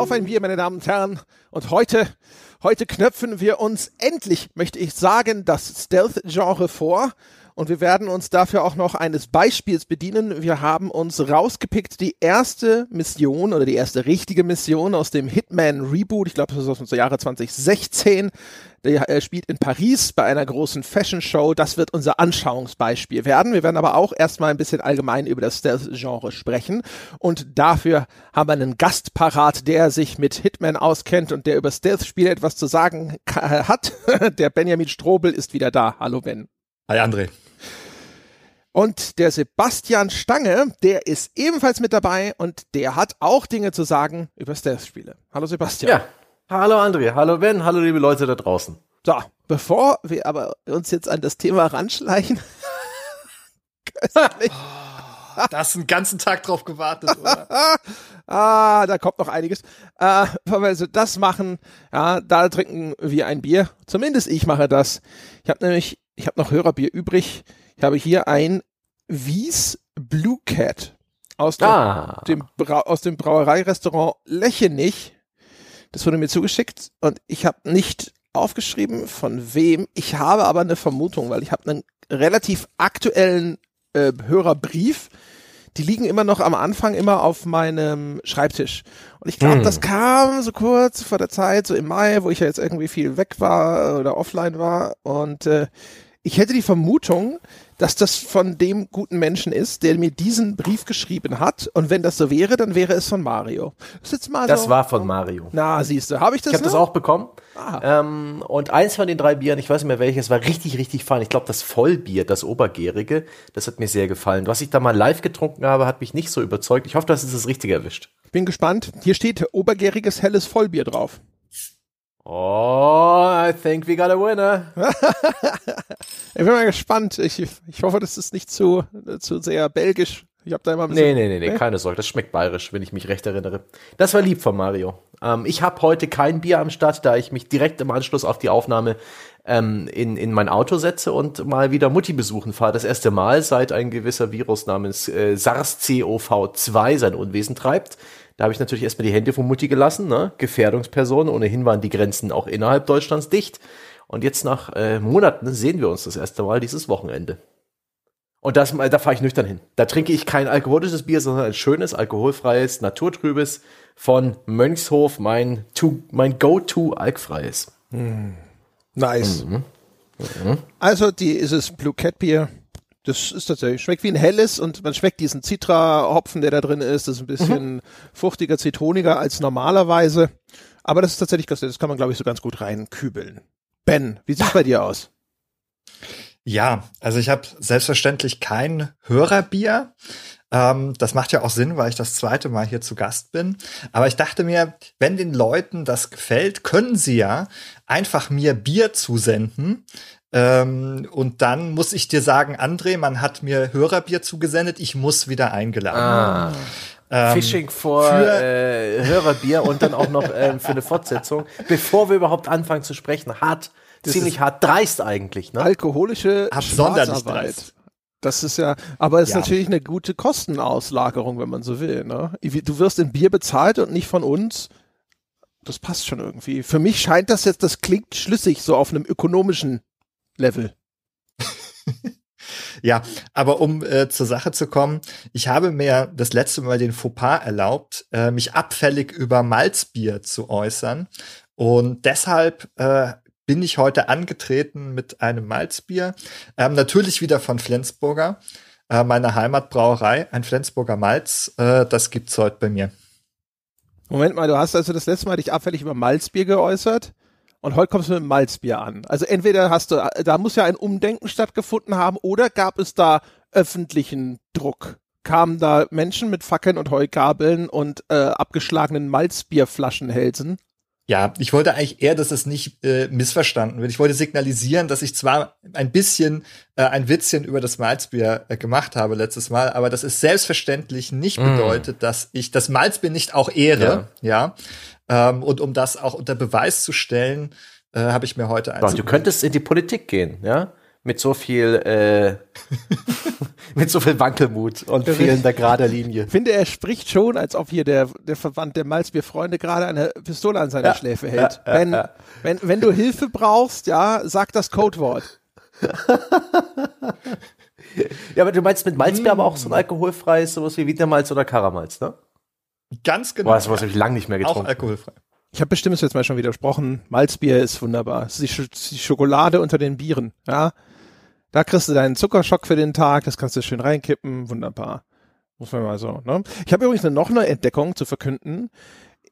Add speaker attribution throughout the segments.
Speaker 1: Auf ein Bier, meine Damen und Herren. Und heute, heute knöpfen wir uns endlich, möchte ich sagen, das Stealth-Genre vor. Und wir werden uns dafür auch noch eines Beispiels bedienen. Wir haben uns rausgepickt die erste Mission oder die erste richtige Mission aus dem Hitman Reboot. Ich glaube, das ist aus dem Jahre 2016. Der äh, spielt in Paris bei einer großen Fashion Show. Das wird unser Anschauungsbeispiel werden. Wir werden aber auch erstmal ein bisschen allgemein über das Stealth-Genre sprechen. Und dafür haben wir einen Gast parat, der sich mit Hitman auskennt und der über Stealth-Spiele etwas zu sagen hat. der Benjamin Strobel ist wieder da. Hallo Ben.
Speaker 2: Hi André.
Speaker 1: Und der Sebastian Stange, der ist ebenfalls mit dabei und der hat auch Dinge zu sagen über Stealth-Spiele. Hallo Sebastian.
Speaker 2: Ja. Hallo André, hallo Ben, hallo liebe Leute da draußen.
Speaker 1: So, bevor wir aber uns jetzt an das Thema ranschleichen.
Speaker 2: da hast du einen ganzen Tag drauf gewartet, oder?
Speaker 1: ah, da kommt noch einiges. Äh, bevor wir also das machen, ja, da trinken wir ein Bier. Zumindest ich mache das. Ich habe nämlich, ich habe noch Hörerbier übrig. Ich habe hier ein Wies Blue Cat aus, der, ah. dem, Bra aus dem Brauereirestaurant Lechenich. Das wurde mir zugeschickt und ich habe nicht aufgeschrieben, von wem. Ich habe aber eine Vermutung, weil ich habe einen relativ aktuellen äh, Hörerbrief. Die liegen immer noch am Anfang immer auf meinem Schreibtisch. Und ich glaube, hm. das kam so kurz vor der Zeit, so im Mai, wo ich ja jetzt irgendwie viel weg war oder offline war. Und äh, ich hätte die Vermutung, dass das von dem guten Menschen ist, der mir diesen Brief geschrieben hat. Und wenn das so wäre, dann wäre es von Mario.
Speaker 2: Das, ist mal das so, war von Mario.
Speaker 1: Na, siehst du, habe ich das?
Speaker 2: Ich habe das auch bekommen. Ah. Ähm, und eins von den drei Bieren, ich weiß nicht mehr welches, war richtig, richtig fein. Ich glaube, das Vollbier, das Obergärige, das hat mir sehr gefallen. Was ich da mal live getrunken habe, hat mich nicht so überzeugt. Ich hoffe, das ist das Richtige erwischt.
Speaker 1: Bin gespannt. Hier steht obergäriges helles Vollbier drauf.
Speaker 2: Oh, I think we got a winner.
Speaker 1: ich bin mal gespannt. Ich, ich hoffe, das ist nicht zu, zu sehr belgisch. Ich habe da immer ein
Speaker 2: bisschen. Nee, nee, nee, nee, keine Sorge. Das schmeckt bayerisch, wenn ich mich recht erinnere. Das war lieb von Mario. Ähm, ich habe heute kein Bier am Start, da ich mich direkt im Anschluss auf die Aufnahme ähm, in, in mein Auto setze und mal wieder Mutti besuchen fahre. Das erste Mal, seit ein gewisser Virus namens äh, SARS-CoV-2 sein Unwesen treibt. Da habe ich natürlich erstmal die Hände von Mutti gelassen, ne? Gefährdungsperson. Ohnehin waren die Grenzen auch innerhalb Deutschlands dicht. Und jetzt nach äh, Monaten sehen wir uns das erste Mal dieses Wochenende. Und das, da fahre ich nüchtern hin. Da trinke ich kein alkoholisches Bier, sondern ein schönes, alkoholfreies, naturtrübes von Mönchshof, mein, mein Go-To alkfreies.
Speaker 1: Mm. Nice. Mhm. Mhm. Also die ist es Blue Cat Bier das ist tatsächlich, schmeckt wie ein helles und man schmeckt diesen Citra-Hopfen, der da drin ist. Das ist ein bisschen mhm. fruchtiger, zitroniger als normalerweise. Aber das ist tatsächlich das kann man, glaube ich, so ganz gut reinkübeln. Ben, wie sieht's bei dir aus?
Speaker 3: Ja, also ich habe selbstverständlich kein Hörerbier. Ähm, das macht ja auch Sinn, weil ich das zweite Mal hier zu Gast bin. Aber ich dachte mir, wenn den Leuten das gefällt, können sie ja einfach mir Bier zusenden. Ähm, und dann muss ich dir sagen, André, man hat mir Hörerbier zugesendet, ich muss wieder eingeladen. Ah.
Speaker 2: Ähm, Phishing vor äh, Hörerbier und dann auch noch ähm, für eine Fortsetzung, bevor wir überhaupt anfangen zu sprechen. Hart, das ziemlich hart dreist eigentlich. Ne?
Speaker 1: Alkoholische Schwarzarbeit. Das ist ja, aber es ist ja. natürlich eine gute Kostenauslagerung, wenn man so will. Ne? Du wirst in Bier bezahlt und nicht von uns. Das passt schon irgendwie. Für mich scheint das jetzt, das klingt schlüssig, so auf einem ökonomischen Level.
Speaker 3: ja, aber um äh, zur Sache zu kommen, ich habe mir das letzte Mal den Fauxpas erlaubt, äh, mich abfällig über Malzbier zu äußern. Und deshalb äh, bin ich heute angetreten mit einem Malzbier. Ähm, natürlich wieder von Flensburger, äh, meiner Heimatbrauerei. Ein Flensburger Malz, äh, das gibt's heute bei mir.
Speaker 1: Moment mal, du hast also das letzte Mal dich abfällig über Malzbier geäußert? Und heute kommst du mit dem Malzbier an. Also entweder hast du, da muss ja ein Umdenken stattgefunden haben, oder gab es da öffentlichen Druck? Kamen da Menschen mit Fackeln und Heugabeln und äh, abgeschlagenen Malzbierflaschenhälsen?
Speaker 3: Ja, ich wollte eigentlich eher, dass es nicht äh, missverstanden wird. Ich wollte signalisieren, dass ich zwar ein bisschen äh, ein Witzchen über das Malzbier äh, gemacht habe letztes Mal, aber das ist selbstverständlich nicht mm. bedeutet, dass ich das Malzbier nicht auch ehre. Ja. Ähm, und um das auch unter Beweis zu stellen, äh, habe ich mir heute
Speaker 2: eins. Du könntest in die Politik gehen, ja? Mit so viel, äh, Mit so viel Wankelmut und fehlender gerader Linie.
Speaker 1: Ich finde, er spricht schon, als ob hier der, der Verband der Malzbierfreunde gerade eine Pistole an seiner
Speaker 2: Ja,
Speaker 1: Schläfe hält.
Speaker 2: ja,
Speaker 1: wenn,
Speaker 2: ja.
Speaker 1: wenn, wenn du Hilfe brauchst, ja, sag das Codewort.
Speaker 2: Ja, aber du meinst mit Malzbier aber auch so ein alkoholfreies, sowas wie Wienermalz oder Karamalz, ne?
Speaker 3: Ganz genau.
Speaker 2: Boah, das was habe ich lange nicht mehr
Speaker 3: auch
Speaker 2: getrunken.
Speaker 3: alkoholfrei.
Speaker 1: Ich habe bestimmt jetzt mal schon widersprochen. Malzbier ist wunderbar. Es ist die, Sch die Schokolade unter den Bieren, ja. Da kriegst du deinen Zuckerschock für den Tag, das kannst du schön reinkippen, wunderbar. Muss man mal so, ne? Ich habe übrigens noch eine Entdeckung zu verkünden.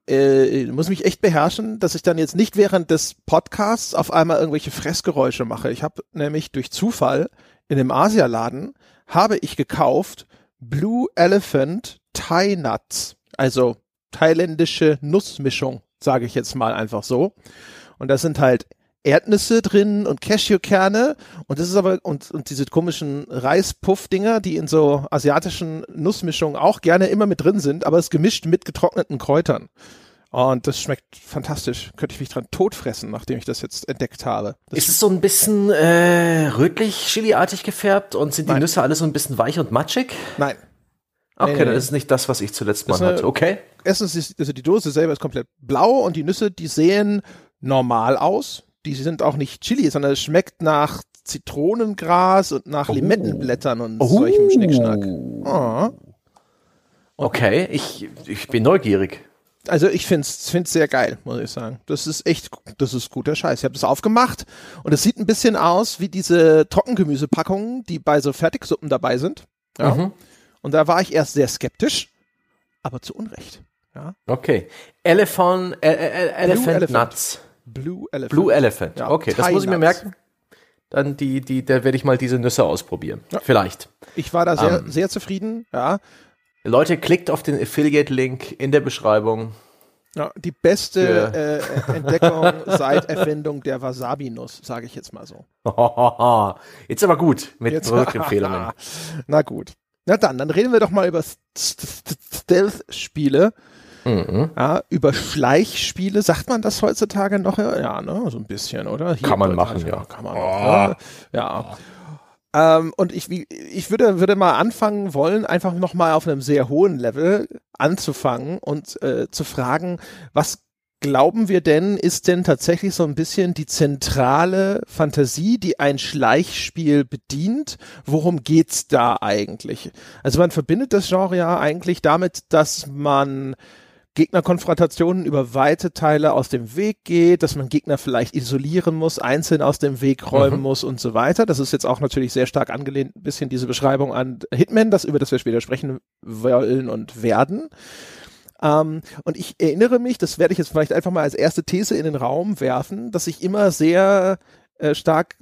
Speaker 1: Äh, muss mich echt beherrschen, dass ich dann jetzt nicht während des Podcasts auf einmal irgendwelche Fressgeräusche mache. Ich habe nämlich durch Zufall in dem Asialaden habe ich gekauft Blue Elephant Thai Nuts, also thailändische Nussmischung, sage ich jetzt mal einfach so. Und da sind halt Erdnüsse drin und Cashewkerne und das ist aber und, und diese komischen Reispuff-Dinger, die in so asiatischen Nussmischungen auch gerne immer mit drin sind, aber es ist gemischt mit getrockneten Kräutern. Und das schmeckt fantastisch. Könnte ich mich dran totfressen, nachdem ich das jetzt entdeckt habe. Das
Speaker 2: Ist es so ein bisschen äh, rötlich-chiliartig gefärbt und sind die
Speaker 1: Nein.
Speaker 2: Nüsse alle so ein bisschen weich und matschig?
Speaker 1: nein.
Speaker 2: Okay,
Speaker 1: nee, nee.
Speaker 2: das ist nicht das, was ich zuletzt mal hatte. Okay.
Speaker 1: Erstens ist also die Dose selber ist komplett blau und die Nüsse, die sehen normal aus. Die sind auch nicht Chili, sondern es schmeckt nach Zitronengras und nach Limettenblättern und solchem Schnickschnack. Oh.
Speaker 2: Okay, ich, ich bin neugierig.
Speaker 1: Also ich find's find's sehr geil, muss ich sagen. Das ist echt, das ist guter Scheiß. Ich habe das aufgemacht und es sieht ein bisschen aus wie diese Trockengemüsepackungen, die bei so Fertigsuppen dabei sind. Ja.
Speaker 2: Mhm.
Speaker 1: Und da war ich erst sehr skeptisch, aber zu Unrecht. Ja.
Speaker 2: Okay. Elephant, äh, äh, Elephant
Speaker 1: Elephant.
Speaker 2: Nuts.
Speaker 1: Blue Elephant.
Speaker 2: Blue Elephant.
Speaker 1: Ja,
Speaker 2: okay, das
Speaker 1: Thai
Speaker 2: muss ich mir
Speaker 1: Nuts.
Speaker 2: merken. Dann die, die, da werde ich mal diese Nüsse ausprobieren. Vielleicht.
Speaker 1: Ich war da sehr,
Speaker 2: Ähm.
Speaker 1: sehr zufrieden. Ja.
Speaker 2: Leute, klickt auf den Affiliate-Link in der Beschreibung.
Speaker 1: ja die beste
Speaker 2: Ja.
Speaker 1: äh, Entdeckung seit Erfindung der Wasabi-Nuss, sage ich jetzt mal so.
Speaker 2: Jetzt aber gut mit
Speaker 1: Jetzt-
Speaker 2: Produktempfehlungen.
Speaker 1: Na gut. Na dann, dann reden wir doch mal über Stealth-Spiele.
Speaker 2: Mhm.
Speaker 1: Ja, über Schleichspiele, sagt man das heutzutage noch? Ja, ne, so ein bisschen, oder? Hier
Speaker 2: Kann man machen, ja.
Speaker 1: Kann man noch, ne? Ja. Ähm, und ich, ich würde, würde mal anfangen wollen, einfach nochmal auf einem sehr hohen Level anzufangen und äh, zu fragen, was glauben wir denn, ist denn tatsächlich so ein bisschen die zentrale Fantasie, die ein Schleichspiel bedient? Worum geht's da eigentlich? Also man verbindet das Genre ja eigentlich damit, dass man Gegnerkonfrontationen über weite Teile aus dem Weg geht, dass man Gegner vielleicht isolieren muss, einzeln aus dem Weg räumen
Speaker 2: Mhm.
Speaker 1: muss und so weiter. Das ist jetzt auch natürlich sehr stark angelehnt, ein bisschen diese Beschreibung an Hitman, das über das wir später sprechen wollen und werden. Ähm, und ich erinnere mich, das werde ich jetzt vielleicht einfach mal als erste These in den Raum werfen, dass ich immer sehr äh, stark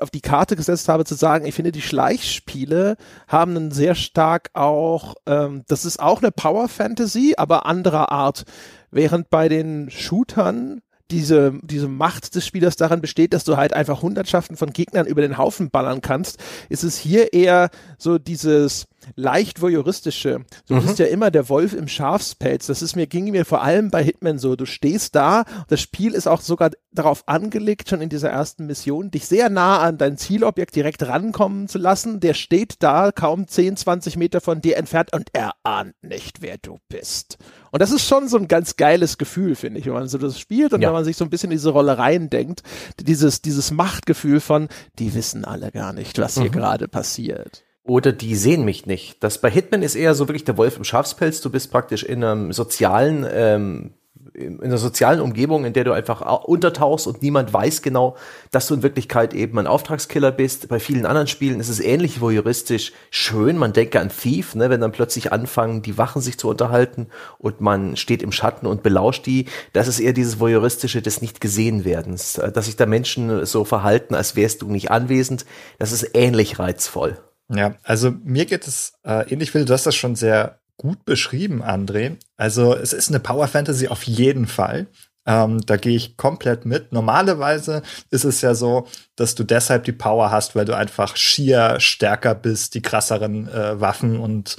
Speaker 1: auf die Karte gesetzt habe, zu sagen, ich finde, die Schleichspiele haben einen sehr stark auch, ähm, das ist auch eine Power Fantasy, aber anderer Art. Während bei den Shootern diese, diese Macht des Spielers darin besteht, dass du halt einfach Hundertschaften von Gegnern über den Haufen ballern kannst, ist es hier eher so dieses leicht voyeuristische. Du
Speaker 2: Mhm.
Speaker 1: bist ja immer der Wolf im Schafspelz. Das ist mir, ging mir vor allem bei Hitman so. Du stehst da, das Spiel ist auch sogar darauf angelegt, schon in dieser ersten Mission, dich sehr nah an dein Zielobjekt direkt rankommen zu lassen. Der steht da, kaum 10, 20 Meter von dir entfernt und er ahnt nicht, wer du bist. Und das ist schon so ein ganz geiles Gefühl, finde ich, wenn man so das spielt und
Speaker 2: Ja.
Speaker 1: wenn man sich so ein bisschen in diese Rolle reindenkt. Dieses, dieses Machtgefühl von, die wissen alle gar nicht, was hier gerade passiert.
Speaker 2: Oder die sehen mich nicht. Das bei Hitman ist eher so wirklich der Wolf im Schafspelz. Du bist praktisch in einem sozialen, ähm, in einer sozialen Umgebung, in der du einfach au- untertauchst und niemand weiß genau, dass du in Wirklichkeit eben ein Auftragskiller bist. Bei vielen anderen Spielen ist es ähnlich voyeuristisch schön. Man denke an Thief, ne, wenn dann plötzlich anfangen, die Wachen sich zu unterhalten und man steht im Schatten und belauscht die. Das ist eher dieses voyeuristische des nicht gesehen werdens, äh, dass sich da Menschen so verhalten, als wärst du nicht anwesend. Das ist ähnlich reizvoll.
Speaker 3: Ja, also mir geht es äh, ähnlich will, du hast das schon sehr gut beschrieben, André. Also es ist eine Power Fantasy auf jeden Fall. Ähm, da gehe ich komplett mit. Normalerweise ist es ja so, dass du deshalb die Power hast, weil du einfach schier stärker bist, die krasseren äh, Waffen und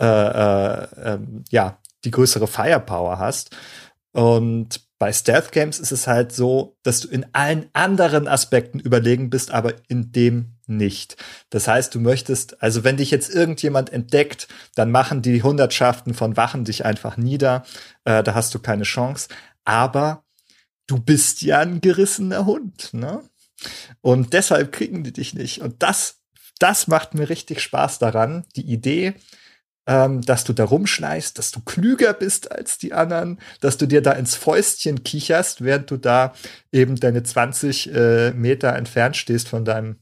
Speaker 3: äh, äh, ähm, ja, die größere Firepower hast. Und bei Stealth Games ist es halt so, dass du in allen anderen Aspekten überlegen bist, aber in dem nicht. Das heißt, du möchtest, also wenn dich jetzt irgendjemand entdeckt, dann machen die Hundertschaften von Wachen dich einfach nieder. Äh, da hast du keine Chance. Aber du bist ja ein gerissener Hund, ne? Und deshalb kriegen die dich nicht. Und das, das macht mir richtig Spaß daran. Die Idee, ähm, dass du da rumschleichst, dass du klüger bist als die anderen, dass du dir da ins Fäustchen kicherst, während du da eben deine 20 äh, Meter entfernt stehst von deinem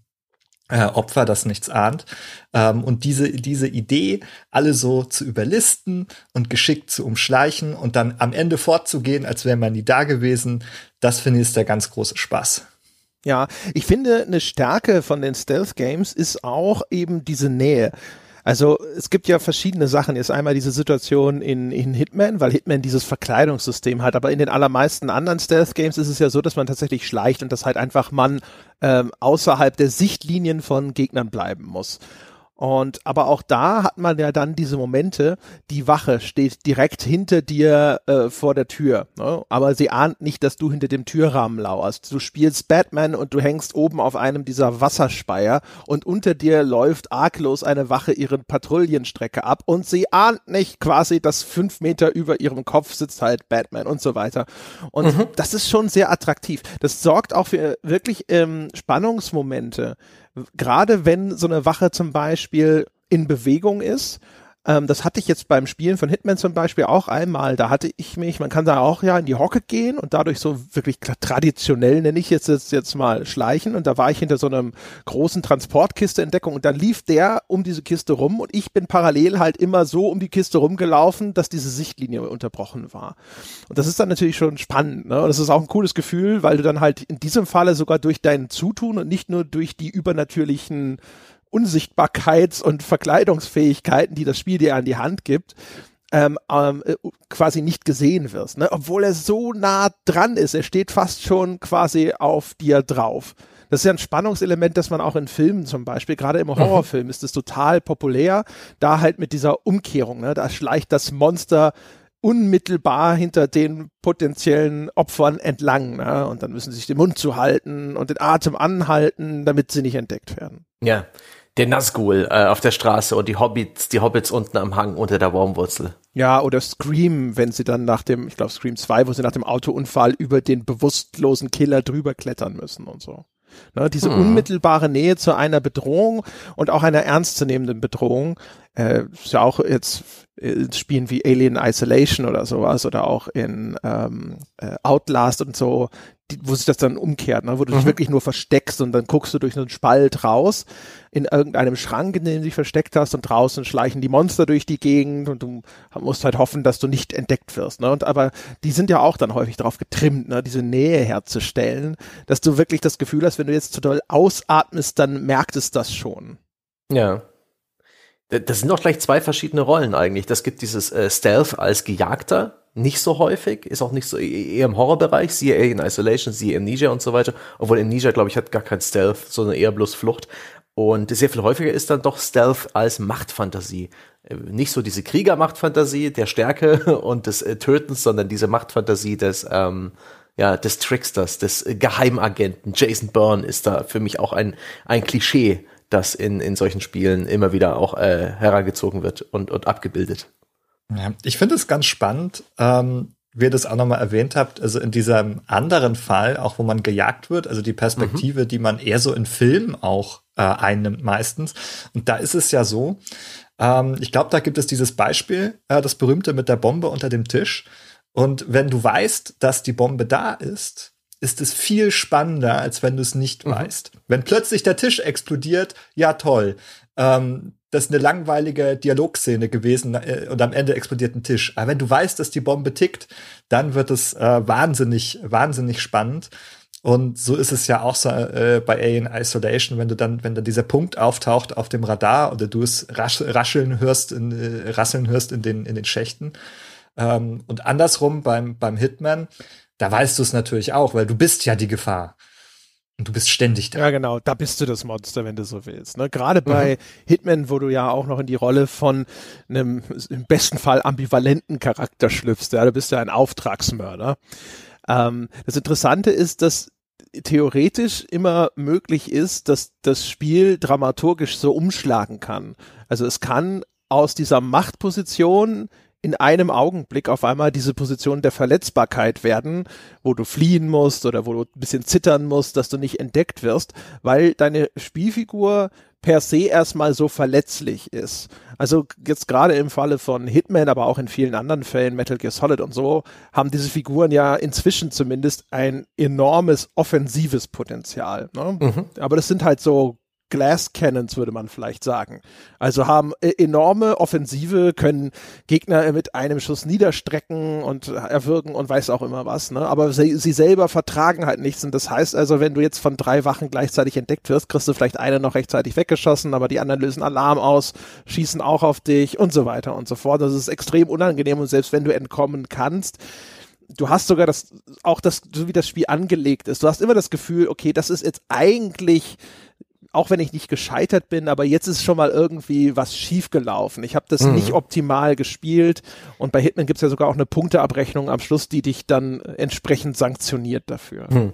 Speaker 3: äh, Opfer, das nichts ahnt. Ähm, und diese, diese Idee, alle so zu überlisten und geschickt zu umschleichen und dann am Ende fortzugehen, als wäre man nie da gewesen, das finde ich ist der ganz große Spaß.
Speaker 1: Ja, ich finde, eine Stärke von den Stealth Games ist auch eben diese Nähe. Also es gibt ja verschiedene Sachen. Jetzt einmal diese Situation in, in Hitman, weil Hitman dieses Verkleidungssystem hat. Aber in den allermeisten anderen Stealth-Games ist es ja so, dass man tatsächlich schleicht und dass halt einfach man ähm, außerhalb der Sichtlinien von Gegnern bleiben muss. Und aber auch da hat man ja dann diese Momente, die Wache steht direkt hinter dir äh, vor der Tür, ne? aber sie ahnt nicht, dass du hinter dem Türrahmen lauerst. Du spielst Batman und du hängst oben auf einem dieser Wasserspeier und unter dir läuft arglos eine Wache ihren Patrouillenstrecke ab und sie ahnt nicht quasi, dass fünf Meter über ihrem Kopf sitzt halt Batman und so weiter. Und mhm. das ist schon sehr attraktiv. Das sorgt auch für wirklich ähm, Spannungsmomente gerade wenn so eine Wache zum Beispiel in Bewegung ist ähm, das hatte ich jetzt beim Spielen von Hitman zum Beispiel auch einmal. Da hatte ich mich, man kann da auch ja in die Hocke gehen und dadurch so wirklich traditionell nenne ich jetzt, jetzt, jetzt mal schleichen. Und da war ich hinter so einem großen Transportkiste Entdeckung und dann lief der um diese Kiste rum und ich bin parallel halt immer so um die Kiste rumgelaufen, dass diese Sichtlinie unterbrochen war. Und das ist dann natürlich schon spannend. Ne? Und das ist auch ein cooles Gefühl, weil du dann halt in diesem Falle sogar durch dein Zutun und nicht nur durch die übernatürlichen Unsichtbarkeits- und Verkleidungsfähigkeiten, die das Spiel dir an die Hand gibt, ähm, ähm, äh, quasi nicht gesehen wirst, ne? obwohl er so nah dran ist. Er steht fast schon quasi auf dir drauf. Das ist ja ein Spannungselement, das man auch in Filmen zum Beispiel, gerade im mhm. Horrorfilm ist es total populär, da halt mit dieser Umkehrung, ne? da schleicht das Monster unmittelbar hinter den potenziellen Opfern entlang. Ne? Und dann müssen sie sich den Mund zuhalten und den Atem anhalten, damit sie nicht entdeckt werden.
Speaker 2: Ja, der Nazgul äh, auf der Straße und die Hobbits, die Hobbits unten am Hang unter der Baumwurzel.
Speaker 1: Ja, oder Scream, wenn sie dann nach dem, ich glaube Scream 2, wo sie nach dem Autounfall über den bewusstlosen Killer drüber klettern müssen und so. Ne, diese hm. unmittelbare Nähe zu einer Bedrohung und auch einer ernstzunehmenden Bedrohung äh, ist ja auch jetzt in Spielen wie Alien Isolation oder sowas oder auch in ähm, äh, Outlast und so, die, wo sich das dann umkehrt, ne? wo du mhm. dich wirklich nur versteckst und dann guckst du durch einen Spalt raus in irgendeinem Schrank, in dem du dich versteckt hast und draußen schleichen die Monster durch die Gegend und du musst halt hoffen, dass du nicht entdeckt wirst. Ne? Und aber die sind ja auch dann häufig darauf getrimmt, ne? diese Nähe herzustellen, dass du wirklich das Gefühl hast, wenn du jetzt zu doll ausatmest, dann merkt es das schon.
Speaker 2: Ja. Das sind doch gleich zwei verschiedene Rollen eigentlich. Das gibt dieses äh, Stealth als Gejagter, nicht so häufig, ist auch nicht so e-, eher im Horrorbereich, siehe in Isolation, siehe Amnesia und so weiter. Obwohl Amnesia, glaube ich, hat gar kein Stealth, sondern eher bloß Flucht. Und sehr viel häufiger ist dann doch Stealth als Machtfantasie. Äh, nicht so diese Kriegermachtfantasie der Stärke und des äh, Tötens, sondern diese Machtfantasie des, ähm, ja, des Tricksters, des Geheimagenten. Jason Bourne ist da für mich auch ein, ein Klischee das in, in solchen Spielen immer wieder auch äh, herangezogen wird und, und abgebildet.
Speaker 3: Ja, ich finde es ganz spannend, ähm, wie ihr das auch nochmal erwähnt habt, also in diesem anderen Fall, auch wo man gejagt wird, also die Perspektive, mhm. die man eher so in Filmen auch äh, einnimmt meistens. Und da ist es ja so, ähm, ich glaube, da gibt es dieses Beispiel, äh, das berühmte mit der Bombe unter dem Tisch. Und wenn du weißt, dass die Bombe da ist, ist es viel spannender, als wenn du es nicht mhm. weißt. Wenn plötzlich der Tisch explodiert, ja toll. Ähm, das ist eine langweilige Dialogszene gewesen äh, und am Ende explodiert ein Tisch. Aber wenn du weißt, dass die Bombe tickt, dann wird es äh, wahnsinnig, wahnsinnig spannend. Und so ist es ja auch so äh, bei Alien Isolation, wenn du dann, wenn dann dieser Punkt auftaucht auf dem Radar oder du es rasch, rascheln hörst, in, äh, rasseln hörst in den, in den Schächten. Ähm, und andersrum beim, beim Hitman, da weißt du es natürlich auch, weil du bist ja die Gefahr. Und du bist ständig da.
Speaker 1: Ja, genau, da bist du das Monster, wenn du so willst. Ne? Gerade bei mhm. Hitman, wo du ja auch noch in die Rolle von einem im besten Fall ambivalenten Charakter schlüpfst. Ja, du bist ja ein Auftragsmörder. Ähm, das Interessante ist, dass theoretisch immer möglich ist, dass das Spiel dramaturgisch so umschlagen kann. Also es kann aus dieser Machtposition in einem Augenblick auf einmal diese Position der Verletzbarkeit werden, wo du fliehen musst oder wo du ein bisschen zittern musst, dass du nicht entdeckt wirst, weil deine Spielfigur per se erstmal so verletzlich ist. Also jetzt gerade im Falle von Hitman, aber auch in vielen anderen Fällen, Metal Gear Solid und so, haben diese Figuren ja inzwischen zumindest ein enormes offensives Potenzial. Ne? Mhm. Aber das sind halt so Glass Cannons, würde man vielleicht sagen. Also haben äh, enorme Offensive, können Gegner mit einem Schuss niederstrecken und erwürgen und weiß auch immer was. Ne? Aber sie, sie selber vertragen halt nichts. Und das heißt also, wenn du jetzt von drei Wachen gleichzeitig entdeckt wirst, kriegst du vielleicht eine noch rechtzeitig weggeschossen, aber die anderen lösen Alarm aus, schießen auch auf dich und so weiter und so fort. Das ist extrem unangenehm und selbst wenn du entkommen kannst, du hast sogar das, auch das, so wie das Spiel angelegt ist, du hast immer das Gefühl, okay, das ist jetzt eigentlich auch wenn ich nicht gescheitert bin, aber jetzt ist schon mal irgendwie was schiefgelaufen. Ich habe das mhm. nicht optimal gespielt und bei Hitman gibt es ja sogar auch eine Punkteabrechnung am Schluss, die dich dann entsprechend sanktioniert dafür. Mhm.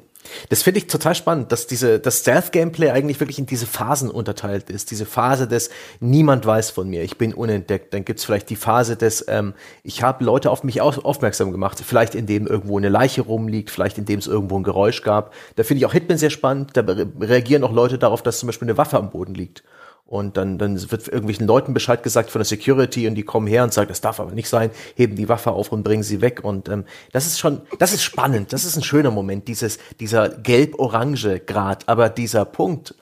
Speaker 2: Das finde ich total spannend, dass diese, das Stealth-Gameplay eigentlich wirklich in diese Phasen unterteilt ist. Diese Phase des Niemand weiß von mir, ich bin unentdeckt. Dann gibt's vielleicht die Phase des ähm, Ich habe Leute auf mich aufmerksam gemacht, vielleicht indem irgendwo eine Leiche rumliegt, vielleicht indem es irgendwo ein Geräusch gab. Da finde ich auch Hitman sehr spannend. Da reagieren auch Leute darauf, dass zum Beispiel eine Waffe am Boden liegt. Und dann, dann wird irgendwelchen Leuten Bescheid gesagt von der Security und die kommen her und sagen, das darf aber nicht sein, heben die Waffe auf und bringen sie weg. Und ähm, das ist schon, das ist spannend, das ist ein schöner Moment, dieses, dieser gelb-orange Grad. Aber dieser Punkt,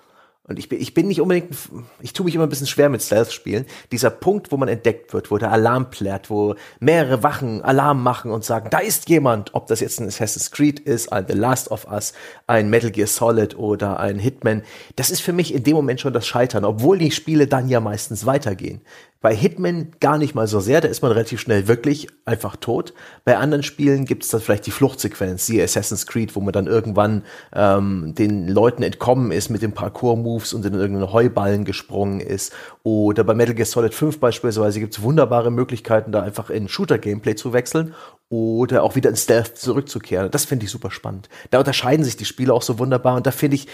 Speaker 2: und ich bin, ich bin nicht unbedingt, ich tue mich immer ein bisschen schwer mit Stealth-Spielen. Dieser Punkt, wo man entdeckt wird, wo der Alarm plärt, wo mehrere Wachen Alarm machen und sagen, da ist jemand, ob das jetzt ein Assassin's Creed ist, ein The Last of Us, ein Metal Gear Solid oder ein Hitman, das ist für mich in dem Moment schon das Scheitern, obwohl die Spiele dann ja meistens weitergehen. Bei Hitman gar nicht mal so sehr, da ist man relativ schnell wirklich einfach tot. Bei anderen Spielen gibt es dann vielleicht die Fluchtsequenz, wie Assassin's Creed, wo man dann irgendwann ähm, den Leuten entkommen ist mit den Parkour-Moves und in irgendeinen Heuballen gesprungen ist. Oder bei Metal Gear Solid 5 beispielsweise gibt es wunderbare Möglichkeiten, da einfach in Shooter-Gameplay zu wechseln oder auch wieder in Stealth zurückzukehren. Das finde ich super spannend. Da unterscheiden sich die Spiele auch so wunderbar und da finde ich,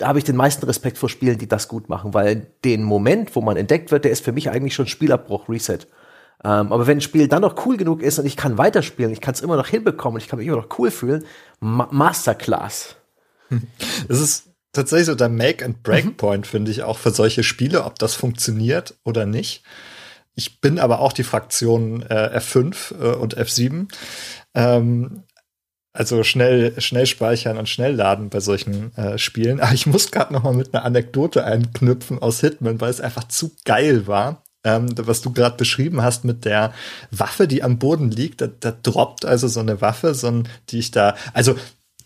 Speaker 2: da habe ich den meisten Respekt vor Spielen, die das gut machen, weil den Moment, wo man entdeckt wird, der ist für mich eigentlich schon Spielabbruch, Reset. Ähm, aber wenn ein Spiel dann noch cool genug ist und ich kann weiterspielen, ich kann es immer noch hinbekommen und ich kann mich immer noch cool fühlen, Ma Masterclass.
Speaker 3: Das ist tatsächlich so der Make and Break mhm. Point, finde ich, auch für solche Spiele, ob das funktioniert oder nicht. Ich bin aber auch die Fraktion äh, F5 äh, und F7. Ähm, also schnell, schnell speichern und schnell laden bei solchen äh, Spielen. Aber ich muss gerade noch mal mit einer Anekdote einknüpfen aus Hitman, weil es einfach zu geil war. Ähm, was du gerade beschrieben hast mit der Waffe, die am Boden liegt, da, da droppt also so eine Waffe, so ein, die ich da, also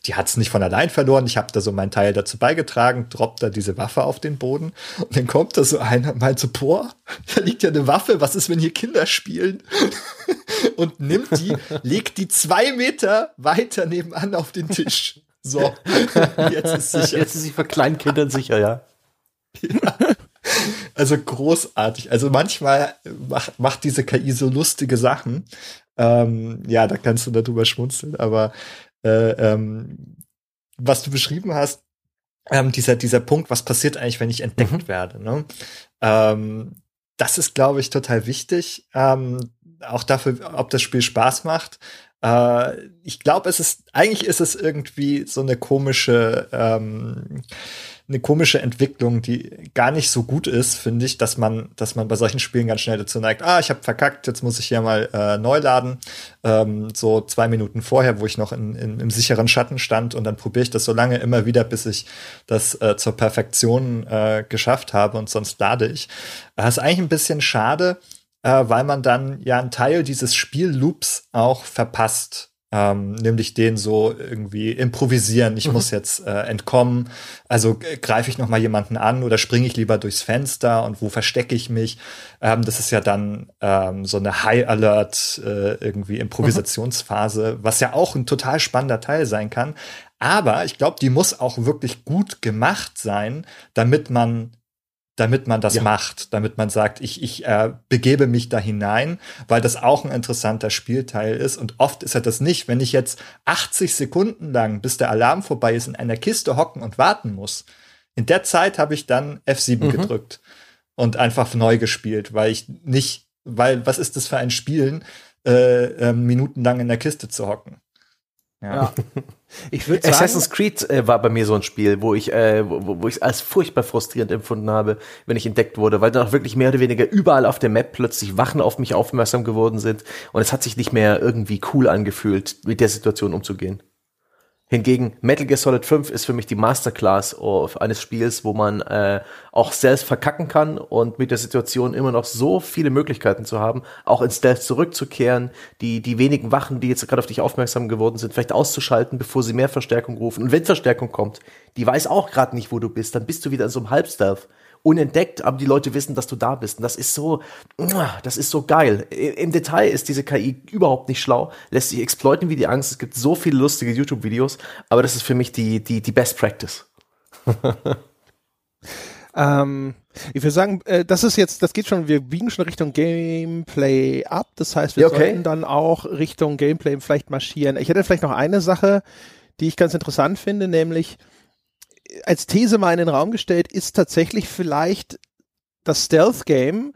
Speaker 3: die hat es nicht von allein verloren. Ich habe da so meinen Teil dazu beigetragen, droppt da diese Waffe auf den Boden und dann kommt da so einer und meint so, boah, da liegt ja eine Waffe, was ist, wenn hier Kinder spielen? und nimmt die, legt die zwei Meter weiter nebenan auf den Tisch. So,
Speaker 2: jetzt ist sicher. Jetzt ist sie für Kleinkindern sicher, ja.
Speaker 3: ja. Also großartig. Also manchmal macht, macht diese KI so lustige Sachen. Ähm, ja, da kannst du darüber schmunzeln, aber äh, ähm, was du beschrieben hast, ähm, dieser, dieser Punkt, was passiert eigentlich, wenn ich entdeckt mhm. werde, ne? Ähm, das ist, glaube ich, total wichtig. Ähm, auch dafür, ob das Spiel Spaß macht. Äh, ich glaube, es ist, eigentlich ist es irgendwie so eine komische, ähm, eine komische Entwicklung, die gar nicht so gut ist, finde ich, dass man, dass man bei solchen Spielen ganz schnell dazu neigt, ah, ich habe verkackt, jetzt muss ich hier mal äh, neu laden. Ähm, so zwei Minuten vorher, wo ich noch in, in, im sicheren Schatten stand und dann probiere ich das so lange immer wieder, bis ich das äh, zur Perfektion äh, geschafft habe und sonst lade ich. Das ist eigentlich ein bisschen schade, äh, weil man dann ja einen Teil dieses Spielloops auch verpasst ähm, nämlich den so irgendwie improvisieren. Ich mhm. muss jetzt äh, entkommen. Also äh, greife ich noch mal jemanden an oder springe ich lieber durchs Fenster und wo verstecke ich mich? Ähm, das ist ja dann ähm, so eine High Alert äh, irgendwie Improvisationsphase, mhm. was ja auch ein total spannender Teil sein kann. Aber ich glaube, die muss auch wirklich gut gemacht sein, damit man damit man das ja. macht, damit man sagt, ich, ich äh, begebe mich da hinein, weil das auch ein interessanter Spielteil ist. Und oft ist er das nicht. Wenn ich jetzt 80 Sekunden lang, bis der Alarm vorbei ist, in einer Kiste hocken und warten muss, in der Zeit habe ich dann F7 mhm. gedrückt und einfach neu gespielt, weil ich nicht, weil was ist das für ein Spielen, äh, äh, minutenlang in der Kiste zu hocken?
Speaker 2: Ja. Ich würde Assassin's Creed äh, war bei mir so ein Spiel, wo ich, äh, wo, wo ich es als furchtbar frustrierend empfunden habe, wenn ich entdeckt wurde, weil dann auch wirklich mehr oder weniger überall auf der Map plötzlich Wachen auf mich aufmerksam geworden sind und es hat sich nicht mehr irgendwie cool angefühlt, mit der Situation umzugehen. Hingegen Metal Gear Solid 5 ist für mich die Masterclass eines Spiels, wo man äh, auch selbst verkacken kann und mit der Situation immer noch so viele Möglichkeiten zu haben, auch ins Stealth zurückzukehren, die, die wenigen Wachen, die jetzt gerade auf dich aufmerksam geworden sind, vielleicht auszuschalten, bevor sie mehr Verstärkung rufen. Und wenn Verstärkung kommt, die weiß auch gerade nicht, wo du bist, dann bist du wieder in so einem Halbstealth unentdeckt, aber die Leute wissen, dass du da bist. Und das ist so, das ist so geil. Im Detail ist diese KI überhaupt nicht schlau, lässt sich exploiten wie die Angst. Es gibt so viele lustige YouTube-Videos, aber das ist für mich die, die, die Best Practice.
Speaker 1: ähm, ich würde sagen, äh, das ist jetzt, das geht schon, wir biegen schon Richtung Gameplay ab. Das heißt, wir okay. sollten dann auch Richtung Gameplay vielleicht marschieren. Ich hätte vielleicht noch eine Sache, die ich ganz interessant finde, nämlich als These mal in den Raum gestellt, ist tatsächlich vielleicht das Stealth-Game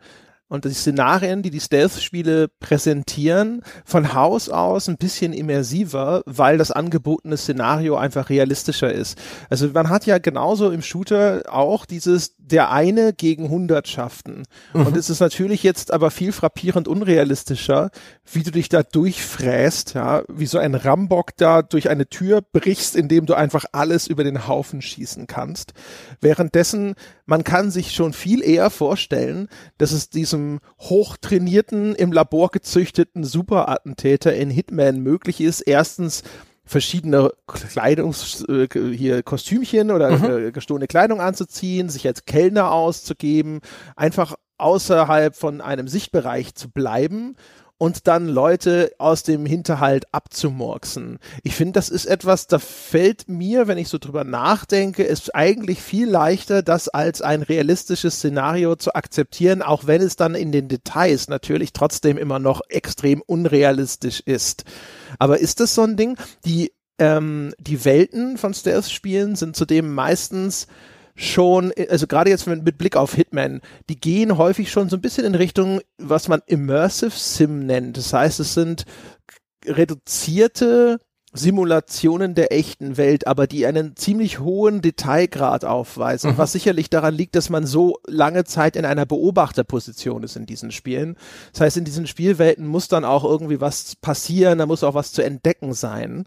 Speaker 1: und die Szenarien, die die Stealth-Spiele präsentieren, von Haus aus ein bisschen immersiver, weil das angebotene Szenario einfach realistischer ist. Also man hat ja genauso im Shooter auch dieses der eine gegen Hundertschaften. Mhm. Und es ist natürlich jetzt aber viel frappierend unrealistischer, wie du dich da durchfräst, ja, wie so ein Rambock da durch eine Tür brichst, indem du einfach alles über den Haufen schießen kannst. Währenddessen, man kann sich schon viel eher vorstellen, dass es diesem hochtrainierten, im Labor gezüchteten Superattentäter in Hitman möglich ist, erstens verschiedene Kleidungs äh, hier Kostümchen oder mhm. äh, gestohlene Kleidung anzuziehen, sich als Kellner auszugeben, einfach außerhalb von einem Sichtbereich zu bleiben und dann Leute aus dem Hinterhalt abzumurksen. Ich finde, das ist etwas, da fällt mir, wenn ich so drüber nachdenke, ist eigentlich viel leichter, das als ein realistisches Szenario zu akzeptieren, auch wenn es dann in den Details natürlich trotzdem immer noch extrem unrealistisch ist. Aber ist das so ein Ding? Die, ähm, die Welten von Stealth-Spielen sind zudem meistens schon, also gerade jetzt mit Blick auf Hitman, die gehen häufig schon so ein bisschen in Richtung, was man Immersive Sim nennt. Das heißt, es sind reduzierte Simulationen der echten Welt, aber die einen ziemlich hohen Detailgrad aufweisen, mhm. was sicherlich daran liegt, dass man so lange Zeit in einer Beobachterposition ist in diesen Spielen. Das heißt, in diesen Spielwelten muss dann auch irgendwie was passieren, da muss auch was zu entdecken sein.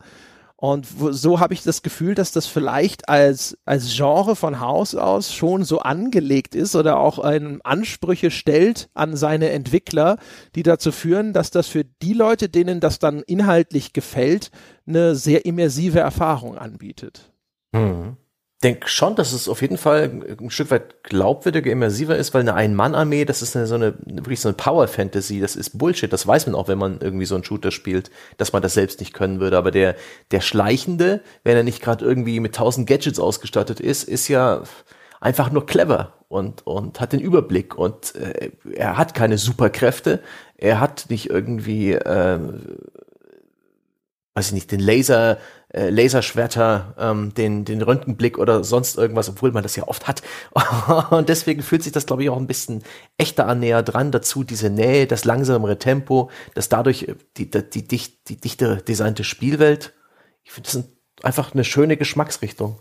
Speaker 1: Und so habe ich das Gefühl, dass das vielleicht als, als Genre von Haus aus schon so angelegt ist oder auch ein Ansprüche stellt an seine Entwickler, die dazu führen, dass das für die Leute, denen das dann inhaltlich gefällt, eine sehr immersive Erfahrung anbietet.
Speaker 2: Mhm denke schon, dass es auf jeden Fall ein Stück weit glaubwürdiger, immersiver ist, weil eine Ein-Mann-Armee, das ist eine, so eine, wirklich so eine Power-Fantasy, das ist Bullshit, das weiß man auch, wenn man irgendwie so einen Shooter spielt, dass man das selbst nicht können würde, aber der, der Schleichende, wenn er nicht gerade irgendwie mit tausend Gadgets ausgestattet ist, ist ja einfach nur clever und, und hat den Überblick. Und äh, er hat keine Superkräfte, er hat nicht irgendwie, äh, weiß ich nicht, den Laser, äh, Laserschwerter, ähm, den, den Röntgenblick oder sonst irgendwas, obwohl man das ja oft hat. Und deswegen fühlt sich das, glaube ich, auch ein bisschen echter an näher dran. Dazu diese Nähe, das langsamere Tempo, das dadurch äh, die, die, die, die, die dichte designte Spielwelt. Ich finde, das ist einfach eine schöne Geschmacksrichtung.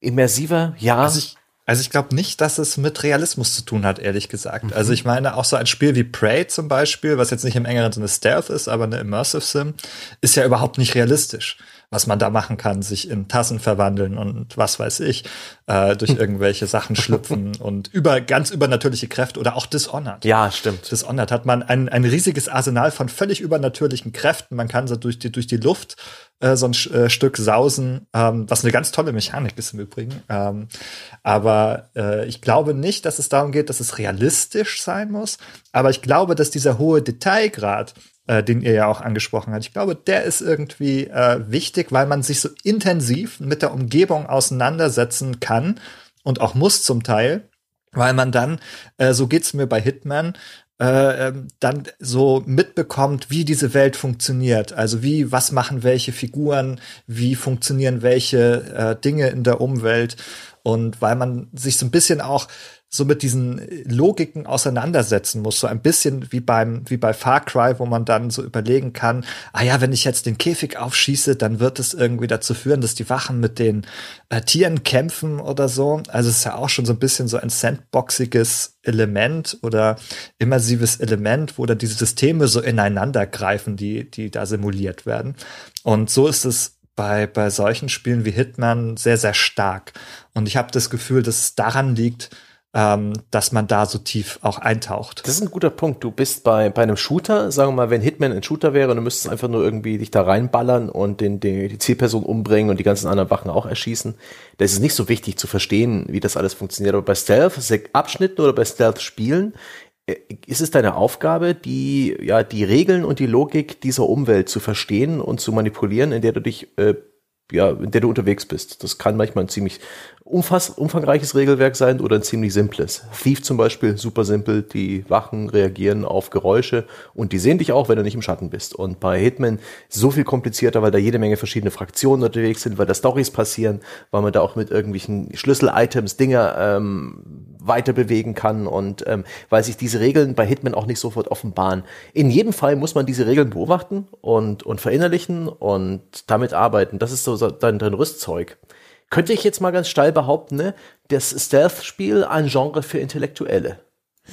Speaker 2: Immersiver, ja.
Speaker 3: Also ich, also ich glaube nicht, dass es mit Realismus zu tun hat, ehrlich gesagt. Mhm. Also ich meine, auch so ein Spiel wie Prey zum Beispiel, was jetzt nicht im engeren Sinne Stealth ist, aber eine Immersive Sim, ist ja überhaupt nicht realistisch was man da machen kann, sich in Tassen verwandeln und was weiß ich, äh, durch hm. irgendwelche Sachen schlüpfen und über ganz übernatürliche Kräfte oder auch Dishonored.
Speaker 2: Ja, stimmt.
Speaker 3: Dishonored hat man ein, ein riesiges Arsenal von völlig übernatürlichen Kräften. Man kann so durch die, durch die Luft äh, so ein äh, Stück sausen, ähm, was eine ganz tolle Mechanik ist im Übrigen. Ähm, aber äh, ich glaube nicht, dass es darum geht, dass es realistisch sein muss. Aber ich glaube, dass dieser hohe Detailgrad äh, den ihr ja auch angesprochen habt. Ich glaube, der ist irgendwie äh, wichtig, weil man sich so intensiv mit der Umgebung auseinandersetzen kann und auch muss zum Teil, weil man dann, äh, so geht's mir bei Hitman, äh, ähm, dann so mitbekommt, wie diese Welt funktioniert. Also wie, was machen welche Figuren, wie funktionieren welche äh, Dinge in der Umwelt. Und weil man sich so ein bisschen auch so mit diesen Logiken auseinandersetzen muss, so ein bisschen wie beim wie bei Far Cry, wo man dann so überlegen kann, ah ja, wenn ich jetzt den Käfig aufschieße, dann wird es irgendwie dazu führen, dass die Wachen mit den äh, Tieren kämpfen oder so. Also es ist ja auch schon so ein bisschen so ein sandboxiges Element oder immersives Element, wo dann diese Systeme so ineinander greifen, die die da simuliert werden. Und so ist es bei, bei solchen Spielen wie Hitman sehr, sehr stark. Und ich habe das Gefühl, dass es daran liegt, ähm, dass man da so tief auch eintaucht.
Speaker 2: Das ist ein guter Punkt. Du bist bei, bei einem Shooter, sagen wir mal, wenn Hitman ein Shooter wäre du müsstest einfach nur irgendwie dich da reinballern und den, den, die Zielperson umbringen und die ganzen anderen Wachen auch erschießen. Da ist es nicht so wichtig zu verstehen, wie das alles funktioniert. Aber bei Stealth-Abschnitten oder bei Stealth-Spielen äh, ist es deine Aufgabe, die, ja, die Regeln und die Logik dieser Umwelt zu verstehen und zu manipulieren, in der du dich äh, ja, in der du unterwegs bist. Das kann manchmal ein ziemlich umfass, umfangreiches Regelwerk sein oder ein ziemlich simples. Thief zum Beispiel, super simpel. Die Wachen reagieren auf Geräusche und die sehen dich auch, wenn du nicht im Schatten bist. Und bei Hitman so viel komplizierter, weil da jede Menge verschiedene Fraktionen unterwegs sind, weil da Stories passieren, weil man da auch mit irgendwelchen Schlüssel-Items Dinge ähm, weiter bewegen kann und ähm, weil sich diese Regeln bei Hitman auch nicht sofort offenbaren. In jedem Fall muss man diese Regeln beobachten und, und verinnerlichen und damit arbeiten. Das ist so dein, dein Rüstzeug könnte ich jetzt mal ganz steil behaupten, ne, das Stealth-Spiel ein Genre für Intellektuelle.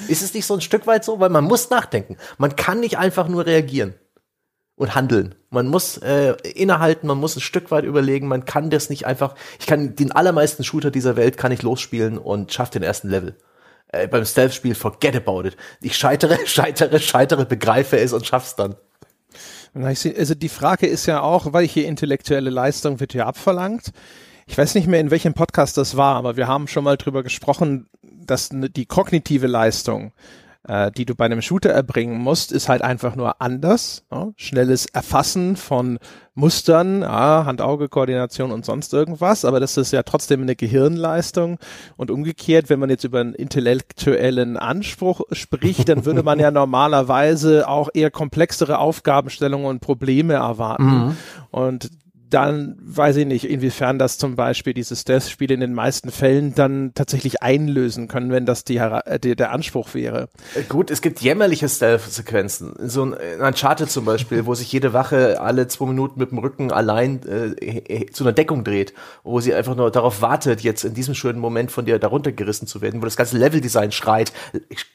Speaker 2: Ist es nicht so ein Stück weit so? Weil man muss nachdenken. Man kann nicht einfach nur reagieren und handeln. Man muss äh, innehalten, man muss ein Stück weit überlegen, man kann das nicht einfach, ich kann den allermeisten Shooter dieser Welt kann ich losspielen und schaff den ersten Level. Äh, beim Stealth-Spiel, forget about it. Ich scheitere, scheitere, scheitere, begreife es und schaff's dann.
Speaker 1: Also die Frage ist ja auch, weil hier intellektuelle Leistung wird ja abverlangt ich weiß nicht mehr, in welchem Podcast das war, aber wir haben schon mal drüber gesprochen, dass die kognitive Leistung, äh, die du bei einem Shooter erbringen musst, ist halt einfach nur anders. Ne? Schnelles Erfassen von Mustern, ja, Hand-Auge-Koordination und sonst irgendwas, aber das ist ja trotzdem eine Gehirnleistung. Und umgekehrt, wenn man jetzt über einen intellektuellen Anspruch spricht, dann würde man ja normalerweise auch eher komplexere Aufgabenstellungen und Probleme erwarten. Mhm. Und dann weiß ich nicht, inwiefern das zum Beispiel diese Stealth-Spiele in den meisten Fällen dann tatsächlich einlösen können, wenn das die, äh, die der Anspruch wäre.
Speaker 2: Äh, gut, es gibt jämmerliche Stealth-Sequenzen. So ein, ein Uncharted zum Beispiel, wo sich jede Wache alle zwei Minuten mit dem Rücken allein äh, zu einer Deckung dreht, wo sie einfach nur darauf wartet, jetzt in diesem schönen Moment von dir darunter gerissen zu werden, wo das ganze Level-Design schreit,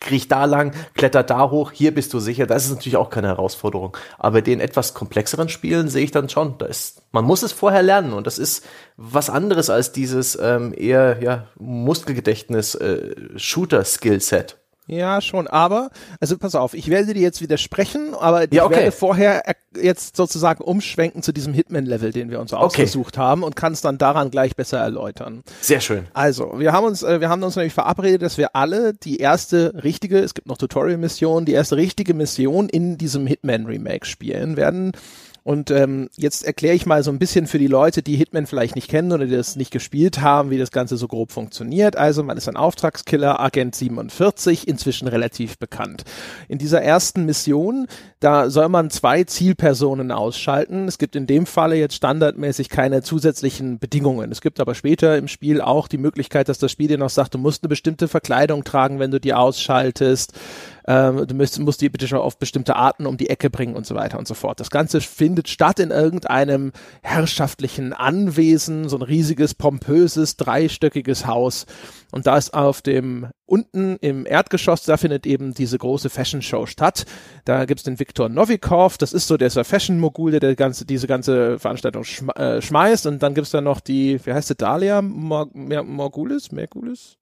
Speaker 2: kriech da lang, kletter da hoch, hier bist du sicher. Das ist natürlich auch keine Herausforderung. Aber den etwas komplexeren Spielen sehe ich dann schon, da ist man muss es vorher lernen und das ist was anderes als dieses ähm, eher ja, Muskelgedächtnis-Shooter-Skillset. Äh,
Speaker 1: ja, schon, aber, also pass auf, ich werde dir jetzt widersprechen, aber ich ja, okay. werde vorher jetzt sozusagen umschwenken zu diesem Hitman-Level, den wir uns okay. ausgesucht haben und kann es dann daran gleich besser erläutern.
Speaker 2: Sehr schön.
Speaker 1: Also, wir haben uns, äh, wir haben uns nämlich verabredet, dass wir alle die erste richtige, es gibt noch Tutorial-Missionen, die erste richtige Mission in diesem Hitman-Remake spielen werden. Und ähm, jetzt erkläre ich mal so ein bisschen für die Leute, die Hitman vielleicht nicht kennen oder die das nicht gespielt haben, wie das Ganze so grob funktioniert. Also man ist ein Auftragskiller, Agent 47, inzwischen relativ bekannt. In dieser ersten Mission, da soll man zwei Zielpersonen ausschalten. Es gibt in dem Falle jetzt standardmäßig keine zusätzlichen Bedingungen. Es gibt aber später im Spiel auch die Möglichkeit, dass das Spiel dir noch sagt, du musst eine bestimmte Verkleidung tragen, wenn du die ausschaltest ähm, du musst, musst die bitte schon auf bestimmte Arten um die Ecke bringen und so weiter und so fort. Das Ganze findet statt in irgendeinem herrschaftlichen Anwesen, so ein riesiges, pompöses, dreistöckiges Haus. Und da ist auf dem unten im Erdgeschoss, da findet eben diese große Fashion Show statt. Da gibt's den Viktor Novikov, das ist so der Fashion-Mogul, der, der ganze, diese ganze Veranstaltung schm äh, schmeißt. Und dann gibt's da noch die, wie heißt sie, Dalia Morgulis? Mergulis?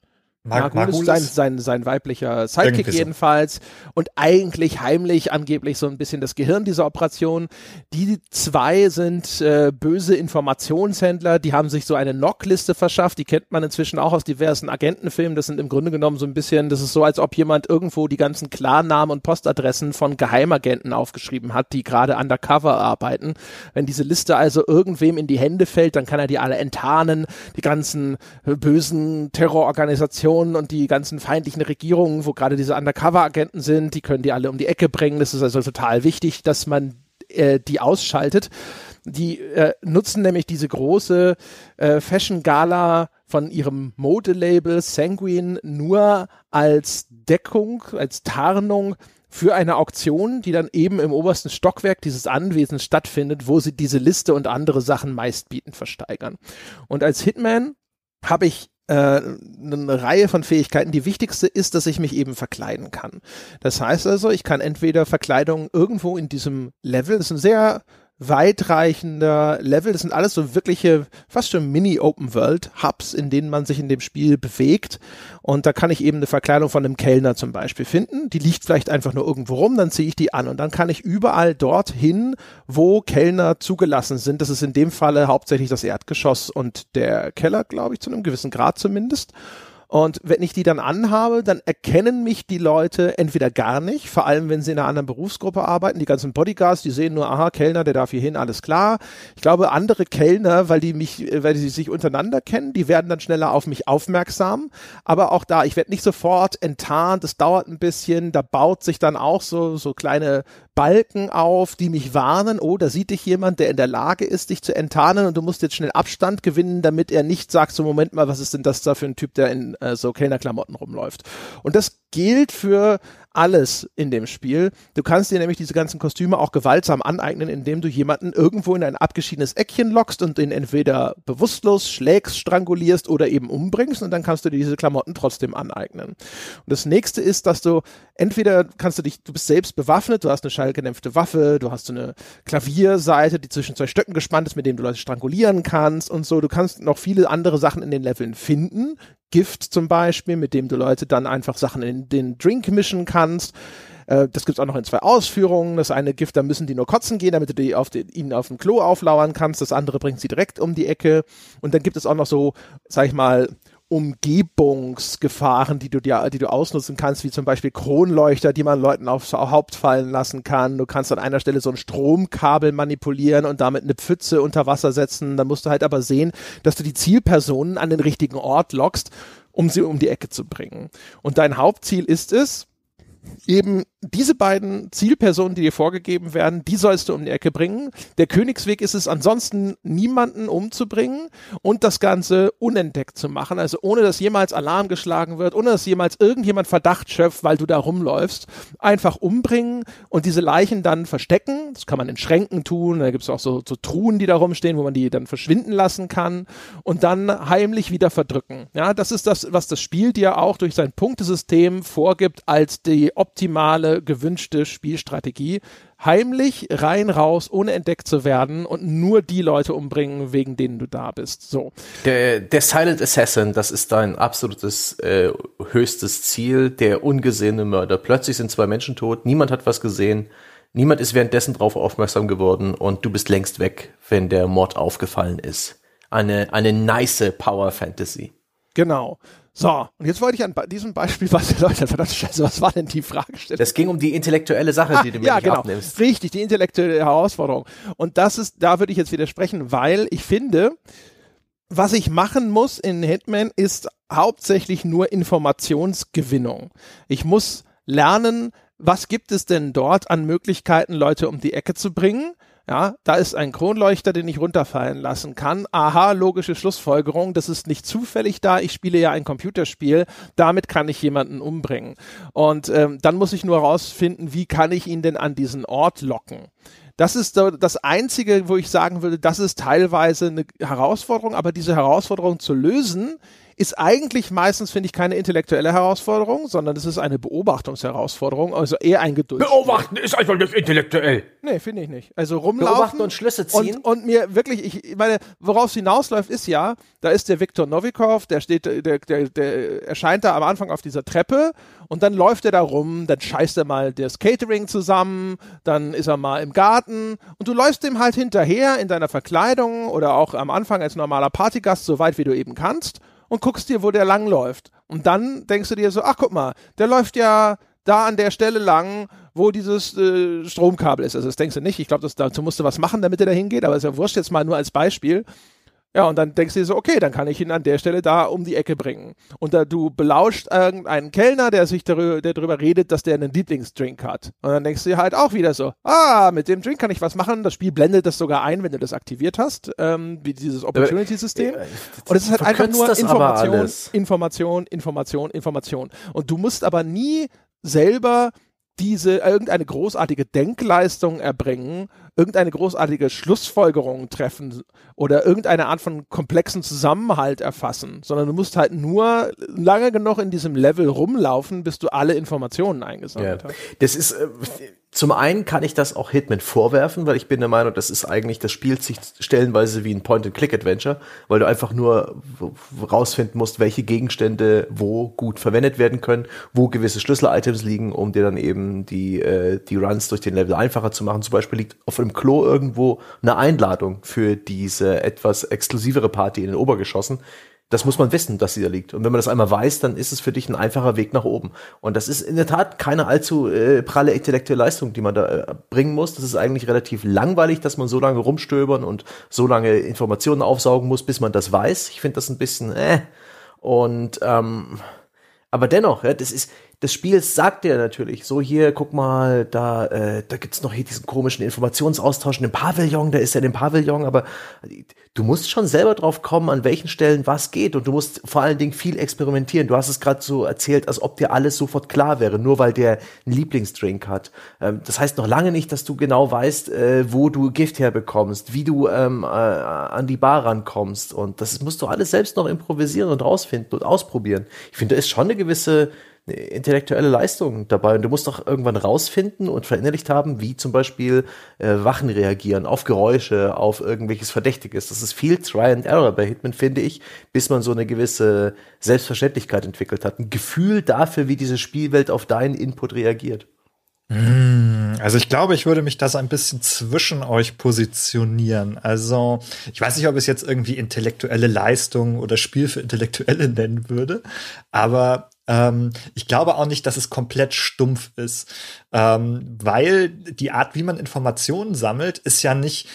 Speaker 1: Mag Margulis, sein, sein, sein weiblicher Sidekick jedenfalls. Und eigentlich heimlich angeblich so ein bisschen das Gehirn dieser Operation. Die zwei sind äh, böse Informationshändler, die haben sich so eine Knockliste verschafft, die kennt man inzwischen auch aus diversen Agentenfilmen. Das sind im Grunde genommen so ein bisschen, das ist so, als ob jemand irgendwo die ganzen Klarnamen und Postadressen von Geheimagenten aufgeschrieben hat, die gerade undercover arbeiten. Wenn diese Liste also irgendwem in die Hände fällt, dann kann er die alle enttarnen, die ganzen äh, bösen Terrororganisationen Föderation und die ganzen feindlichen Regierungen, wo gerade diese Undercover-Agenten sind, die können die alle um die Ecke bringen. Das ist also total wichtig, dass man äh, die ausschaltet. Die äh, nutzen nämlich diese große äh, Fashion-Gala von ihrem Modelabel Sanguine nur als Deckung, als Tarnung für eine Auktion, die dann eben im obersten Stockwerk dieses Anwesens stattfindet, wo sie diese Liste und andere Sachen meistbietend versteigern. Und als Hitman habe ich eine Reihe von Fähigkeiten. Die wichtigste ist, dass ich mich eben verkleiden kann. Das heißt also, ich kann entweder Verkleidung irgendwo in diesem Level, das ist ein sehr weitreichender Level. Das sind alles so wirkliche, fast schon Mini-Open-World-Hubs, in denen man sich in dem Spiel bewegt. Und da kann ich eben eine Verkleidung von einem Kellner zum Beispiel finden. Die liegt vielleicht einfach nur irgendwo rum, dann ziehe ich die an. Und dann kann ich überall dorthin, wo Kellner zugelassen sind. Das ist in dem Falle hauptsächlich das Erdgeschoss und der Keller, glaube ich, zu einem gewissen Grad zumindest. Und wenn ich die dann anhabe, dann erkennen mich die Leute entweder gar nicht, vor allem wenn sie in einer anderen Berufsgruppe arbeiten. Die ganzen Bodyguards, die sehen nur, aha, Kellner, der darf hier hin, alles klar. Ich glaube, andere Kellner, weil die mich, weil sie sich untereinander kennen, die werden dann schneller auf mich aufmerksam. Aber auch da, ich werde nicht sofort enttarnt, es dauert ein bisschen, da baut sich dann auch so, so kleine Balken auf, die mich warnen, oh, da sieht dich jemand, der in der Lage ist, dich zu enttarnen und du musst jetzt schnell Abstand gewinnen, damit er nicht sagt, so Moment mal, was ist denn das da für ein Typ, der in äh, so Kellnerklamotten rumläuft. Und das gilt für alles in dem Spiel. Du kannst dir nämlich diese ganzen Kostüme auch gewaltsam aneignen, indem du jemanden irgendwo in ein abgeschiedenes Eckchen lockst und den entweder bewusstlos schlägst, strangulierst oder eben umbringst und dann kannst du dir diese Klamotten trotzdem aneignen. Und das nächste ist, dass du entweder kannst du dich, du bist selbst bewaffnet, du hast eine schallgedämpfte Waffe, du hast so eine Klavierseite, die zwischen zwei Stöcken gespannt ist, mit dem du Leute strangulieren kannst und so. Du kannst noch viele andere Sachen in den Leveln finden, Gift zum Beispiel, mit dem du Leute dann einfach Sachen in den Drink mischen kannst. Äh, das gibt's auch noch in zwei Ausführungen. Das eine Gift, da müssen die nur kotzen gehen, damit du die auf den, ihnen auf dem Klo auflauern kannst. Das andere bringt sie direkt um die Ecke. Und dann gibt es auch noch so, sag ich mal, Umgebungsgefahren, die du dir, die du ausnutzen kannst, wie zum Beispiel Kronleuchter, die man Leuten aufs Haupt fallen lassen kann. Du kannst an einer Stelle so ein Stromkabel manipulieren und damit eine Pfütze unter Wasser setzen. Dann musst du halt aber sehen, dass du die Zielpersonen an den richtigen Ort lockst, um sie um die Ecke zu bringen. Und dein Hauptziel ist es, eben diese beiden Zielpersonen, die dir vorgegeben werden, die sollst du um die Ecke bringen. Der Königsweg ist es ansonsten, niemanden umzubringen und das Ganze unentdeckt zu machen. Also ohne, dass jemals Alarm geschlagen wird, ohne dass jemals irgendjemand Verdacht schöpft, weil du da rumläufst. Einfach umbringen und diese Leichen dann verstecken. Das kann man in Schränken tun. Da gibt es auch so, so Truhen, die da rumstehen, wo man die dann verschwinden lassen kann und dann heimlich wieder verdrücken. Ja, das ist das, was das Spiel dir auch durch sein Punktesystem vorgibt als die optimale gewünschte Spielstrategie. Heimlich rein raus, ohne entdeckt zu werden und nur die Leute umbringen, wegen denen du da bist. So.
Speaker 2: Der, der Silent Assassin, das ist dein absolutes äh, höchstes Ziel, der ungesehene Mörder. Plötzlich sind zwei Menschen tot, niemand hat was gesehen, niemand ist währenddessen drauf aufmerksam geworden und du bist längst weg, wenn der Mord aufgefallen ist. Eine, eine nice Power Fantasy.
Speaker 1: Genau. So, und jetzt wollte ich an diesem Beispiel, was Leute, verdammt scheiße, was war denn die Fragestellung?
Speaker 2: Das ging um die intellektuelle Sache,
Speaker 1: ah,
Speaker 2: die du mir
Speaker 1: ja,
Speaker 2: nicht
Speaker 1: genau.
Speaker 2: abnimmst.
Speaker 1: Richtig, die intellektuelle Herausforderung. Und das ist, da würde ich jetzt widersprechen, weil ich finde, was ich machen muss in Hitman ist hauptsächlich nur Informationsgewinnung. Ich muss lernen, was gibt es denn dort an Möglichkeiten, Leute um die Ecke zu bringen? Ja, da ist ein Kronleuchter, den ich runterfallen lassen kann. Aha, logische Schlussfolgerung. Das ist nicht zufällig da. Ich spiele ja ein Computerspiel. Damit kann ich jemanden umbringen. Und ähm, dann muss ich nur herausfinden, wie kann ich ihn denn an diesen Ort locken. Das ist das Einzige, wo ich sagen würde, das ist teilweise eine Herausforderung, aber diese Herausforderung zu lösen, ist eigentlich meistens, finde ich, keine intellektuelle Herausforderung, sondern es ist eine Beobachtungsherausforderung, also eher ein Geduld.
Speaker 2: Beobachten ist einfach nicht intellektuell.
Speaker 1: Nee, finde ich nicht. Also rumlaufen.
Speaker 2: Beobachten und Schlüsse ziehen.
Speaker 1: Und, und mir wirklich, ich meine, worauf es hinausläuft, ist ja, da ist der Viktor Novikov, der steht, der, der, der erscheint da am Anfang auf dieser Treppe und dann läuft er da rum, dann scheißt er mal das Catering zusammen, dann ist er mal im Garten und du läufst dem halt hinterher in deiner Verkleidung oder auch am Anfang als normaler Partygast, so weit wie du eben kannst und guckst dir, wo der langläuft. Und dann denkst du dir so, ach guck mal, der läuft ja da an der Stelle lang, wo dieses äh, Stromkabel ist. Also das denkst du nicht. Ich glaube, dazu musst du was machen, damit er da hingeht, aber ist ja wurscht jetzt mal nur als Beispiel. Ja, und dann denkst du dir so, okay, dann kann ich ihn an der Stelle da um die Ecke bringen. Und da du belauscht irgendeinen Kellner, der sich darüber, der darüber redet, dass der einen Lieblingsdrink hat. Und dann denkst du dir halt auch wieder so, ah, mit dem Drink kann ich was machen. Das Spiel blendet das sogar ein, wenn du das aktiviert hast, ähm, wie dieses Opportunity-System.
Speaker 2: Äh,
Speaker 1: Und es ist halt einfach nur Information. Information, Information, Information. Und du musst aber nie selber diese irgendeine großartige Denkleistung erbringen, irgendeine großartige Schlussfolgerung treffen oder irgendeine Art von komplexen Zusammenhalt erfassen, sondern du musst halt nur lange genug in diesem Level rumlaufen, bis du alle Informationen eingesammelt
Speaker 2: Ja.
Speaker 1: hast.
Speaker 2: Das ist, äh, zum einen kann ich das auch Hitman vorwerfen, weil ich bin der Meinung, das ist eigentlich, das spielt sich stellenweise wie ein Point-and-Click-Adventure, weil du einfach nur rausfinden musst, welche Gegenstände wo gut verwendet werden können, wo gewisse Schlüssel-Items liegen, um dir dann eben die, äh, die Runs durch den Level einfacher zu machen. Zum Beispiel liegt auf einem Klo irgendwo eine Einladung für diese etwas exklusivere Party in den Obergeschossen. Das muss man wissen, dass sie da liegt. Und wenn man das einmal weiß, dann ist es für dich ein einfacher Weg nach oben. Und das ist in der Tat keine allzu äh, pralle intellektuelle Leistung, die man da äh, bringen muss. Das ist eigentlich relativ langweilig, dass man so lange rumstöbern und so lange Informationen aufsaugen muss, bis man das weiß. Ich finde das ein bisschen äh. Und ähm, aber dennoch, ja, das ist das Spiel sagt dir natürlich, so hier, guck mal, da, äh, da gibt's noch hier diesen komischen Informationsaustausch in dem Pavillon, da ist ja in dem Pavillon, aber du musst schon selber drauf kommen, an welchen Stellen was geht und du musst vor allen Dingen viel experimentieren. Du hast es gerade so erzählt, als ob dir alles sofort klar wäre, nur weil der einen Lieblingsdrink hat. Ähm, das heißt noch lange nicht, dass du genau weißt, äh, wo du Gift herbekommst, wie du ähm, äh, an die Bar rankommst und das musst du alles selbst noch improvisieren und rausfinden und ausprobieren. Ich finde, da ist schon eine gewisse intellektuelle Leistung dabei. Und du musst doch irgendwann rausfinden und verinnerlicht haben, wie zum Beispiel äh, Wachen reagieren auf Geräusche, auf irgendwelches Verdächtiges. Das ist viel Try and Error bei Hitman, finde ich, bis man so eine gewisse Selbstverständlichkeit entwickelt hat. Ein Gefühl dafür, wie diese Spielwelt auf deinen Input reagiert.
Speaker 3: Also ich glaube, ich würde mich das ein bisschen zwischen euch positionieren. Also ich weiß nicht, ob ich es jetzt irgendwie intellektuelle Leistung oder Spiel für Intellektuelle nennen würde, aber ähm, ich glaube auch nicht, dass es komplett stumpf ist, ähm, weil die Art, wie man Informationen sammelt, ist ja nicht,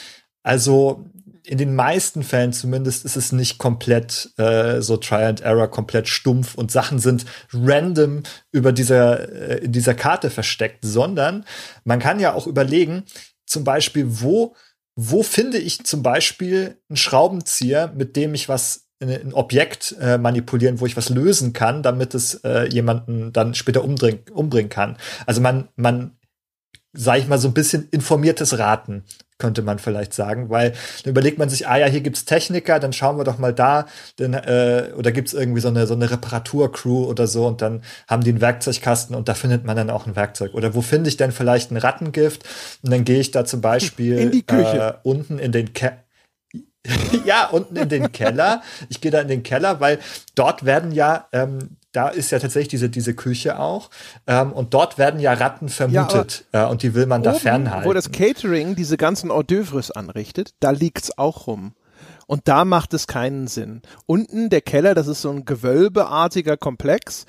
Speaker 3: also in den meisten Fällen zumindest ist es nicht komplett äh, so Try and Error, komplett stumpf und Sachen sind random über dieser, äh, in dieser Karte versteckt, sondern man kann ja auch überlegen, zum Beispiel, wo, wo finde ich zum Beispiel einen Schraubenzieher, mit dem ich was ein Objekt äh, manipulieren, wo ich was lösen kann, damit es äh, jemanden dann später umbringen, umbringen kann. Also man, man, sag ich mal, so ein bisschen informiertes Raten, könnte man vielleicht sagen, weil dann überlegt man sich, ah ja, hier gibt's Techniker, dann schauen wir doch mal da, denn, äh, oder gibt's irgendwie so eine, so eine Reparaturcrew oder so und dann haben die einen Werkzeugkasten und da findet man dann auch ein Werkzeug. Oder wo finde ich denn vielleicht ein Rattengift? Und dann gehe ich da zum Beispiel
Speaker 1: In die Küche.
Speaker 3: Äh, unten in den Ke ja, unten in den Keller. Ich gehe da in den Keller, weil dort werden ja, ähm, da ist ja tatsächlich diese, diese Küche auch. Ähm, und dort werden ja Ratten vermutet. äh, und die will man da fernhalten.
Speaker 1: Wo das Catering diese ganzen Hors d'oeuvres anrichtet, da liegt's auch rum. Und da macht es keinen Sinn. Unten der Keller, das ist so ein gewölbeartiger Komplex.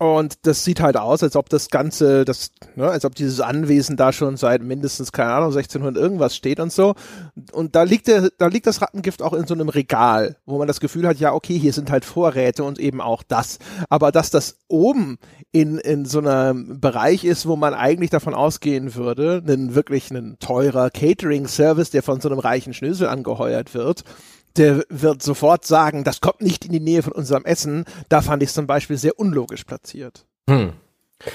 Speaker 1: Und das sieht halt aus, als ob das Ganze, das, ne, als ob dieses Anwesen da schon seit mindestens, keine Ahnung, 1600 irgendwas steht und so. Und da liegt der, da liegt das Rattengift auch in so einem Regal, wo man das Gefühl hat, ja, okay, hier sind halt Vorräte und eben auch das. Aber dass das oben in, in so einem Bereich ist, wo man eigentlich davon ausgehen würde, einen wirklich einen teurer Catering-Service, der von so einem reichen Schnösel angeheuert wird, der wird sofort sagen, das kommt nicht in die Nähe von unserem Essen. Da fand ich es zum Beispiel sehr unlogisch platziert.
Speaker 2: Hm.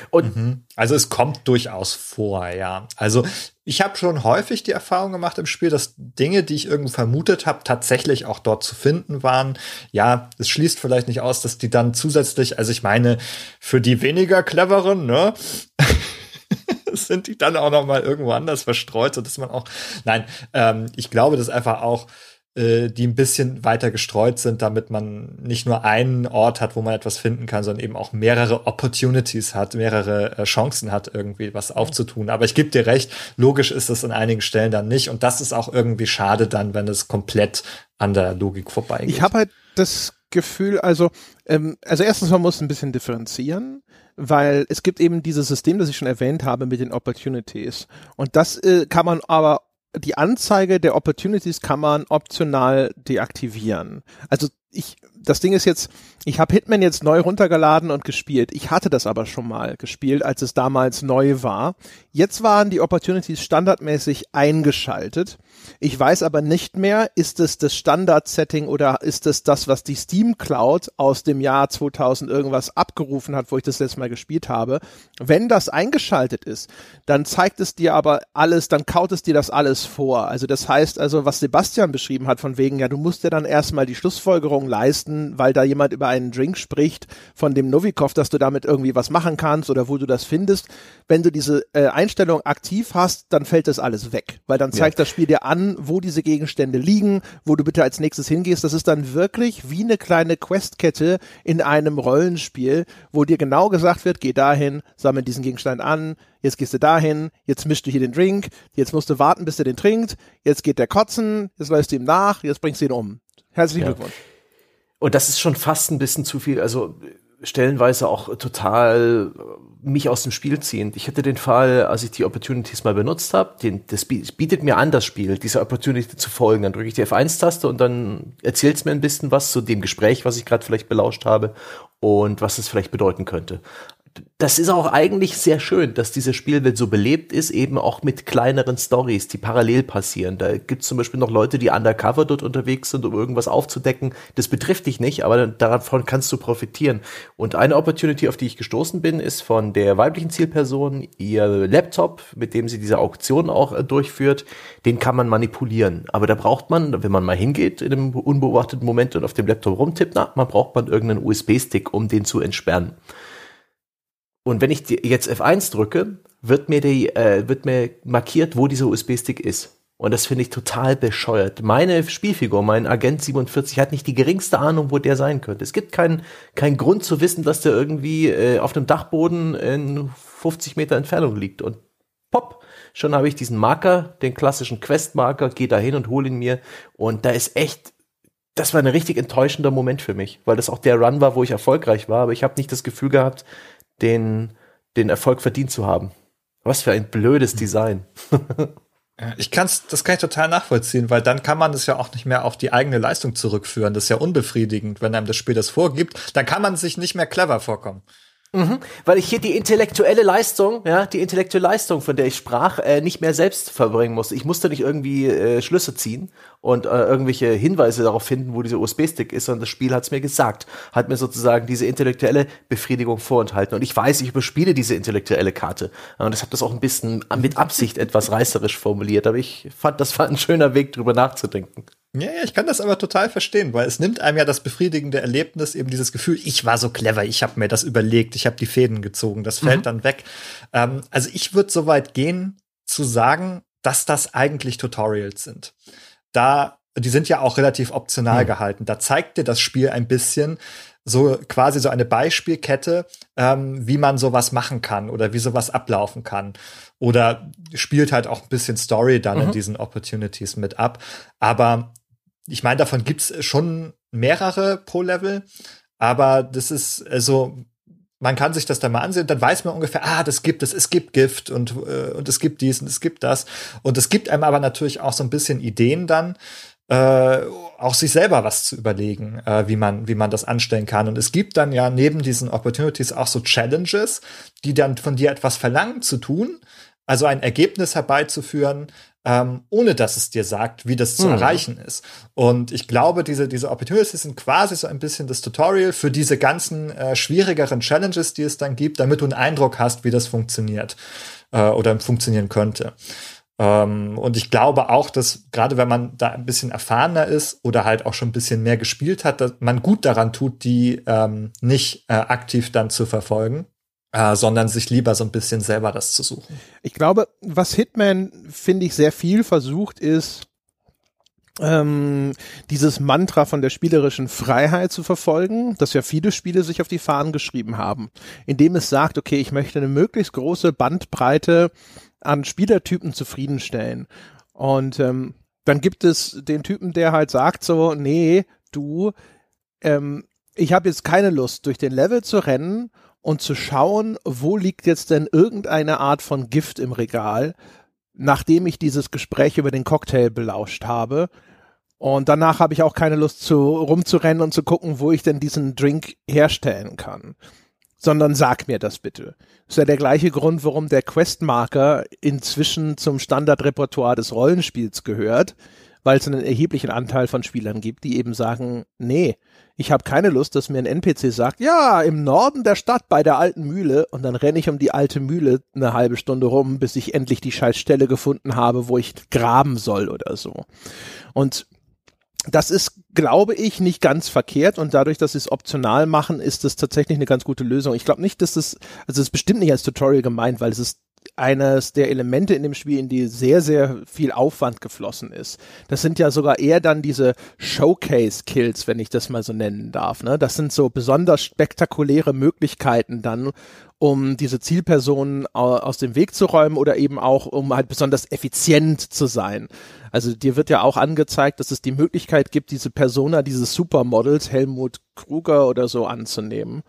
Speaker 2: Und
Speaker 3: Mhm. Also es kommt durchaus vor, ja. Also ich habe schon häufig die Erfahrung gemacht im Spiel, dass Dinge, die ich irgendwo vermutet habe, tatsächlich auch dort zu finden waren. Ja, es schließt vielleicht nicht aus, dass die dann zusätzlich, also ich meine, für die weniger cleveren, ne? sind die dann auch noch mal irgendwo anders verstreut, sodass man auch, nein, ähm, ich glaube, dass einfach auch äh, die ein bisschen weiter gestreut sind, damit man nicht nur einen Ort hat, wo man etwas finden kann, sondern eben auch mehrere Opportunities hat, mehrere äh, Chancen hat, irgendwie was aufzutun. Aber ich gebe dir recht, logisch ist es an einigen Stellen dann nicht. Und das ist auch irgendwie schade dann, wenn es komplett an der Logik vorbeigeht.
Speaker 1: Ich habe halt das Gefühl, also, ähm, also erstens, man muss ein bisschen differenzieren, weil es gibt eben dieses System, das ich schon erwähnt habe mit den Opportunities. Und das äh, kann man aber die Anzeige der Opportunities kann man optional deaktivieren. Also ich, das Ding ist jetzt, ich habe Hitman jetzt neu runtergeladen und gespielt. Ich hatte das aber schon mal gespielt, als es damals neu war. Jetzt waren die Opportunities standardmäßig eingeschaltet. Ich weiß aber nicht mehr, ist es das Standard-Setting oder ist es das, was die Steam Cloud aus dem Jahr 2000 irgendwas abgerufen hat, wo ich das letzte Mal gespielt habe. Wenn das eingeschaltet ist, dann zeigt es dir aber alles, dann kaut es dir das alles vor. Also das heißt also, was Sebastian beschrieben hat, von wegen, ja, du musst ja dann erstmal die Schlussfolgerung leisten, weil da jemand über einen Drink spricht von dem Novikov, dass du damit irgendwie was machen kannst oder wo du das findest. Wenn du diese äh, Einstellung aktiv hast, dann fällt das alles weg, weil dann zeigt ja. das Spiel dir an, wo diese Gegenstände liegen, wo du bitte als nächstes hingehst. Das ist dann wirklich wie eine kleine Questkette in einem Rollenspiel, wo dir genau gesagt wird, geh dahin, sammel diesen Gegenstand an, jetzt gehst du dahin, jetzt mischst du hier den Drink, jetzt musst du warten, bis er den trinkt, jetzt geht der kotzen, jetzt läufst du ihm nach, jetzt bringst du ihn um. Herzlichen ja. Glückwunsch.
Speaker 2: Und das ist schon fast ein bisschen zu viel, also stellenweise auch total mich aus dem Spiel ziehend. Ich hatte den Fall, als ich die Opportunities mal benutzt habe, das bietet mir an, das Spiel, dieser Opportunity zu folgen. Dann drücke ich die F1-Taste und dann erzählt es mir ein bisschen was zu dem Gespräch, was ich gerade vielleicht belauscht habe und was es vielleicht bedeuten könnte das ist auch eigentlich sehr schön, dass diese Spielwelt so belebt ist, eben auch mit kleineren Stories, die parallel passieren. Da gibt es zum Beispiel noch Leute, die undercover dort unterwegs sind, um irgendwas aufzudecken. Das betrifft dich nicht, aber davon kannst du profitieren. Und eine Opportunity, auf die ich gestoßen bin, ist von der weiblichen Zielperson, ihr Laptop, mit dem sie diese Auktion auch äh, durchführt, den kann man manipulieren. Aber da braucht man, wenn man mal hingeht in einem unbeobachteten Moment und auf dem Laptop rumtippt, na, man braucht man irgendeinen USB-Stick, um den zu entsperren. Und wenn ich jetzt F1 drücke, wird mir die, äh, wird mir markiert, wo dieser USB-Stick ist. Und das finde ich total bescheuert. Meine Spielfigur, mein Agent 47, hat nicht die geringste Ahnung, wo der sein könnte. Es gibt keinen keinen Grund zu wissen, dass der irgendwie äh, auf dem Dachboden in 50 Meter Entfernung liegt. Und pop, schon habe ich diesen Marker, den klassischen Quest-Marker, gehe da hin und hole ihn mir. Und da ist echt, das war ein richtig enttäuschender Moment für mich, weil das auch der Run war, wo ich erfolgreich war. Aber ich habe nicht das Gefühl gehabt, den, den Erfolg verdient zu haben. Was für ein blödes hm. Design.
Speaker 3: Ich kann's, das kann ich total nachvollziehen, weil dann kann man es ja auch nicht mehr auf die eigene Leistung zurückführen. Das ist ja unbefriedigend, wenn einem das Spiel das vorgibt. Dann kann man sich nicht mehr clever vorkommen.
Speaker 2: Mhm, weil ich hier die intellektuelle Leistung, ja, die intellektuelle Leistung, von der ich sprach, äh, nicht mehr selbst verbringen musste. Ich musste nicht irgendwie äh, Schlüsse ziehen und äh, irgendwelche Hinweise darauf finden, wo dieser USB-Stick ist, sondern das Spiel hat es mir gesagt, hat mir sozusagen diese intellektuelle Befriedigung vorenthalten. Und ich weiß, ich überspiele diese intellektuelle Karte. Und das hat das auch ein bisschen mit Absicht etwas reißerisch formuliert, aber ich fand, das war ein schöner Weg, drüber nachzudenken.
Speaker 3: Ja, ich kann das aber total verstehen, weil es nimmt einem ja das befriedigende Erlebnis, eben dieses Gefühl, ich war so clever, ich habe mir das überlegt, ich habe die Fäden gezogen, das fällt mhm. dann weg. Ähm, also ich würde so weit gehen, zu sagen, dass das eigentlich Tutorials sind. Da, die sind ja auch relativ optional mhm. gehalten. Da zeigt dir das Spiel ein bisschen, so quasi so eine Beispielkette, ähm, wie man sowas machen kann oder wie sowas ablaufen kann. Oder spielt halt auch ein bisschen Story dann mhm. in diesen Opportunities mit ab. Aber ich meine, davon gibt's schon mehrere pro Level, aber das ist also man kann sich das dann mal ansehen, dann weiß man ungefähr, ah, das gibt es, es gibt Gift und, äh, und es gibt dies und es gibt das. Und es gibt einem aber natürlich auch so ein bisschen Ideen dann, äh, auch sich selber was zu überlegen, äh, wie man, wie man das anstellen kann. Und es gibt dann ja neben diesen Opportunities auch so Challenges, die dann von dir etwas verlangen zu tun, also ein Ergebnis herbeizuführen, ähm, ohne dass es dir sagt, wie das zu mhm. erreichen ist. Und ich glaube, diese, diese Opportunities sind quasi so ein bisschen das Tutorial für diese ganzen äh, schwierigeren Challenges, die es dann gibt, damit du einen Eindruck hast, wie das funktioniert äh, oder funktionieren könnte. Ähm, und ich glaube auch, dass gerade wenn man da ein bisschen erfahrener ist oder halt auch schon ein bisschen mehr gespielt hat, dass man gut daran tut, die ähm, nicht äh, aktiv dann zu verfolgen äh, sondern sich lieber so ein bisschen selber das zu suchen.
Speaker 1: Ich glaube, was Hitman, finde ich, sehr viel versucht, ist, ähm, dieses Mantra von der spielerischen Freiheit zu verfolgen, das ja viele Spiele sich auf die Fahnen geschrieben haben, indem es sagt, okay, ich möchte eine möglichst große Bandbreite an Spielertypen zufriedenstellen. Und ähm, dann gibt es den Typen, der halt sagt so, nee, du, ähm, ich habe jetzt keine Lust, durch den Level zu rennen und zu schauen, wo liegt jetzt denn irgendeine Art von Gift im Regal, nachdem ich dieses Gespräch über den Cocktail belauscht habe. Und danach habe ich auch keine Lust zu rumzurennen und zu gucken, wo ich denn diesen Drink herstellen kann. Sondern sag mir das bitte. Das ist ja der gleiche Grund, warum der Questmarker inzwischen zum Standardrepertoire des Rollenspiels gehört, weil es einen erheblichen Anteil von Spielern gibt, die eben sagen, nee, ich habe keine Lust, dass mir ein NPC sagt, ja, im Norden der Stadt bei der alten Mühle und dann renne ich um die alte Mühle eine halbe Stunde rum, bis ich endlich die scheiß Stelle gefunden habe, wo ich graben soll oder so. Und das ist, glaube ich, nicht ganz verkehrt und dadurch, dass sie es optional machen, ist das tatsächlich eine ganz gute Lösung. Ich glaube nicht, dass das, also es ist bestimmt nicht als Tutorial gemeint, weil es ist eines der Elemente in dem Spiel, in die sehr, sehr viel Aufwand geflossen ist. Das sind ja sogar eher dann diese Showcase-Kills, wenn ich das mal so nennen darf. Ne? Das sind so besonders spektakuläre Möglichkeiten dann, um diese Zielpersonen aus dem Weg zu räumen oder eben auch, um halt besonders effizient zu sein. Also dir wird ja auch angezeigt, dass es die Möglichkeit gibt, diese Persona dieses Supermodels, Helmut Kruger oder so anzunehmen.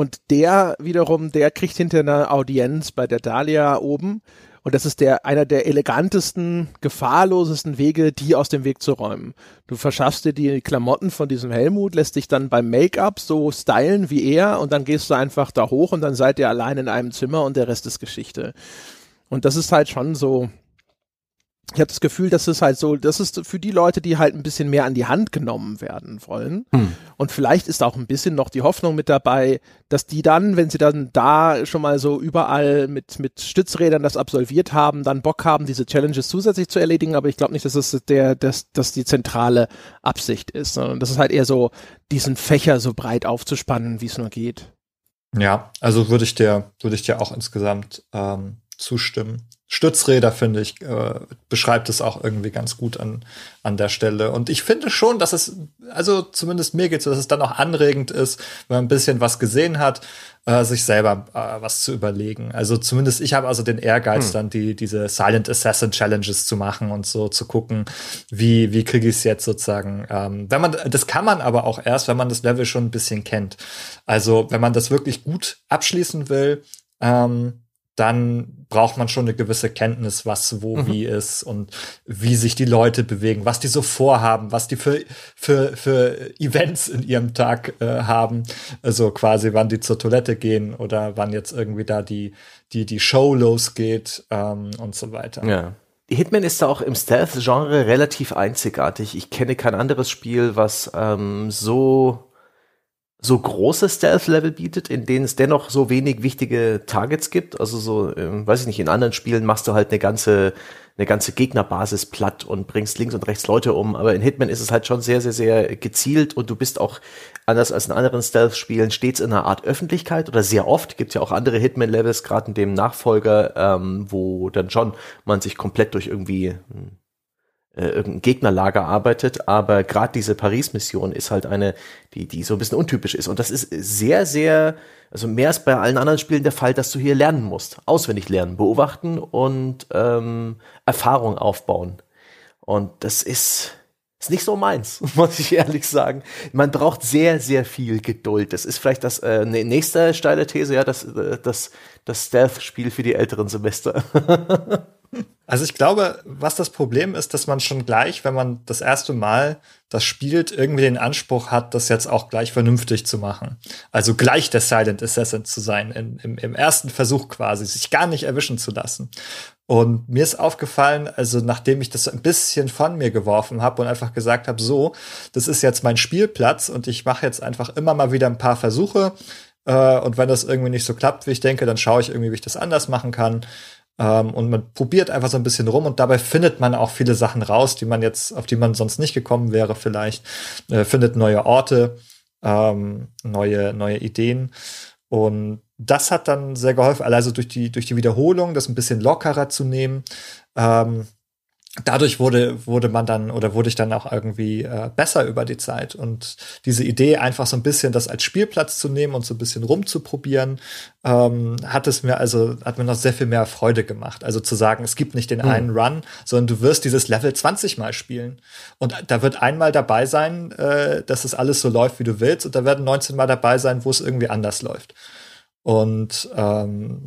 Speaker 1: Und der wiederum, der kriegt hinter einer Audienz bei der Dahlia oben. Und das ist der, einer der elegantesten, gefahrlosesten Wege, die aus dem Weg zu räumen. Du verschaffst dir die Klamotten von diesem Helmut, lässt dich dann beim Make-up so stylen wie er und dann gehst du einfach da hoch und dann seid ihr allein in einem Zimmer und der Rest ist Geschichte. Und das ist halt schon so, ich habe das Gefühl, dass es halt so, das ist für die Leute, die halt ein bisschen mehr an die Hand genommen werden wollen. Hm. Und vielleicht ist auch ein bisschen noch die Hoffnung mit dabei, dass die dann, wenn sie dann da schon mal so überall mit, mit Stützrädern das absolviert haben, dann Bock haben, diese Challenges zusätzlich zu erledigen. Aber ich glaube nicht, dass es der, dass, dass die zentrale Absicht ist, sondern das ist halt eher so, diesen Fächer so breit aufzuspannen, wie es nur geht.
Speaker 3: Ja, also würde ich dir, würde ich dir auch insgesamt ähm, zustimmen. Stützräder, finde ich, äh, beschreibt es auch irgendwie ganz gut an, an der Stelle. Und ich finde schon, dass es, also zumindest mir geht so, dass es dann auch anregend ist, wenn man ein bisschen was gesehen hat, äh, sich selber äh, was zu überlegen. Also zumindest ich habe also den Ehrgeiz, hm. dann die, diese Silent Assassin Challenges zu machen und so zu gucken, wie, wie kriege ich es jetzt sozusagen. Ähm, wenn man, das kann man aber auch erst, wenn man das Level schon ein bisschen kennt. Also wenn man das wirklich gut abschließen will, ähm, dann braucht man schon eine gewisse Kenntnis, was wo mhm. wie ist und wie sich die Leute bewegen, was die so vorhaben, was die für für für Events in ihrem Tag äh, haben, also quasi wann die zur Toilette gehen oder wann jetzt irgendwie da die die die Show losgeht ähm, und so weiter.
Speaker 2: Ja. Hitman ist da auch im Stealth-Genre relativ einzigartig. Ich kenne kein anderes Spiel, was ähm, so so große Stealth-Level bietet, in denen es dennoch so wenig wichtige Targets gibt. Also so, ähm, weiß ich nicht, in anderen Spielen machst du halt eine ganze, eine ganze Gegnerbasis platt und bringst links und rechts Leute um. Aber in Hitman ist es halt schon sehr, sehr, sehr gezielt und du bist auch anders als in anderen Stealth-Spielen stets in einer Art Öffentlichkeit oder sehr oft. Gibt ja auch andere Hitman-Levels, gerade in dem Nachfolger, ähm, wo dann schon man sich komplett durch irgendwie hm, äh, irgendein Gegnerlager arbeitet, aber gerade diese Paris-Mission ist halt eine, die, die so ein bisschen untypisch ist. Und das ist sehr, sehr, also mehr als bei allen anderen Spielen der Fall, dass du hier lernen musst. Auswendig lernen, beobachten und ähm, Erfahrung aufbauen. Und das ist, ist nicht so meins, muss ich ehrlich sagen. Man braucht sehr, sehr viel Geduld. Das ist vielleicht das äh, ne, nächste steile These, ja, das, äh, das, das Stealth-Spiel für die älteren Semester.
Speaker 3: Also ich glaube, was das Problem ist, dass man schon gleich, wenn man das erste Mal das spielt, irgendwie den Anspruch hat, das jetzt auch gleich vernünftig zu machen. Also gleich der Silent Assassin zu sein, in, im, im ersten Versuch quasi, sich gar nicht erwischen zu lassen. Und mir ist aufgefallen, also nachdem ich das ein bisschen von mir geworfen habe und einfach gesagt habe, so, das ist jetzt mein Spielplatz und ich mache jetzt einfach immer mal wieder ein paar Versuche. Äh, und wenn das irgendwie nicht so klappt, wie ich denke, dann schaue ich irgendwie, wie ich das anders machen kann. Ähm, und man probiert einfach so ein bisschen rum und dabei findet man auch viele Sachen raus, die man jetzt, auf die man sonst nicht gekommen wäre, vielleicht. Äh, findet neue Orte, ähm, neue, neue Ideen. Und das hat dann sehr geholfen, also durch die, durch die Wiederholung, das ein bisschen lockerer zu nehmen. Ähm, dadurch wurde, wurde man dann oder wurde ich dann auch irgendwie äh, besser über die Zeit. Und diese Idee, einfach so ein bisschen das als Spielplatz zu nehmen und so ein bisschen rumzuprobieren, ähm, hat es mir also, hat mir noch sehr viel mehr Freude gemacht. Also zu sagen, es gibt nicht den mhm. einen Run, sondern du wirst dieses Level 20 Mal spielen. Und da wird einmal dabei sein, äh, dass es alles so läuft, wie du willst, und da werden 19 Mal dabei sein, wo es irgendwie anders läuft. Und ähm,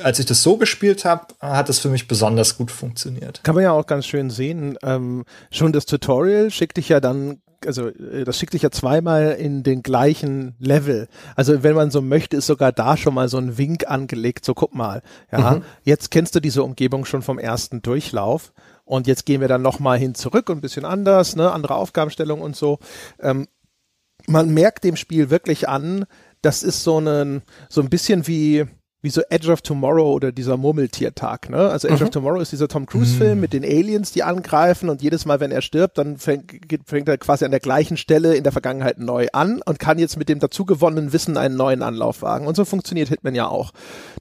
Speaker 3: als ich das so gespielt habe, hat es für mich besonders gut funktioniert.
Speaker 1: Kann man ja auch ganz schön sehen. Ähm, schon das Tutorial schickt dich ja dann also äh, das schickt dich ja zweimal in den gleichen Level. Also wenn man so möchte, ist sogar da schon mal so ein Wink angelegt, so guck mal, ja, mhm. jetzt kennst du diese Umgebung schon vom ersten Durchlauf und jetzt gehen wir dann nochmal hin zurück und ein bisschen anders, ne, andere Aufgabenstellung und so. Ähm, man merkt dem Spiel wirklich an, das ist so ein, so ein bisschen wie, wie so Edge of Tomorrow oder dieser Murmeltiertag, ne? Also Edge mhm. of Tomorrow ist dieser Tom Cruise Film mhm. mit den Aliens, die angreifen und jedes Mal, wenn er stirbt, dann fängt, fängt er quasi an der gleichen Stelle in der Vergangenheit neu an und kann jetzt mit dem dazugewonnenen Wissen einen neuen Anlauf wagen. Und so funktioniert Hitman ja auch.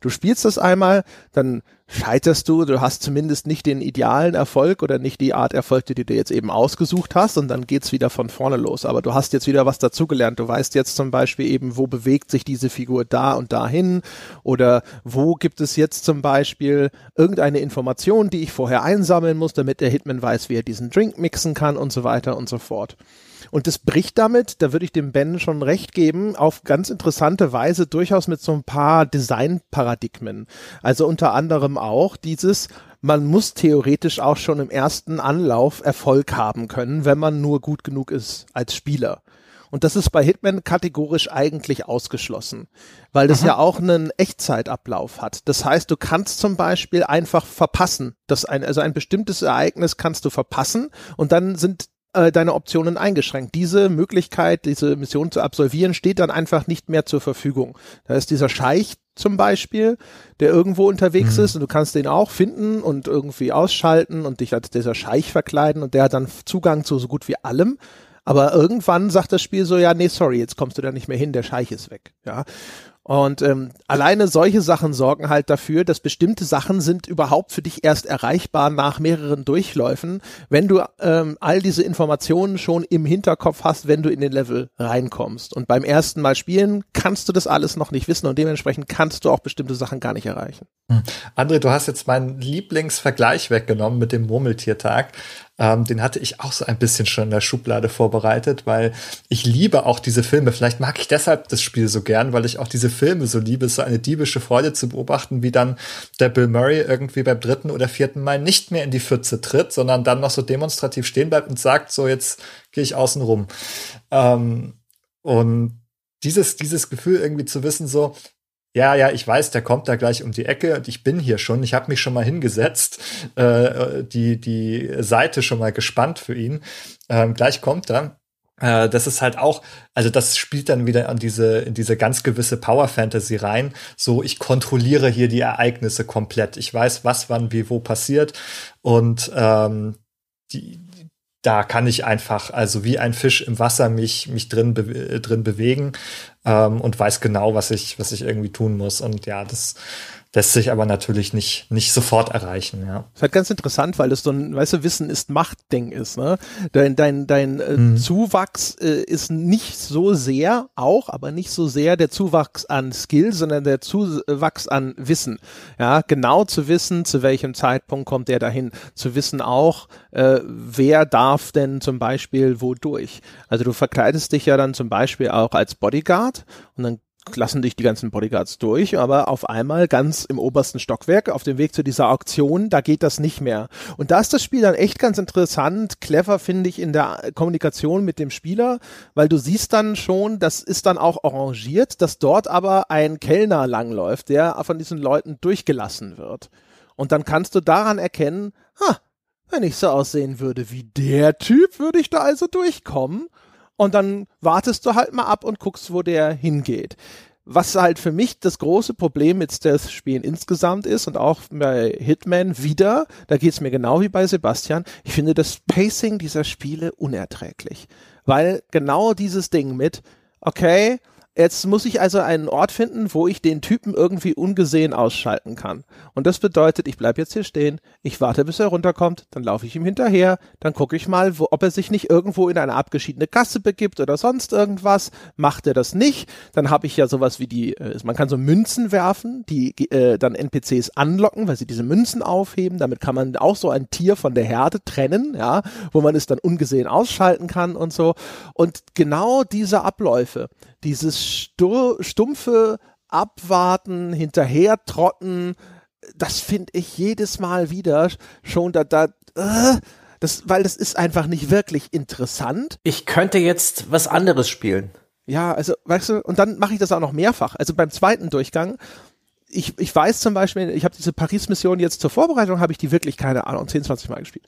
Speaker 1: Du spielst das einmal, dann scheiterst du, du hast zumindest nicht den idealen Erfolg oder nicht die Art Erfolg, die du dir jetzt eben ausgesucht hast und dann geht's wieder von vorne los. Aber du hast jetzt wieder was dazugelernt. Du weißt jetzt zum Beispiel eben, wo bewegt sich diese Figur da und dahin oder wo gibt es jetzt zum Beispiel irgendeine Information, die ich vorher einsammeln muss, damit der Hitman weiß, wie er diesen Drink mixen kann und so weiter und so fort. Und das bricht damit, da würde ich dem Ben schon recht geben, auf ganz interessante Weise durchaus mit so ein paar Designparadigmen. Also unter anderem auch dieses, man muss theoretisch auch schon im ersten Anlauf Erfolg haben können, wenn man nur gut genug ist als Spieler. Und das ist bei Hitman kategorisch eigentlich ausgeschlossen, weil das Aha. ja auch einen Echtzeitablauf hat. Das heißt, du kannst zum Beispiel einfach verpassen. Das ein, also ein bestimmtes Ereignis kannst du verpassen und dann sind äh, deine Optionen eingeschränkt. Diese Möglichkeit, diese Mission zu absolvieren, steht dann einfach nicht mehr zur Verfügung. Da ist dieser Scheich zum Beispiel, der irgendwo unterwegs mhm. ist und du kannst den auch finden und irgendwie ausschalten und dich als dieser Scheich verkleiden und der hat dann Zugang zu so gut wie allem. Aber irgendwann sagt das Spiel so, ja, nee, sorry, jetzt kommst du da nicht mehr hin, der Scheich ist weg. Ja. Und ähm, alleine solche Sachen sorgen halt dafür, dass bestimmte Sachen sind überhaupt für dich erst erreichbar nach mehreren Durchläufen, wenn du ähm, all diese Informationen schon im Hinterkopf hast, wenn du in den Level reinkommst. Und beim ersten Mal spielen kannst du das alles noch nicht wissen und dementsprechend kannst du auch bestimmte Sachen gar nicht erreichen.
Speaker 3: Hm. André, du hast jetzt meinen Lieblingsvergleich weggenommen mit dem Murmeltiertag. Ähm, den hatte ich auch so ein bisschen schon in der Schublade vorbereitet, weil ich liebe auch diese Filme. Vielleicht mag ich deshalb das Spiel so gern, weil ich auch diese Filme so liebe. So eine diebische Freude zu beobachten, wie dann der Bill Murray irgendwie beim dritten oder vierten Mal nicht mehr in die Pfütze tritt, sondern dann noch so demonstrativ stehen bleibt und sagt, so jetzt gehe ich außen rum. Ähm, und dieses, dieses Gefühl irgendwie zu wissen, so, ja, ja, ich weiß, der kommt da gleich um die Ecke und ich bin hier schon. Ich habe mich schon mal hingesetzt, äh, die, die Seite schon mal gespannt für ihn. Ähm, gleich kommt er. Äh, das ist halt auch, also das spielt dann wieder an diese, in diese ganz gewisse Power Fantasy rein. So, ich kontrolliere hier die Ereignisse komplett. Ich weiß, was, wann, wie, wo passiert. Und ähm, die, da kann ich einfach, also wie ein Fisch im Wasser, mich, mich drin, be drin bewegen ähm, und weiß genau, was ich, was ich irgendwie tun muss. Und ja, das, lässt sich aber natürlich nicht, nicht sofort erreichen, ja.
Speaker 1: Das ist halt ganz interessant, weil das so ein, weißt du, Wissen ist Machtding ist, ne? Dein, dein, dein äh, mhm. Zuwachs äh, ist nicht so sehr, auch, aber nicht so sehr der Zuwachs an Skill, sondern der Zuwachs an Wissen. Ja, genau zu wissen, zu welchem Zeitpunkt kommt der dahin. Zu wissen auch, äh, wer darf denn zum Beispiel wodurch. Also du verkleidest dich ja dann zum Beispiel auch als Bodyguard und dann lassen dich die ganzen Bodyguards durch, aber auf einmal ganz im obersten Stockwerk auf dem Weg zu dieser Auktion, da geht das nicht mehr. Und da ist das Spiel dann echt ganz interessant, clever finde ich in der Kommunikation mit dem Spieler, weil du siehst dann schon, das ist dann auch arrangiert, dass dort aber ein Kellner langläuft, der von diesen Leuten durchgelassen wird. Und dann kannst du daran erkennen, ha, wenn ich so aussehen würde wie der Typ, würde ich da also durchkommen und dann wartest du halt mal ab und guckst, wo der hingeht. Was halt für mich das große Problem mit Stealth-Spielen insgesamt ist und auch bei Hitman wieder, da geht es mir genau wie bei Sebastian, ich finde das Pacing dieser Spiele unerträglich. Weil genau dieses Ding mit, okay, Jetzt muss ich also einen Ort finden, wo ich den Typen irgendwie ungesehen ausschalten kann. Und das bedeutet, ich bleibe jetzt hier stehen, ich warte, bis er runterkommt, dann laufe ich ihm hinterher, dann gucke ich mal, wo, ob er sich nicht irgendwo in eine abgeschiedene Gasse begibt oder sonst irgendwas. Macht er das nicht, dann habe ich ja sowas wie die, äh, man kann so Münzen werfen, die äh, dann NPCs anlocken, weil sie diese Münzen aufheben. Damit kann man auch so ein Tier von der Herde trennen, ja, wo man es dann ungesehen ausschalten kann und so. Und genau diese Abläufe, dieses stumpfe abwarten, hinterher trotten, das finde ich jedes Mal wieder schon da, da, äh, das, weil das ist einfach nicht wirklich interessant.
Speaker 2: Ich könnte jetzt was anderes spielen.
Speaker 1: Ja, also, weißt du, und dann mache ich das auch noch mehrfach. Also beim zweiten Durchgang, ich, ich weiß zum Beispiel, ich habe diese Paris-Mission jetzt zur Vorbereitung, habe ich die wirklich, keine Ahnung, 10, 20 Mal gespielt.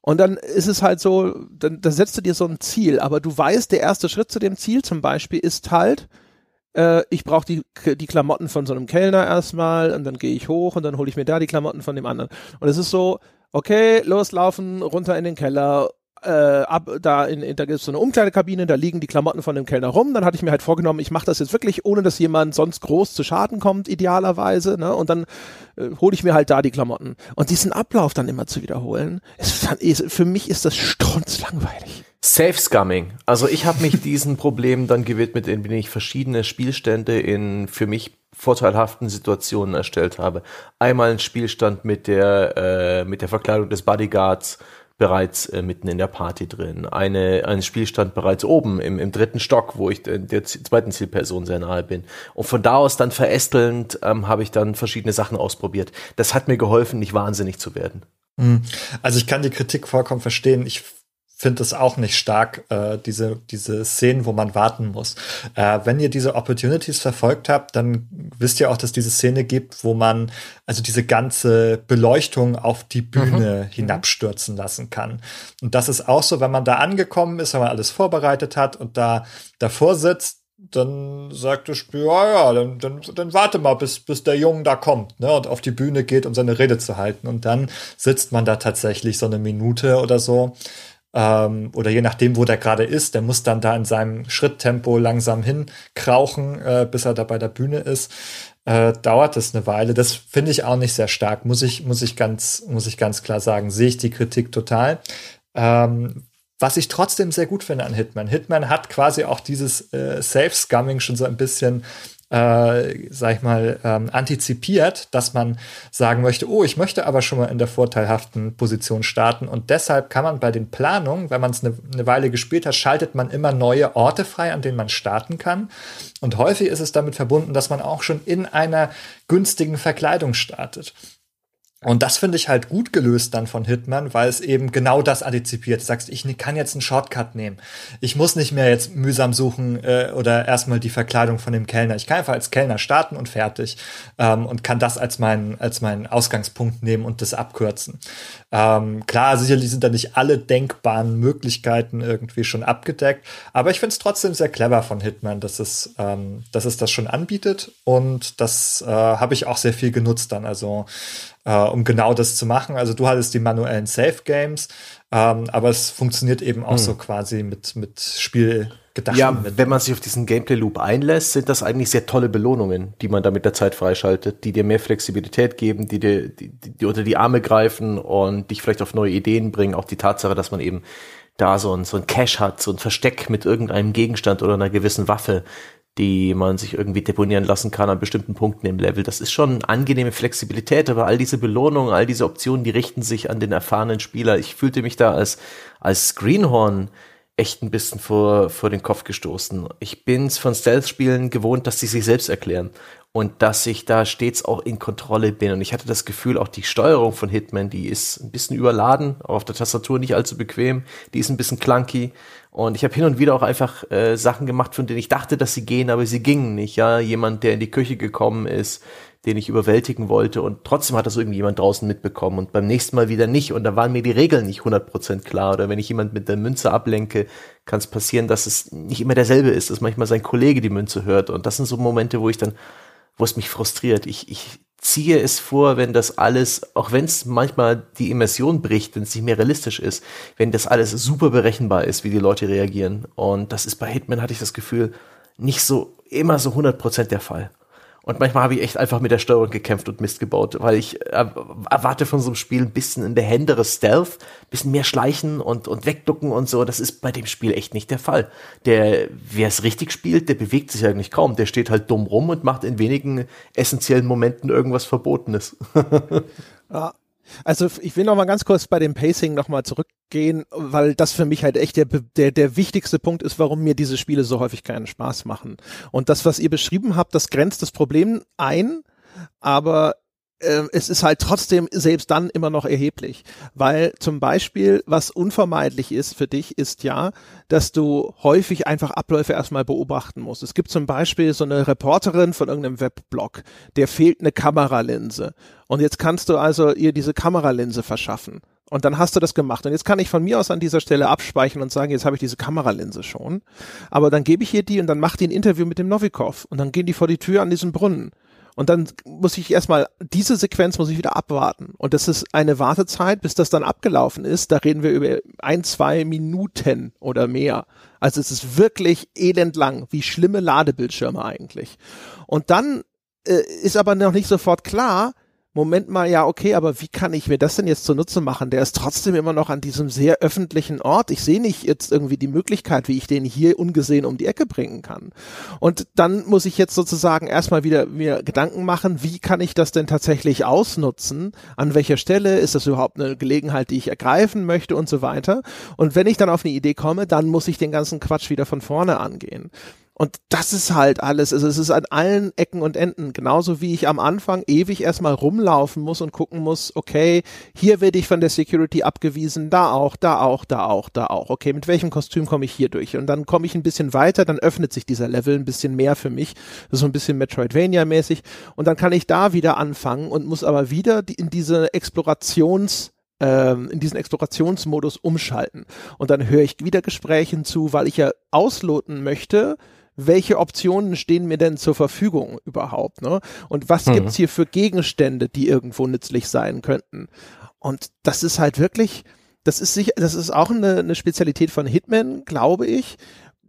Speaker 1: Und dann ist es halt so, dann, dann setzt du dir so ein Ziel, aber du weißt, der erste Schritt zu dem Ziel zum Beispiel ist halt, äh, ich brauche die, die Klamotten von so einem Kellner erstmal und dann gehe ich hoch und dann hole ich mir da die Klamotten von dem anderen. Und es ist so, okay, loslaufen, runter in den Keller, äh, ab, da in, in da gibt es so eine Umkleidekabine, da liegen die Klamotten von dem Kellner rum. Dann hatte ich mir halt vorgenommen, ich mache das jetzt wirklich, ohne dass jemand sonst groß zu Schaden kommt, idealerweise. Ne? Und dann äh, hole ich mir halt da die Klamotten. Und diesen Ablauf dann immer zu wiederholen, ist, ist, für mich ist das strunzlangweilig.
Speaker 2: Safe Scumming. Also ich habe mich diesen Problemen dann gewidmet, indem ich verschiedene Spielstände in für mich vorteilhaften Situationen erstellt habe. Einmal ein Spielstand mit der äh, mit der Verkleidung des Bodyguards, bereits äh, mitten in der Party drin. Eine, ein Spielstand bereits oben im, im dritten Stock, wo ich der, der zweiten Zielperson sehr nahe bin. Und von da aus dann verästelnd ähm, habe ich dann verschiedene Sachen ausprobiert. Das hat mir geholfen, nicht wahnsinnig zu werden.
Speaker 3: Hm. Also ich kann die Kritik vollkommen verstehen. Ich finde es auch nicht stark, äh, diese, diese Szenen, wo man warten muss. Äh, wenn ihr diese Opportunities verfolgt habt, dann wisst ihr auch, dass diese Szene gibt, wo man also diese ganze Beleuchtung auf die Bühne mhm. hinabstürzen lassen kann. Und das ist auch so, wenn man da angekommen ist, wenn man alles vorbereitet hat und da davor sitzt, dann sagt das Spiel, ja, ja, dann, dann, dann warte mal, bis, bis der Junge da kommt, ne, und auf die Bühne geht, um seine Rede zu halten. Und dann sitzt man da tatsächlich so eine Minute oder so ähm, oder je nachdem, wo der gerade ist, der muss dann da in seinem Schritttempo langsam hinkrauchen, äh, bis er da bei der Bühne ist. Äh, dauert es eine Weile. Das finde ich auch nicht sehr stark, muss ich, muss ich ganz, muss ich ganz klar sagen. Sehe ich die Kritik total. Ähm, was ich trotzdem sehr gut finde an Hitman. Hitman hat quasi auch dieses äh, Safe-Scumming schon so ein bisschen äh, sag ich mal, ähm, antizipiert, dass man sagen möchte, oh, ich möchte aber schon mal in der vorteilhaften Position starten. Und deshalb kann man bei den Planungen, wenn man es eine, eine Weile gespielt hat, schaltet man immer neue Orte frei, an denen man starten kann. Und häufig ist es damit verbunden, dass man auch schon in einer günstigen Verkleidung startet. Und das finde ich halt gut gelöst dann von Hitman, weil es eben genau das antizipiert. Du sagst, ich kann jetzt einen Shortcut nehmen. Ich muss nicht mehr jetzt mühsam suchen äh, oder erstmal die Verkleidung von dem Kellner. Ich kann einfach als Kellner starten und fertig ähm, und kann das als meinen als meinen Ausgangspunkt nehmen und das abkürzen. Ähm, klar, sicherlich sind da nicht alle denkbaren Möglichkeiten irgendwie schon abgedeckt, aber ich finde es trotzdem sehr clever von Hitman, dass es ähm, dass es das schon anbietet und das äh, habe ich auch sehr viel genutzt dann. Also äh, um genau das zu machen. Also du hattest die manuellen Safe Games, ähm, aber es funktioniert eben auch hm. so quasi mit, mit Spiel.
Speaker 2: Ja, mit. wenn man sich auf diesen Gameplay-Loop einlässt, sind das eigentlich sehr tolle Belohnungen, die man da mit der Zeit freischaltet, die dir mehr Flexibilität geben, die dir die, die unter die Arme greifen und dich vielleicht auf neue Ideen bringen. Auch die Tatsache, dass man eben da so ein, so ein Cache hat, so ein Versteck mit irgendeinem Gegenstand oder einer gewissen Waffe, die man sich irgendwie deponieren lassen kann an bestimmten Punkten im Level. Das ist schon angenehme Flexibilität, aber all diese Belohnungen, all diese Optionen, die richten sich an den erfahrenen Spieler. Ich fühlte mich da als, als Greenhorn echt ein bisschen vor, vor den Kopf gestoßen. Ich bin's von Stealth-Spielen gewohnt, dass sie sich selbst erklären und dass ich da stets auch in Kontrolle bin. Und ich hatte das Gefühl, auch die Steuerung von Hitman, die ist ein bisschen überladen, auf der Tastatur nicht allzu bequem, die ist ein bisschen clunky. Und ich habe hin und wieder auch einfach äh, Sachen gemacht, von denen ich dachte, dass sie gehen, aber sie gingen nicht. Ja, jemand, der in die Küche gekommen ist, den ich überwältigen wollte und trotzdem hat das irgendwie jemand draußen mitbekommen und beim nächsten Mal wieder nicht und da waren mir die Regeln nicht 100% klar oder wenn ich jemand mit der Münze ablenke, kann es passieren, dass es nicht immer derselbe ist, dass manchmal sein Kollege die Münze hört und das sind so Momente, wo ich dann, wo es mich frustriert. Ich, ich ziehe es vor, wenn das alles, auch wenn es manchmal die Immersion bricht, wenn es nicht mehr realistisch ist, wenn das alles super berechenbar ist, wie die Leute reagieren. Und das ist bei Hitman, hatte ich das Gefühl, nicht so immer so 100% der Fall. Und manchmal habe ich echt einfach mit der Steuerung gekämpft und Mist gebaut, weil ich äh, erwarte von so einem Spiel ein bisschen ein behenderes Stealth, ein bisschen mehr Schleichen und, und Wegducken und so. Das ist bei dem Spiel echt nicht der Fall. Der, wer es richtig spielt, der bewegt sich eigentlich kaum. Der steht halt dumm rum und macht in wenigen essentiellen Momenten irgendwas Verbotenes.
Speaker 1: ja. Also ich will noch mal ganz kurz bei dem Pacing noch mal zurückgehen, weil das für mich halt echt der, der, der wichtigste Punkt ist, warum mir diese Spiele so häufig keinen Spaß machen. Und das, was ihr beschrieben habt, das grenzt das Problem ein, aber es ist halt trotzdem selbst dann immer noch erheblich, weil zum Beispiel, was unvermeidlich ist für dich, ist ja, dass du häufig einfach Abläufe erstmal beobachten musst. Es gibt zum Beispiel so eine Reporterin von irgendeinem Webblog, der fehlt eine Kameralinse und jetzt kannst du also ihr diese Kameralinse verschaffen. Und dann hast du das gemacht. Und jetzt kann ich von mir aus an dieser Stelle abspeichern und sagen, jetzt habe ich diese Kameralinse schon. Aber dann gebe ich ihr die und dann macht die ein Interview mit dem Novikov. Und dann gehen die vor die Tür an diesen Brunnen. Und dann muss ich erstmal, diese Sequenz muss ich wieder abwarten. Und das ist eine Wartezeit, bis das dann abgelaufen ist. Da reden wir über ein, zwei Minuten oder mehr. Also es ist wirklich elendlang, wie schlimme Ladebildschirme eigentlich. Und dann äh, ist aber noch nicht sofort klar, Moment mal, ja, okay, aber wie kann ich mir das denn jetzt zunutze machen? Der ist trotzdem immer noch an diesem sehr öffentlichen Ort. Ich sehe nicht jetzt irgendwie die Möglichkeit, wie ich den hier ungesehen um die Ecke bringen kann. Und dann muss ich jetzt sozusagen erstmal wieder mir Gedanken machen, wie kann ich das denn tatsächlich ausnutzen? An welcher Stelle ist das überhaupt eine Gelegenheit, die ich ergreifen möchte und so weiter? Und wenn ich dann auf eine Idee komme, dann muss ich den ganzen Quatsch wieder von vorne angehen. Und das ist halt alles. Also es ist an allen Ecken und Enden. Genauso wie ich am Anfang ewig erstmal rumlaufen muss und gucken muss, okay, hier werde ich von der Security abgewiesen, da auch, da auch, da auch, da auch. Okay, mit welchem Kostüm komme ich hier durch? Und dann komme ich ein bisschen weiter, dann öffnet sich dieser Level ein bisschen mehr für mich. So ein bisschen Metroidvania-mäßig. Und dann kann ich da wieder anfangen und muss aber wieder in diese Explorations- ähm, in diesen Explorationsmodus umschalten. Und dann höre ich wieder Gesprächen zu, weil ich ja ausloten möchte, welche Optionen stehen mir denn zur Verfügung überhaupt, ne? Und was mhm. gibt's hier für Gegenstände, die irgendwo nützlich sein könnten? Und das ist halt wirklich, das ist sicher, das ist auch eine, eine Spezialität von Hitman, glaube ich.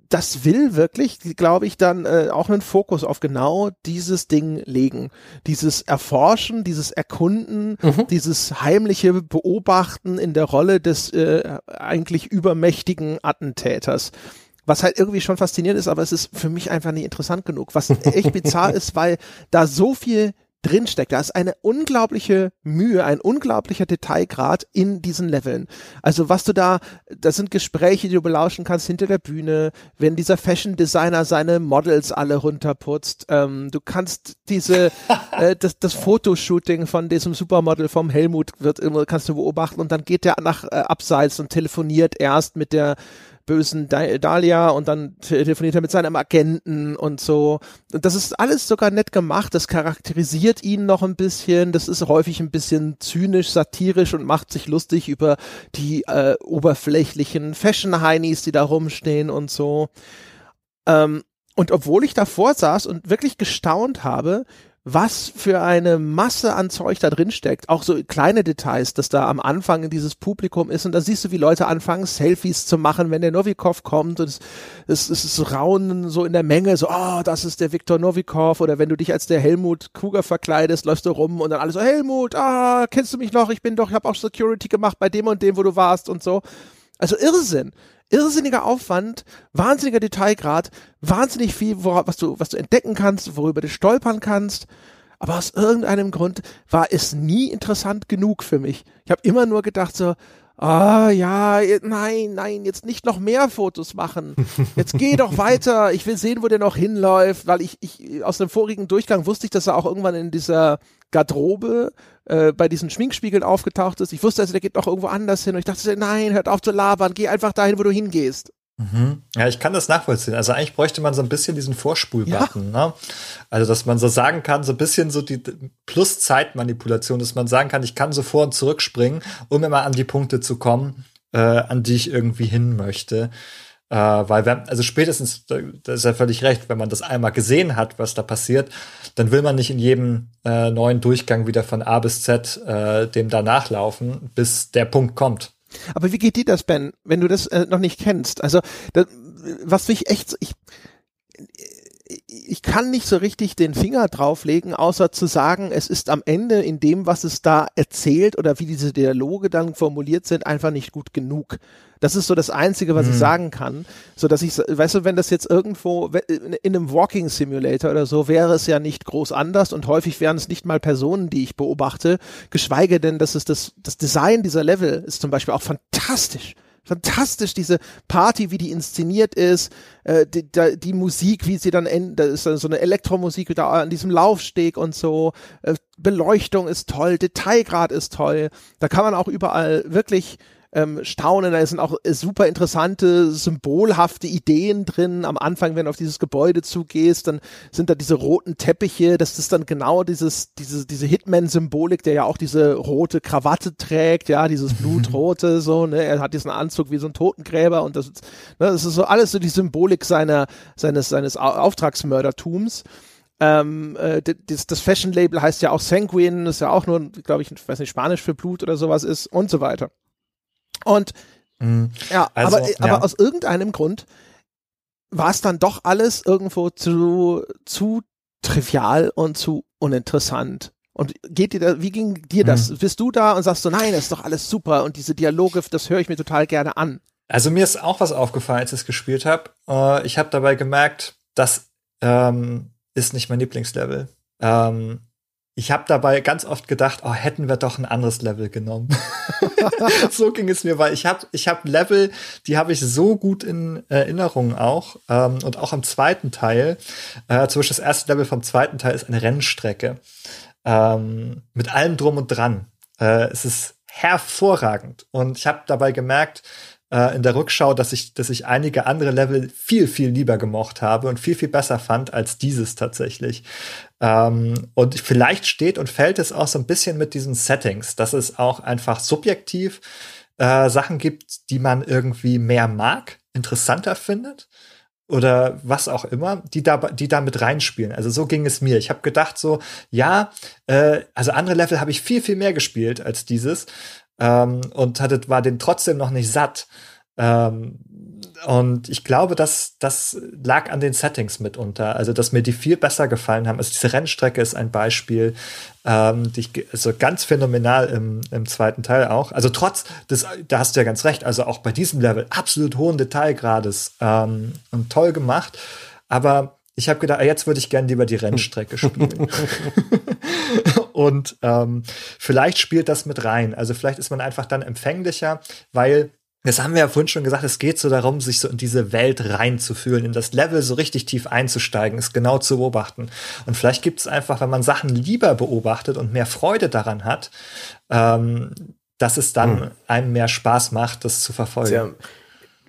Speaker 1: Das will wirklich, glaube ich, dann äh, auch einen Fokus auf genau dieses Ding legen. Dieses Erforschen, dieses Erkunden, mhm. dieses heimliche Beobachten in der Rolle des äh, eigentlich übermächtigen Attentäters was halt irgendwie schon faszinierend ist, aber es ist für mich einfach nicht interessant genug, was echt bizarr ist, weil da so viel drinsteckt. Da ist eine unglaubliche Mühe, ein unglaublicher Detailgrad in diesen Leveln. Also was du da, das sind Gespräche, die du belauschen kannst hinter der Bühne, wenn dieser Fashion Designer seine Models alle runterputzt. Ähm, du kannst diese, äh, das, das Fotoshooting von diesem Supermodel vom Helmut wird immer, kannst du beobachten und dann geht der nach äh, abseits und telefoniert erst mit der bösen Dahlia und dann telefoniert er mit seinem Agenten und so. Und das ist alles sogar nett gemacht. Das charakterisiert ihn noch ein bisschen. Das ist häufig ein bisschen zynisch, satirisch und macht sich lustig über die äh, oberflächlichen Fashion-Heinis, die da rumstehen und so. Ähm, und obwohl ich davor saß und wirklich gestaunt habe, was für eine Masse an Zeug da drin steckt. Auch so kleine Details, dass da am Anfang dieses Publikum ist und da siehst du, wie Leute anfangen, Selfies zu machen, wenn der Novikov kommt und es, es, es ist Raunen so in der Menge, so, oh, das ist der Viktor Novikov oder wenn du dich als der Helmut Kruger verkleidest, läufst du rum und dann alles so, Helmut, ah, kennst du mich noch? Ich bin doch, ich habe auch Security gemacht bei dem und dem, wo du warst und so. Also Irrsinn irrsinniger Aufwand, wahnsinniger Detailgrad, wahnsinnig viel, wora, was du, was du entdecken kannst, worüber du stolpern kannst. Aber aus irgendeinem Grund war es nie interessant genug für mich. Ich habe immer nur gedacht so, ah oh, ja, nein, nein, jetzt nicht noch mehr Fotos machen. Jetzt geh doch weiter. Ich will sehen, wo der noch hinläuft, weil ich, ich aus dem vorigen Durchgang wusste ich, dass er auch irgendwann in dieser Garderobe äh, bei diesen Schminkspiegeln aufgetaucht ist. Ich wusste also, der geht noch irgendwo anders hin und ich dachte, nein, hört auf zu labern, geh einfach dahin, wo du hingehst.
Speaker 3: Mhm. Ja, ich kann das nachvollziehen. Also eigentlich bräuchte man so ein bisschen diesen Vorspulbutton. Ja. Ne? Also, dass man so sagen kann, so ein bisschen so die Plus-Zeitmanipulation, dass man sagen kann, ich kann so vor und zurückspringen, um immer an die Punkte zu kommen, äh, an die ich irgendwie hin möchte. Äh, weil wenn, also spätestens, da ist ja völlig recht, wenn man das einmal gesehen hat, was da passiert, dann will man nicht in jedem äh, neuen Durchgang wieder von A bis Z äh, dem danach laufen, bis der Punkt kommt.
Speaker 1: Aber wie geht dir das, Ben, wenn du das äh, noch nicht kennst? Also, das, was mich echt, ich, ich kann nicht so richtig den Finger drauflegen, außer zu sagen, es ist am Ende in dem, was es da erzählt oder wie diese Dialoge dann formuliert sind, einfach nicht gut genug. Das ist so das Einzige, was hm. ich sagen kann. So dass ich, weißt du, wenn das jetzt irgendwo in einem Walking Simulator oder so wäre es ja nicht groß anders und häufig wären es nicht mal Personen, die ich beobachte, geschweige denn, dass es das, das Design dieser Level ist zum Beispiel auch fantastisch fantastisch, diese Party, wie die inszeniert ist, äh, die, die, Musik, wie sie dann endet, da ist dann so eine Elektromusik da an diesem Laufsteg und so, äh, Beleuchtung ist toll, Detailgrad ist toll, da kann man auch überall wirklich ähm, staunen. Da sind auch äh, super interessante, symbolhafte Ideen drin. Am Anfang, wenn du auf dieses Gebäude zugehst, dann sind da diese roten Teppiche. Das ist dann genau dieses, diese, diese Hitman-Symbolik, der ja auch diese rote Krawatte trägt, ja, dieses Blutrote, so, ne. Er hat diesen Anzug wie so ein Totengräber und das, ne, das ist so alles so die Symbolik seiner, seines, seines Auftragsmördertums. Ähm, äh, das, das Fashion-Label heißt ja auch Sanguine, ist ja auch nur, glaube ich, weiß nicht, Spanisch für Blut oder sowas ist und so weiter. Und mhm. ja, also, aber, ja. aber aus irgendeinem Grund war es dann doch alles irgendwo zu, zu trivial und zu uninteressant. Und geht dir da, wie ging dir das? Mhm. Bist du da und sagst du, nein, das ist doch alles super und diese Dialoge, das höre ich mir total gerne an.
Speaker 3: Also mir ist auch was aufgefallen, als ich es gespielt habe. Äh, ich habe dabei gemerkt, das ähm, ist nicht mein Lieblingslevel. Ähm, ich habe dabei ganz oft gedacht, oh, hätten wir doch ein anderes Level genommen. so ging es mir, weil ich habe ich hab Level, die habe ich so gut in Erinnerung auch. Ähm, und auch im zweiten Teil, äh, zum Beispiel das erste Level vom zweiten Teil ist eine Rennstrecke. Ähm, mit allem drum und dran. Äh, es ist hervorragend. Und ich habe dabei gemerkt, äh, in der Rückschau, dass ich, dass ich einige andere Level viel, viel lieber gemocht habe und viel, viel besser fand als dieses tatsächlich. Ähm, und vielleicht steht und fällt es auch so ein bisschen mit diesen Settings, dass es auch einfach subjektiv äh, Sachen gibt, die man irgendwie mehr mag, interessanter findet oder was auch immer, die da, die da mit reinspielen. Also so ging es mir. Ich habe gedacht so, ja, äh, also andere Level habe ich viel, viel mehr gespielt als dieses ähm, und hatte, war den trotzdem noch nicht satt. Ähm, und ich glaube, dass das lag an den Settings mitunter. Also, dass mir die viel besser gefallen haben. Also, diese Rennstrecke ist ein Beispiel, ähm, die ich, also ganz phänomenal im, im zweiten Teil auch. Also, trotz des, da hast du ja ganz recht, also auch bei diesem Level absolut hohen Detailgrades ähm, und toll gemacht. Aber ich habe gedacht, jetzt würde ich gerne lieber die Rennstrecke spielen. und ähm, vielleicht spielt das mit rein. Also vielleicht ist man einfach dann empfänglicher, weil das haben wir ja vorhin schon gesagt, es geht so darum, sich so in diese Welt reinzufühlen, in das Level so richtig tief einzusteigen, es genau zu beobachten. Und vielleicht gibt es einfach, wenn man Sachen lieber beobachtet und mehr Freude daran hat, ähm, dass es dann hm. einem mehr Spaß macht, das zu verfolgen.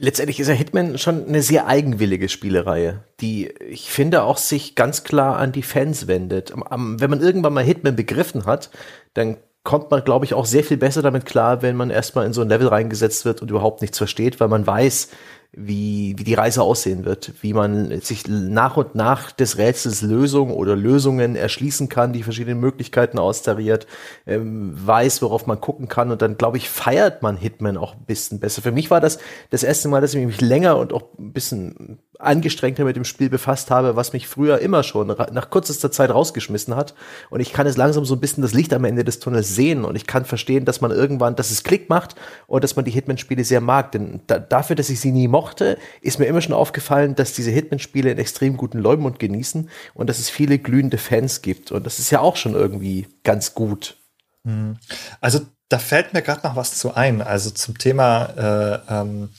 Speaker 2: Letztendlich ist ja Hitman schon eine sehr eigenwillige Spielereihe, die ich finde auch sich ganz klar an die Fans wendet. Wenn man irgendwann mal Hitman begriffen hat, dann kommt man, glaube ich, auch sehr viel besser damit klar, wenn man erstmal in so ein Level reingesetzt wird und überhaupt nichts versteht, weil man weiß, wie, wie die Reise aussehen wird, wie man sich nach und nach des Rätsels Lösung oder Lösungen erschließen kann, die verschiedenen Möglichkeiten austariert, ähm, weiß, worauf man gucken kann und dann, glaube ich, feiert man Hitman auch ein bisschen besser. Für mich war das das erste Mal, dass ich mich länger und auch ein bisschen angestrengter mit dem Spiel befasst habe, was mich früher immer schon nach kürzester Zeit rausgeschmissen hat. Und ich kann es langsam so ein bisschen das Licht am Ende des Tunnels sehen und ich kann verstehen, dass man irgendwann, dass es Klick macht und dass man die Hitman-Spiele sehr mag. Denn da, dafür, dass ich sie nie mochte, ist mir immer schon aufgefallen, dass diese Hitman-Spiele einen extrem guten Leumund genießen und dass es viele glühende Fans gibt. Und das ist ja auch schon irgendwie ganz gut.
Speaker 3: Hm. Also da fällt mir gerade noch was zu ein. Also zum Thema äh, ähm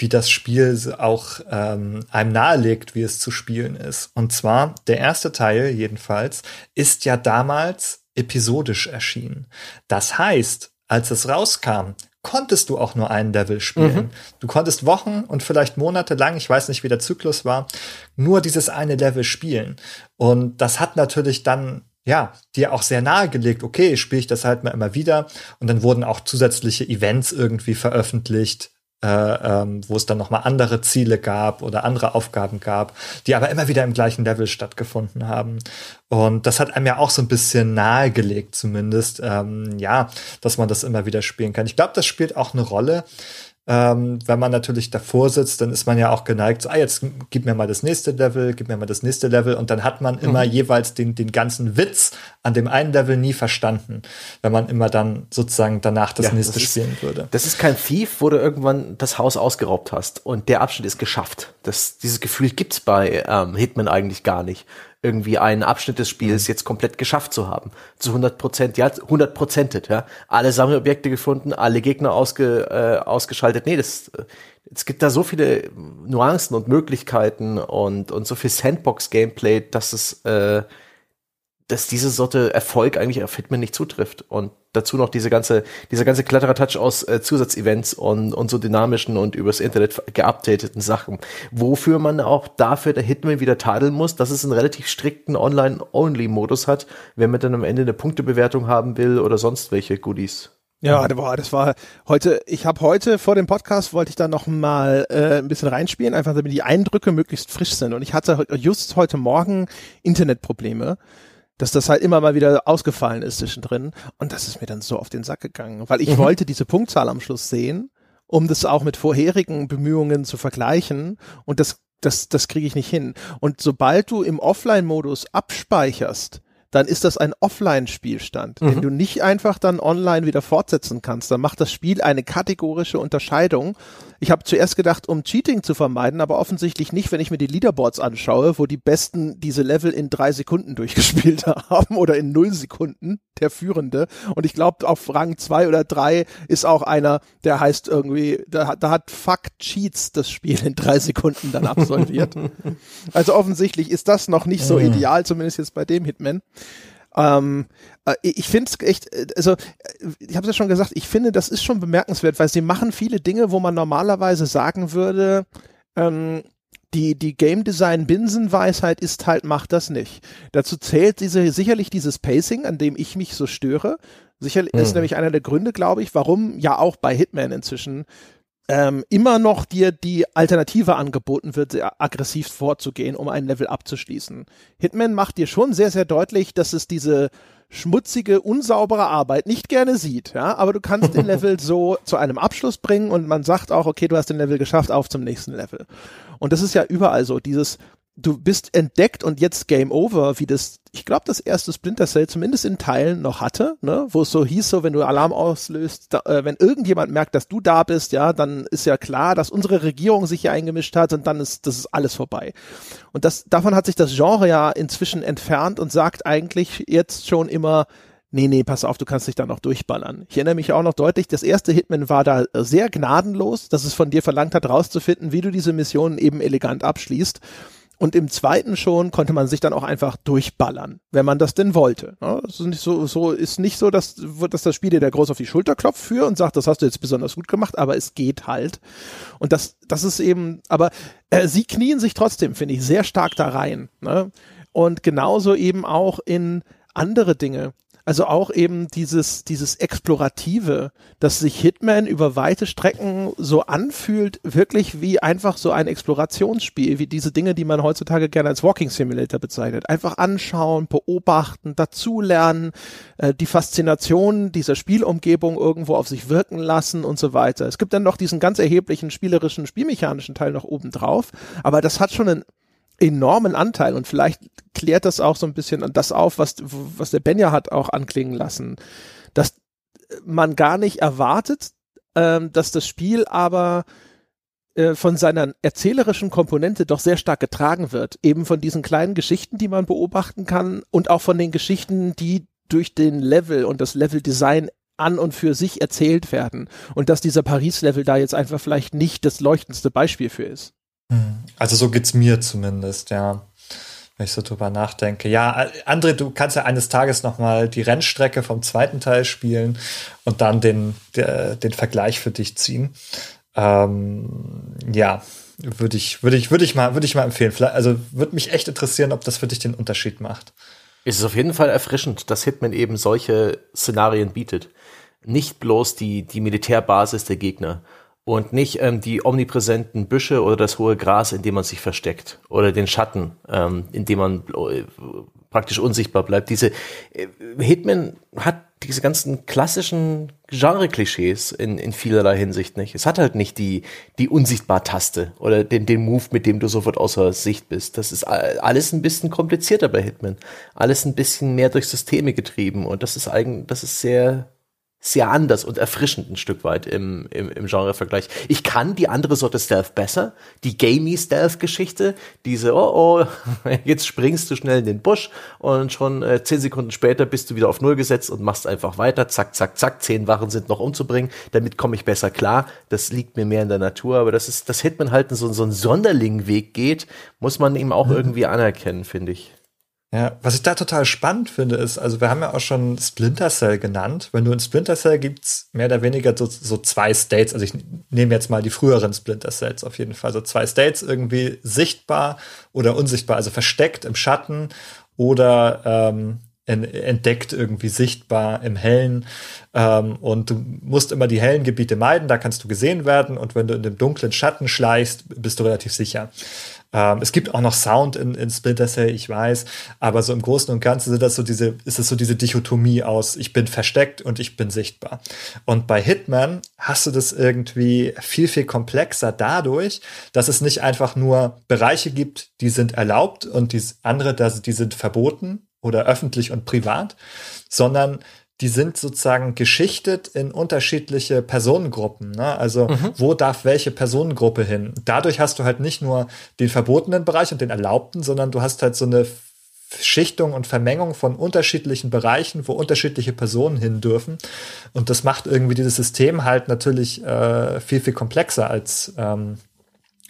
Speaker 3: wie das Spiel auch ähm, einem nahelegt, wie es zu spielen ist. Und zwar, der erste Teil jedenfalls, ist ja damals episodisch erschienen. Das heißt, als es rauskam, konntest du auch nur ein Level spielen. Mhm. Du konntest Wochen und vielleicht Monate lang, ich weiß nicht, wie der Zyklus war, nur dieses eine Level spielen. Und das hat natürlich dann ja, dir auch sehr nahegelegt, okay, spiele ich das halt mal immer wieder. Und dann wurden auch zusätzliche Events irgendwie veröffentlicht, äh, ähm, wo es dann nochmal andere Ziele gab oder andere Aufgaben gab, die aber immer wieder im gleichen Level stattgefunden haben. Und das hat einem ja auch so ein bisschen nahegelegt, zumindest, ähm, ja, dass man das immer wieder spielen kann. Ich glaube, das spielt auch eine Rolle, ähm, wenn man natürlich davor sitzt, dann ist man ja auch geneigt, so, ah, jetzt gib mir mal das nächste Level, gib mir mal das nächste Level und dann hat man mhm. immer jeweils den, den ganzen Witz an dem einen Level nie verstanden, wenn man immer dann sozusagen danach das ja, nächste das spielen
Speaker 2: ist,
Speaker 3: würde.
Speaker 2: Das ist kein Thief, wo du irgendwann das Haus ausgeraubt hast und der Abschnitt ist geschafft. Das, dieses Gefühl gibt's bei ähm, Hitman eigentlich gar nicht irgendwie einen Abschnitt des Spiels mhm. jetzt komplett geschafft zu haben. Zu 100 Prozent, ja, 100 Prozentet, ja. Alle Sammelobjekte gefunden, alle Gegner ausge, äh, ausgeschaltet. Nee, das, äh, es gibt da so viele Nuancen und Möglichkeiten und, und so viel Sandbox-Gameplay, dass es, äh, dass diese Sorte Erfolg eigentlich auf Hitman nicht zutrifft. Und dazu noch diese ganze, dieser ganze Kletterer-Touch aus äh, Zusatzevents und, und so dynamischen und übers Internet geupdateten Sachen. Wofür man auch dafür der Hitman wieder tadeln muss, dass es einen relativ strikten Online-Only-Modus hat, wenn man dann am Ende eine Punktebewertung haben will oder sonst welche Goodies.
Speaker 1: Ja, das war, das war heute, ich habe heute vor dem Podcast wollte ich da noch mal äh, ein bisschen reinspielen, einfach damit die Eindrücke möglichst frisch sind. Und ich hatte just heute Morgen Internetprobleme dass das halt immer mal wieder ausgefallen ist zwischendrin. Und das ist mir dann so auf den Sack gegangen, weil ich mhm. wollte diese Punktzahl am Schluss sehen, um das auch mit vorherigen Bemühungen zu vergleichen. Und das, das, das kriege ich nicht hin. Und sobald du im Offline-Modus abspeicherst, dann ist das ein Offline-Spielstand, mhm. den du nicht einfach dann online wieder fortsetzen kannst. Dann macht das Spiel eine kategorische Unterscheidung. Ich habe zuerst gedacht, um Cheating zu vermeiden, aber offensichtlich nicht, wenn ich mir die Leaderboards anschaue, wo die Besten diese Level in drei Sekunden durchgespielt haben oder in null Sekunden, der Führende. Und ich glaube, auf Rang zwei oder drei ist auch einer, der heißt irgendwie, da, da hat Fuck Cheats das Spiel in drei Sekunden dann absolviert. also offensichtlich ist das noch nicht so mhm. ideal, zumindest jetzt bei dem Hitman. Ähm, äh, ich finde es echt, äh, also ich habe es ja schon gesagt, ich finde, das ist schon bemerkenswert, weil sie machen viele Dinge, wo man normalerweise sagen würde, ähm, die, die Game Design Binsenweisheit ist halt, macht das nicht. Dazu zählt diese, sicherlich dieses Pacing, an dem ich mich so störe. Sicherlich mhm. ist nämlich einer der Gründe, glaube ich, warum ja auch bei Hitman inzwischen ähm, immer noch dir die Alternative angeboten wird, sehr aggressiv vorzugehen, um ein Level abzuschließen. Hitman macht dir schon sehr, sehr deutlich, dass es diese schmutzige, unsaubere Arbeit nicht gerne sieht, ja, aber du kannst den Level so zu einem Abschluss bringen und man sagt auch, okay, du hast den Level geschafft, auf zum nächsten Level. Und das ist ja überall so, dieses, du bist entdeckt und jetzt Game Over, wie das, ich glaube, das erste Splinter Cell zumindest in Teilen noch hatte, ne, wo es so hieß, so wenn du Alarm auslöst, da, äh, wenn irgendjemand merkt, dass du da bist, ja, dann ist ja klar, dass unsere Regierung sich hier eingemischt hat und dann ist das ist alles vorbei. Und das davon hat sich das Genre ja inzwischen entfernt und sagt eigentlich jetzt schon immer Nee, nee, pass auf, du kannst dich da noch durchballern. Ich erinnere mich auch noch deutlich, das erste Hitman war da sehr gnadenlos, dass es von dir verlangt hat, rauszufinden, wie du diese Missionen eben elegant abschließt. Und im zweiten schon konnte man sich dann auch einfach durchballern, wenn man das denn wollte. Das ist nicht so, so ist nicht so, dass, dass das Spiel dir der groß auf die Schulter klopft für und sagt, das hast du jetzt besonders gut gemacht, aber es geht halt. Und das, das ist eben, aber äh, sie knien sich trotzdem, finde ich, sehr stark da rein. Ne? Und genauso eben auch in andere Dinge. Also auch eben dieses, dieses Explorative, dass sich Hitman über weite Strecken so anfühlt, wirklich wie einfach so ein Explorationsspiel, wie diese Dinge, die man heutzutage gerne als Walking Simulator bezeichnet. Einfach anschauen, beobachten, dazulernen, äh, die Faszination dieser Spielumgebung irgendwo auf sich wirken lassen und so weiter. Es gibt dann noch diesen ganz erheblichen spielerischen, spielmechanischen Teil noch oben drauf, aber das hat schon einen enormen Anteil und vielleicht klärt das auch so ein bisschen das auf, was, was der Benja hat auch anklingen lassen, dass man gar nicht erwartet, ähm, dass das Spiel aber äh, von seiner erzählerischen Komponente doch sehr stark getragen wird. Eben von diesen kleinen Geschichten, die man beobachten kann und auch von den Geschichten, die durch den Level und das Level-Design an und für sich erzählt werden. Und dass dieser Paris-Level da jetzt einfach vielleicht nicht das leuchtendste Beispiel für ist.
Speaker 3: Also so geht's mir zumindest, ja. Wenn ich so drüber nachdenke. Ja, André, du kannst ja eines Tages noch mal die Rennstrecke vom zweiten Teil spielen und dann den, der, den Vergleich für dich ziehen. Ähm, ja, würde ich, würde ich, würde ich mal, würde ich mal empfehlen. Vielleicht, also würde mich echt interessieren, ob das für dich den Unterschied macht.
Speaker 2: Es ist auf jeden Fall erfrischend, dass Hitman eben solche Szenarien bietet. Nicht bloß die, die Militärbasis der Gegner, und nicht ähm, die omnipräsenten Büsche oder das hohe Gras, in dem man sich versteckt oder den Schatten, ähm, in dem man äh, praktisch unsichtbar bleibt. Diese äh, Hitman hat diese ganzen klassischen Genre-Klischees in, in vielerlei Hinsicht nicht. Es hat halt nicht die, die Unsichtbar-Taste oder den, den Move, mit dem du sofort außer Sicht bist. Das ist alles ein bisschen komplizierter bei Hitman. Alles ein bisschen mehr durch Systeme getrieben und das ist eigentlich, das ist sehr, sehr anders und erfrischend ein Stück weit im, im, im Genre-Vergleich. Ich kann die andere Sorte Stealth besser, die gamey Stealth-Geschichte, diese, oh oh, jetzt springst du schnell in den Busch und schon äh, zehn Sekunden später bist du wieder auf Null gesetzt und machst einfach weiter, zack, zack, zack, zehn Wachen sind noch umzubringen, damit komme ich besser klar. Das liegt mir mehr in der Natur, aber das ist, das Hitman halt so, so einen Sonderling-Weg geht, muss man ihm auch mhm. irgendwie anerkennen, finde ich.
Speaker 3: Ja, was ich da total spannend finde, ist, also wir haben ja auch schon Splinter Cell genannt. Wenn du in Splinter Cell gibt's mehr oder weniger so, so zwei States. Also ich nehme jetzt mal die früheren Splinter Cells auf jeden Fall. So zwei States irgendwie sichtbar oder unsichtbar, also versteckt im Schatten oder ähm, entdeckt irgendwie sichtbar im Hellen. Ähm, und du musst immer die hellen Gebiete meiden, da kannst du gesehen werden. Und wenn du in dem dunklen Schatten schleichst, bist du relativ sicher. Ähm, es gibt auch noch Sound in, in Splinter Cell, ich weiß, aber so im Großen und Ganzen sind das so diese, ist es so diese Dichotomie aus, ich bin versteckt und ich bin sichtbar. Und bei Hitman hast du das irgendwie viel, viel komplexer dadurch, dass es nicht einfach nur Bereiche gibt, die sind erlaubt und die andere, die sind verboten oder öffentlich und privat, sondern die sind sozusagen geschichtet in unterschiedliche Personengruppen. Ne? Also mhm. wo darf welche Personengruppe hin? Dadurch hast du halt nicht nur den verbotenen Bereich und den erlaubten, sondern du hast halt so eine Schichtung und Vermengung von unterschiedlichen Bereichen, wo unterschiedliche Personen hin dürfen. Und das macht irgendwie dieses System halt natürlich äh, viel, viel komplexer als ähm,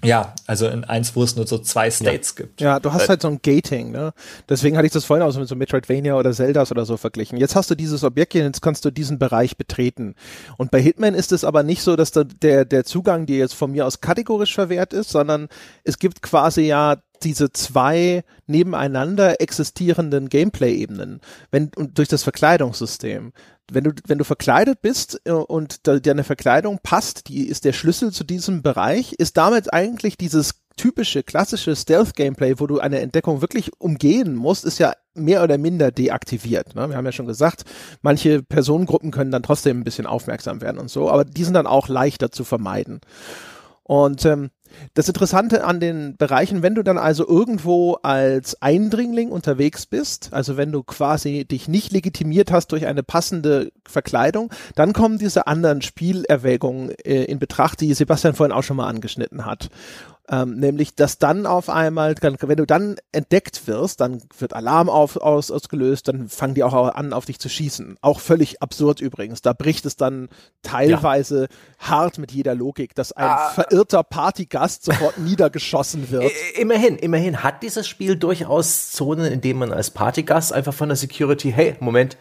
Speaker 3: ja, also in eins, wo es nur so zwei States
Speaker 1: ja.
Speaker 3: gibt.
Speaker 1: Ja, du hast halt so ein Gating, ne? Deswegen hatte ich das vorhin auch so mit so Metroidvania oder Zeldas oder so verglichen. Jetzt hast du dieses Objektchen, jetzt kannst du diesen Bereich betreten. Und bei Hitman ist es aber nicht so, dass der, der Zugang dir jetzt von mir aus kategorisch verwehrt ist, sondern es gibt quasi ja diese zwei nebeneinander existierenden Gameplay-Ebenen, wenn und durch das Verkleidungssystem. Wenn du wenn du verkleidet bist äh, und deine Verkleidung passt, die ist der Schlüssel zu diesem Bereich, ist damit eigentlich dieses typische klassische Stealth-Gameplay, wo du eine Entdeckung wirklich umgehen musst, ist ja mehr oder minder deaktiviert. Ne? Wir haben ja schon gesagt, manche Personengruppen können dann trotzdem ein bisschen aufmerksam werden und so, aber die sind dann auch leichter zu vermeiden. Und ähm, das Interessante an den Bereichen, wenn du dann also irgendwo als Eindringling unterwegs bist, also wenn du quasi dich nicht legitimiert hast durch eine passende Verkleidung, dann kommen diese anderen Spielerwägungen äh, in Betracht, die Sebastian vorhin auch schon mal angeschnitten hat. Ähm, nämlich, dass dann auf einmal, wenn du dann entdeckt wirst, dann wird Alarm auf, aus, ausgelöst, dann fangen die auch an, auf dich zu schießen. Auch völlig absurd übrigens. Da bricht es dann teilweise ja. hart mit jeder Logik, dass ein ah. verirrter Partygast sofort niedergeschossen wird.
Speaker 2: Immerhin, immerhin hat dieses Spiel durchaus Zonen, in denen man als Partygast einfach von der Security, hey, Moment,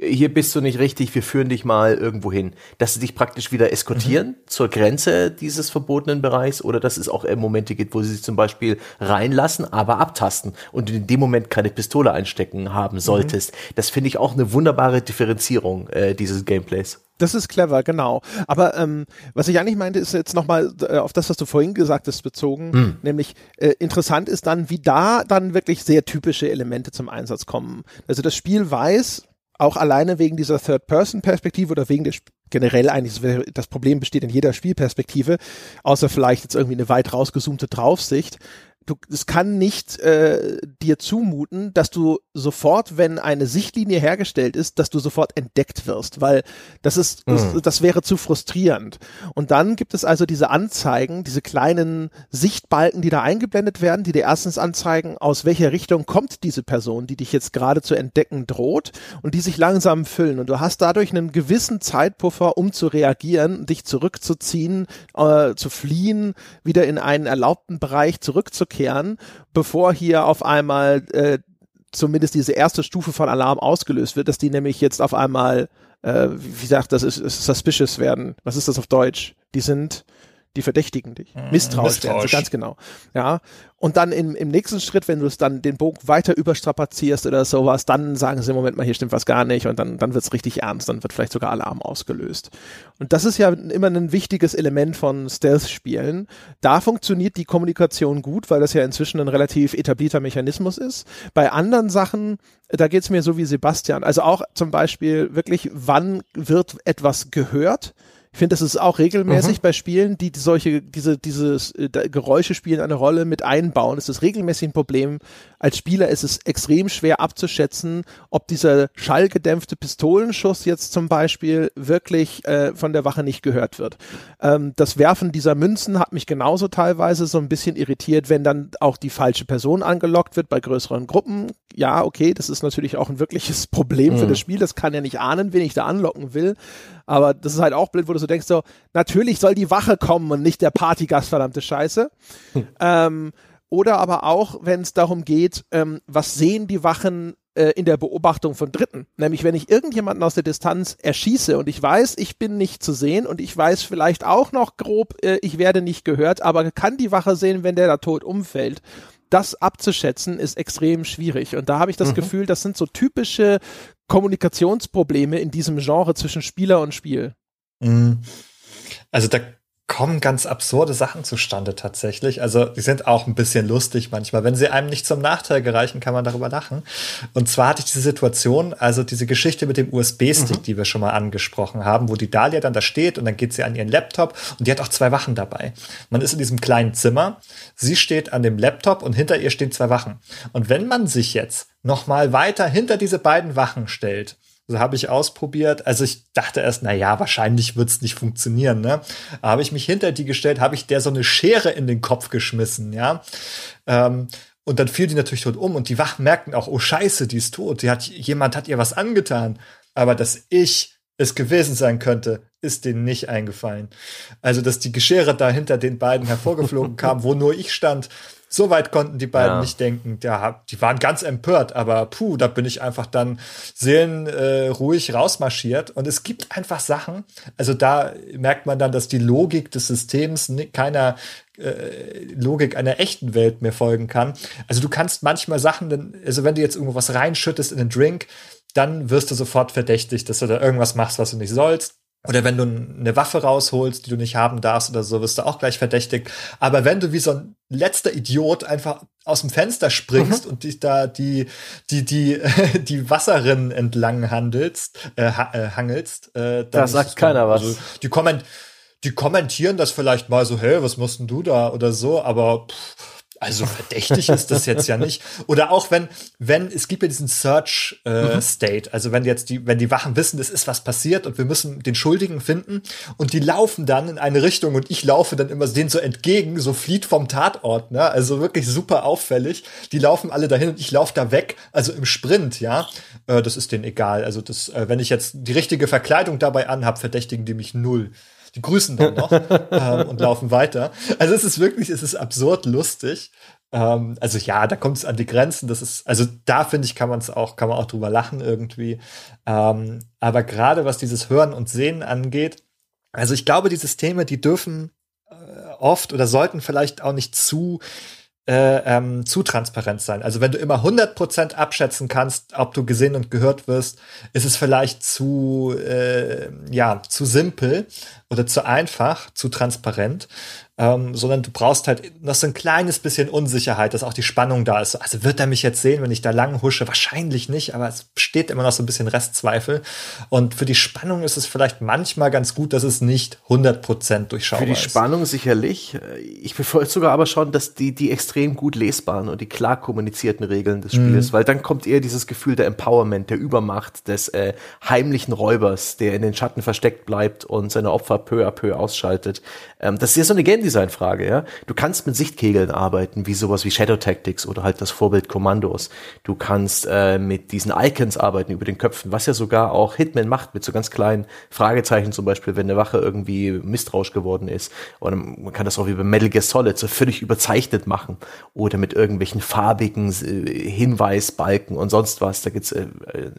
Speaker 2: hier bist du nicht richtig, wir führen dich mal irgendwo hin. Dass sie dich praktisch wieder eskortieren mhm. zur Grenze dieses verbotenen Bereichs oder dass es auch Momente gibt, wo sie sich zum Beispiel reinlassen, aber abtasten und in dem Moment keine Pistole einstecken haben mhm. solltest. Mhm. Das finde ich auch eine wunderbare Differenzierung äh, dieses Gameplays.
Speaker 1: Das ist clever, genau. Aber ähm, was ich eigentlich meinte, ist jetzt nochmal äh, auf das, was du vorhin gesagt hast, bezogen. Hm. Nämlich äh, interessant ist dann, wie da dann wirklich sehr typische Elemente zum Einsatz kommen. Also das Spiel weiß, auch alleine wegen dieser Third-Person-Perspektive oder wegen der generell eigentlich das Problem besteht in jeder Spielperspektive, außer vielleicht jetzt irgendwie eine weit rausgezoomte Draufsicht, du, es kann nicht äh, dir zumuten, dass du sofort, wenn eine Sichtlinie hergestellt ist, dass du sofort entdeckt wirst, weil das ist, mhm. das, das, wäre zu frustrierend. Und dann gibt es also diese Anzeigen, diese kleinen Sichtbalken, die da eingeblendet werden, die dir erstens anzeigen, aus welcher Richtung kommt diese Person, die dich jetzt gerade zu entdecken droht und die sich langsam füllen. Und du hast dadurch einen gewissen Zeitpuffer, um zu reagieren, dich zurückzuziehen, äh, zu fliehen, wieder in einen erlaubten Bereich zurückzukehren zurückkehren, bevor hier auf einmal äh, zumindest diese erste Stufe von Alarm ausgelöst wird, dass die nämlich jetzt auf einmal, äh, wie sagt das, ist, ist suspicious werden. Was ist das auf Deutsch? Die sind, Die verdächtigen dich. Mhm. Misstrauisch, Misstrauisch. werden sie, ganz genau. Ja. Und dann im, im nächsten Schritt, wenn du es dann den Bogen weiter überstrapazierst oder sowas, dann sagen sie, Moment mal, hier stimmt was gar nicht und dann, dann wird es richtig ernst, dann wird vielleicht sogar Alarm ausgelöst. Und das ist ja immer ein wichtiges Element von Stealth-Spielen. Da funktioniert die Kommunikation gut, weil das ja inzwischen ein relativ etablierter Mechanismus ist. Bei anderen Sachen, da geht es mir so wie Sebastian. Also auch zum Beispiel wirklich, wann wird etwas gehört? Ich finde, das ist auch regelmäßig mhm. bei Spielen, die solche, diese, dieses äh, Geräusche spielen eine Rolle mit einbauen. Es ist regelmäßig ein Problem. Als Spieler ist es extrem schwer abzuschätzen, ob dieser schallgedämpfte Pistolenschuss jetzt zum Beispiel wirklich äh, von der Wache nicht gehört wird. Ähm, das Werfen dieser Münzen hat mich genauso teilweise so ein bisschen irritiert, wenn dann auch die falsche Person angelockt wird bei größeren Gruppen. Ja, okay, das ist natürlich auch ein wirkliches Problem mhm. für das Spiel. Das kann ja nicht ahnen, wen ich da anlocken will. Aber das ist halt auch blöd, wo du so denkst, so, natürlich soll die Wache kommen und nicht der Partygast, verdammte Scheiße. Hm. Ähm, oder aber auch, wenn es darum geht, ähm, was sehen die Wachen äh, in der Beobachtung von Dritten. Nämlich, wenn ich irgendjemanden aus der Distanz erschieße und ich weiß, ich bin nicht zu sehen und ich weiß vielleicht auch noch grob, äh, ich werde nicht gehört, aber kann die Wache sehen, wenn der da tot umfällt das abzuschätzen ist extrem schwierig. Und da habe ich das mhm. Gefühl, das sind so typische Kommunikationsprobleme in diesem Genre zwischen Spieler und Spiel. Mhm.
Speaker 3: Also da kommen ganz absurde Sachen zustande tatsächlich. Also die sind auch ein bisschen lustig manchmal. Wenn sie einem nicht zum Nachteil gereichen, kann man darüber lachen. Und zwar hatte ich diese Situation, also diese Geschichte mit dem USB-Stick, mhm. die wir schon mal angesprochen haben, wo die Dahlia dann da steht und dann geht sie an ihren Laptop und die hat auch zwei Wachen dabei. Man ist in diesem kleinen Zimmer, sie steht an dem Laptop und hinter ihr stehen zwei Wachen. Und wenn man sich jetzt noch mal weiter hinter diese beiden Wachen stellt also habe ich ausprobiert. Also ich dachte erst, na ja, wahrscheinlich wird's nicht funktionieren. Ne? Habe ich mich hinter die gestellt, habe ich der so eine Schere in den Kopf geschmissen, ja. Ähm, und dann fiel die natürlich tot um und die Wachen merkten auch, oh Scheiße, die ist tot. Die hat, jemand hat ihr was angetan. Aber dass ich es gewesen sein könnte, ist denen nicht eingefallen. Also, dass die Schere da hinter den beiden hervorgeflogen kam, wo nur ich stand, so weit konnten die beiden ja. nicht denken. Ja, die waren ganz empört, aber puh, da bin ich einfach dann seelenruhig äh, rausmarschiert. Und es gibt einfach Sachen, also da merkt man dann, dass die Logik des Systems keiner äh, Logik einer echten Welt mehr folgen kann. Also du kannst manchmal Sachen, also wenn du jetzt irgendwo was reinschüttest in einen Drink, dann wirst du sofort verdächtig, dass du da irgendwas machst, was du nicht sollst. Oder wenn du eine Waffe rausholst, die du nicht haben darfst oder so, wirst du auch gleich verdächtigt. Aber wenn du wie so ein letzter Idiot einfach aus dem Fenster springst mhm. und dich da die, die, die, die Wasserrinnen entlang handelst, äh, äh hangelst,
Speaker 2: äh, dann da sagt keiner was. Also,
Speaker 3: die, komment die kommentieren das vielleicht mal so, hey, was musst denn du da oder so, aber pff, also verdächtig ist das jetzt ja nicht. Oder auch wenn, wenn, es gibt ja diesen Search äh, mhm. State, also wenn jetzt die, wenn die Wachen wissen, es ist was passiert und wir müssen den Schuldigen finden und die laufen dann in eine Richtung und ich laufe dann immer denen so entgegen, so flieht vom Tatort, ne? Also wirklich super auffällig. Die laufen alle dahin und ich laufe da weg, also im Sprint, ja. Äh, das ist denen egal. Also das, äh, wenn ich jetzt die richtige Verkleidung dabei anhab, verdächtigen die mich null die grüßen dann noch ähm, und laufen weiter. Also es ist wirklich, es ist absurd lustig. Ähm, also ja, da kommt es an die Grenzen. Das ist, also da finde ich, kann man es auch, kann man auch drüber lachen irgendwie. Ähm, aber gerade was dieses Hören und Sehen angeht, also ich glaube, die Systeme, die dürfen äh, oft oder sollten vielleicht auch nicht zu äh, ähm, zu transparent sein. Also wenn du immer 100% abschätzen kannst, ob du gesehen und gehört wirst, ist es vielleicht zu, äh, ja, zu simpel oder zu einfach, zu transparent ähm, sondern du brauchst halt noch so ein kleines bisschen Unsicherheit, dass auch die Spannung da ist. Also wird er mich jetzt sehen, wenn ich da lang husche? Wahrscheinlich nicht, aber es besteht immer noch so ein bisschen Restzweifel. Und für die Spannung ist es vielleicht manchmal ganz gut, dass es nicht 100% durchschaubar ist.
Speaker 2: Für die Spannung sicherlich. Ich bevorzuge aber schon, dass die, die extrem gut lesbaren und die klar kommunizierten Regeln des Spiels, mhm. weil dann kommt eher dieses Gefühl der Empowerment, der Übermacht, des äh, heimlichen Räubers, der in den Schatten versteckt bleibt und seine Opfer peu à peu ausschaltet. Ähm, das ist ja so eine Game Design-Frage, ja. Du kannst mit Sichtkegeln arbeiten, wie sowas wie Shadow Tactics oder halt das Vorbild Kommandos. Du kannst äh, mit diesen Icons arbeiten über den Köpfen, was ja sogar auch Hitman macht, mit so ganz kleinen Fragezeichen zum Beispiel, wenn eine Wache irgendwie misstrauisch geworden ist. Oder man kann das auch wie bei Metal Gear Solid so völlig überzeichnet machen. Oder mit irgendwelchen farbigen äh, Hinweisbalken und sonst was. Da gibt's äh,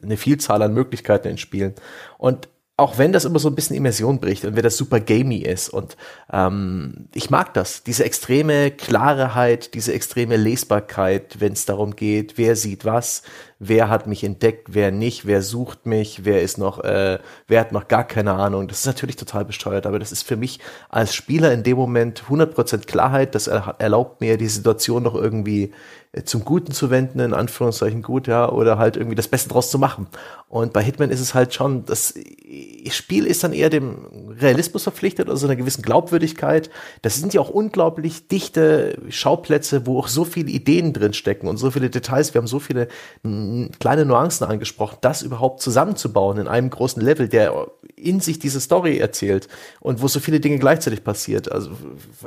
Speaker 2: eine Vielzahl an Möglichkeiten in Spielen. Und auch wenn das immer so ein bisschen Immersion bricht und wenn das super gamey ist und ähm, ich mag das, diese extreme Klarheit, diese extreme Lesbarkeit, wenn es darum geht, wer sieht was, wer hat mich entdeckt, wer nicht, wer sucht mich, wer ist noch, äh, wer hat noch gar keine Ahnung. Das ist natürlich total besteuert, aber das ist für mich als Spieler in dem Moment 100% Klarheit, das erlaubt mir die Situation noch irgendwie äh, zum Guten zu wenden, in Anführungszeichen gut, ja, oder halt irgendwie das Beste draus zu machen. Und bei Hitman ist es halt schon, das Spiel ist dann eher dem Realismus verpflichtet, also einer gewissen Glaubwürdigkeit. Das sind ja auch unglaublich dichte Schauplätze, wo auch so viele Ideen drin stecken und so viele Details. Wir haben so viele kleine Nuancen angesprochen, das überhaupt zusammenzubauen in einem großen Level, der in sich diese Story erzählt und wo so viele Dinge gleichzeitig passiert. Also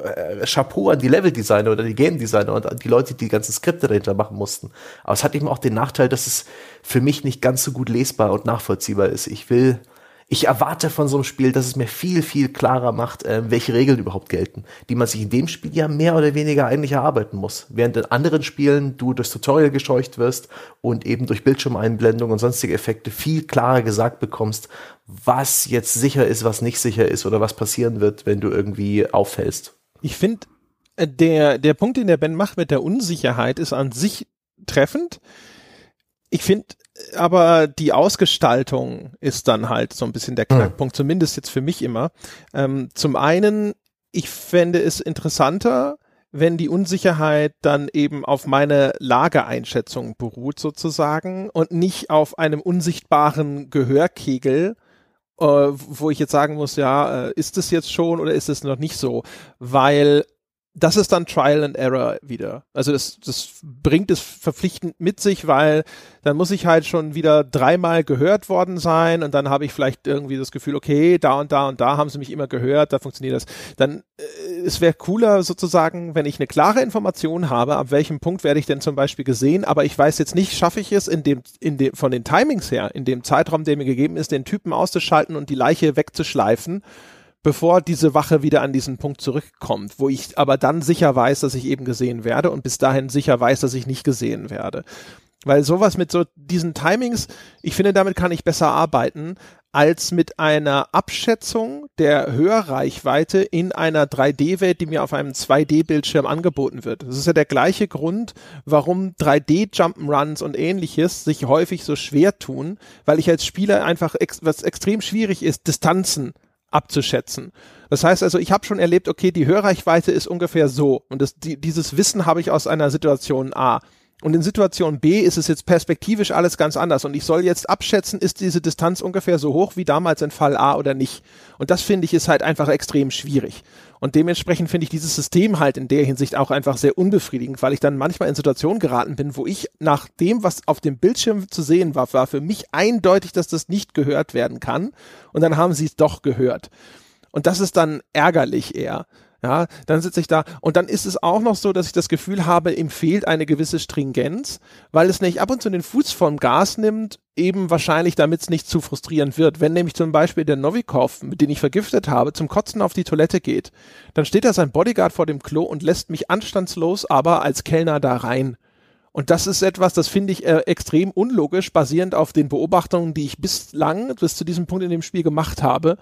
Speaker 2: äh, Chapeau an die Leveldesigner oder die Game Designer und an die Leute, die die ganzen Skripte dahinter machen mussten. Aber es hat eben auch den Nachteil, dass es für mich nicht ganz so gut lesbar und nachvollziehbar ist. Ich will ich erwarte von so einem Spiel, dass es mir viel, viel klarer macht, äh, welche Regeln überhaupt gelten, die man sich in dem Spiel ja mehr oder weniger eigentlich erarbeiten muss. Während in anderen Spielen du durchs Tutorial gescheucht wirst und eben durch Bildschirmeinblendung und sonstige Effekte viel klarer gesagt bekommst, was jetzt sicher ist, was nicht sicher ist oder was passieren wird, wenn du irgendwie auffällst.
Speaker 1: Ich finde, äh, der, der Punkt, den der Ben macht mit der Unsicherheit, ist an sich treffend. Ich finde, aber die Ausgestaltung ist dann halt so ein bisschen der hm. Knackpunkt, zumindest jetzt für mich immer. Ähm, zum einen, ich fände es interessanter, wenn die Unsicherheit dann eben auf meine Lageeinschätzung beruht sozusagen und nicht auf einem unsichtbaren Gehörkegel, äh, wo ich jetzt sagen muss, ja, äh, ist es jetzt schon oder ist es noch nicht so? Weil das ist dann Trial and Error wieder. Also das, das bringt es verpflichtend mit sich, weil dann muss ich halt schon wieder dreimal gehört worden sein und dann habe ich vielleicht irgendwie das Gefühl, okay, da und da und da haben sie mich immer gehört, da funktioniert das. Dann äh, es wäre cooler sozusagen, wenn ich eine klare Information habe, ab welchem Punkt werde ich denn zum Beispiel gesehen, aber ich weiß jetzt nicht, schaffe ich es in dem, in dem, von den Timings her, in dem Zeitraum, der mir gegeben ist, den Typen auszuschalten und die Leiche wegzuschleifen bevor diese Wache wieder an diesen Punkt zurückkommt, wo ich aber dann sicher weiß, dass ich eben gesehen werde und bis dahin sicher weiß, dass ich nicht gesehen werde. Weil sowas mit so diesen Timings, ich finde, damit kann ich besser arbeiten, als mit einer Abschätzung der Hörreichweite in einer 3D-Welt, die mir auf einem 2D-Bildschirm angeboten wird. Das ist ja der gleiche Grund, warum 3D-Jump'n'Runs und ähnliches sich häufig so schwer tun, weil ich als Spieler einfach, ex was extrem schwierig ist, Distanzen abzuschätzen. Das heißt also, ich habe schon erlebt, okay, die Hörreichweite ist ungefähr so und das, die, dieses Wissen habe ich aus einer Situation A. Und in Situation B ist es jetzt perspektivisch alles ganz anders. Und ich soll jetzt abschätzen, ist diese Distanz ungefähr so hoch wie damals in Fall A oder nicht. Und das finde ich ist halt einfach extrem schwierig. Und dementsprechend finde ich dieses System halt in der Hinsicht auch einfach sehr unbefriedigend, weil ich dann manchmal in Situationen geraten bin, wo ich nach dem, was auf dem Bildschirm zu sehen war, war für mich eindeutig, dass das nicht gehört werden kann. Und dann haben sie es doch gehört. Und das ist dann ärgerlich eher. Ja, dann sitze ich da und dann ist es auch noch so, dass ich das Gefühl habe, ihm fehlt eine gewisse Stringenz, weil es nicht ab und zu den Fuß vom Gas nimmt, eben wahrscheinlich, damit es nicht zu frustrierend wird. Wenn nämlich zum Beispiel der Novikov, mit dem ich vergiftet habe, zum Kotzen auf die Toilette geht, dann steht da sein Bodyguard vor dem Klo und lässt mich anstandslos aber als Kellner da rein. Und das ist etwas, das finde ich äh, extrem unlogisch, basierend auf den Beobachtungen, die ich bislang bis zu diesem Punkt in dem Spiel gemacht habe.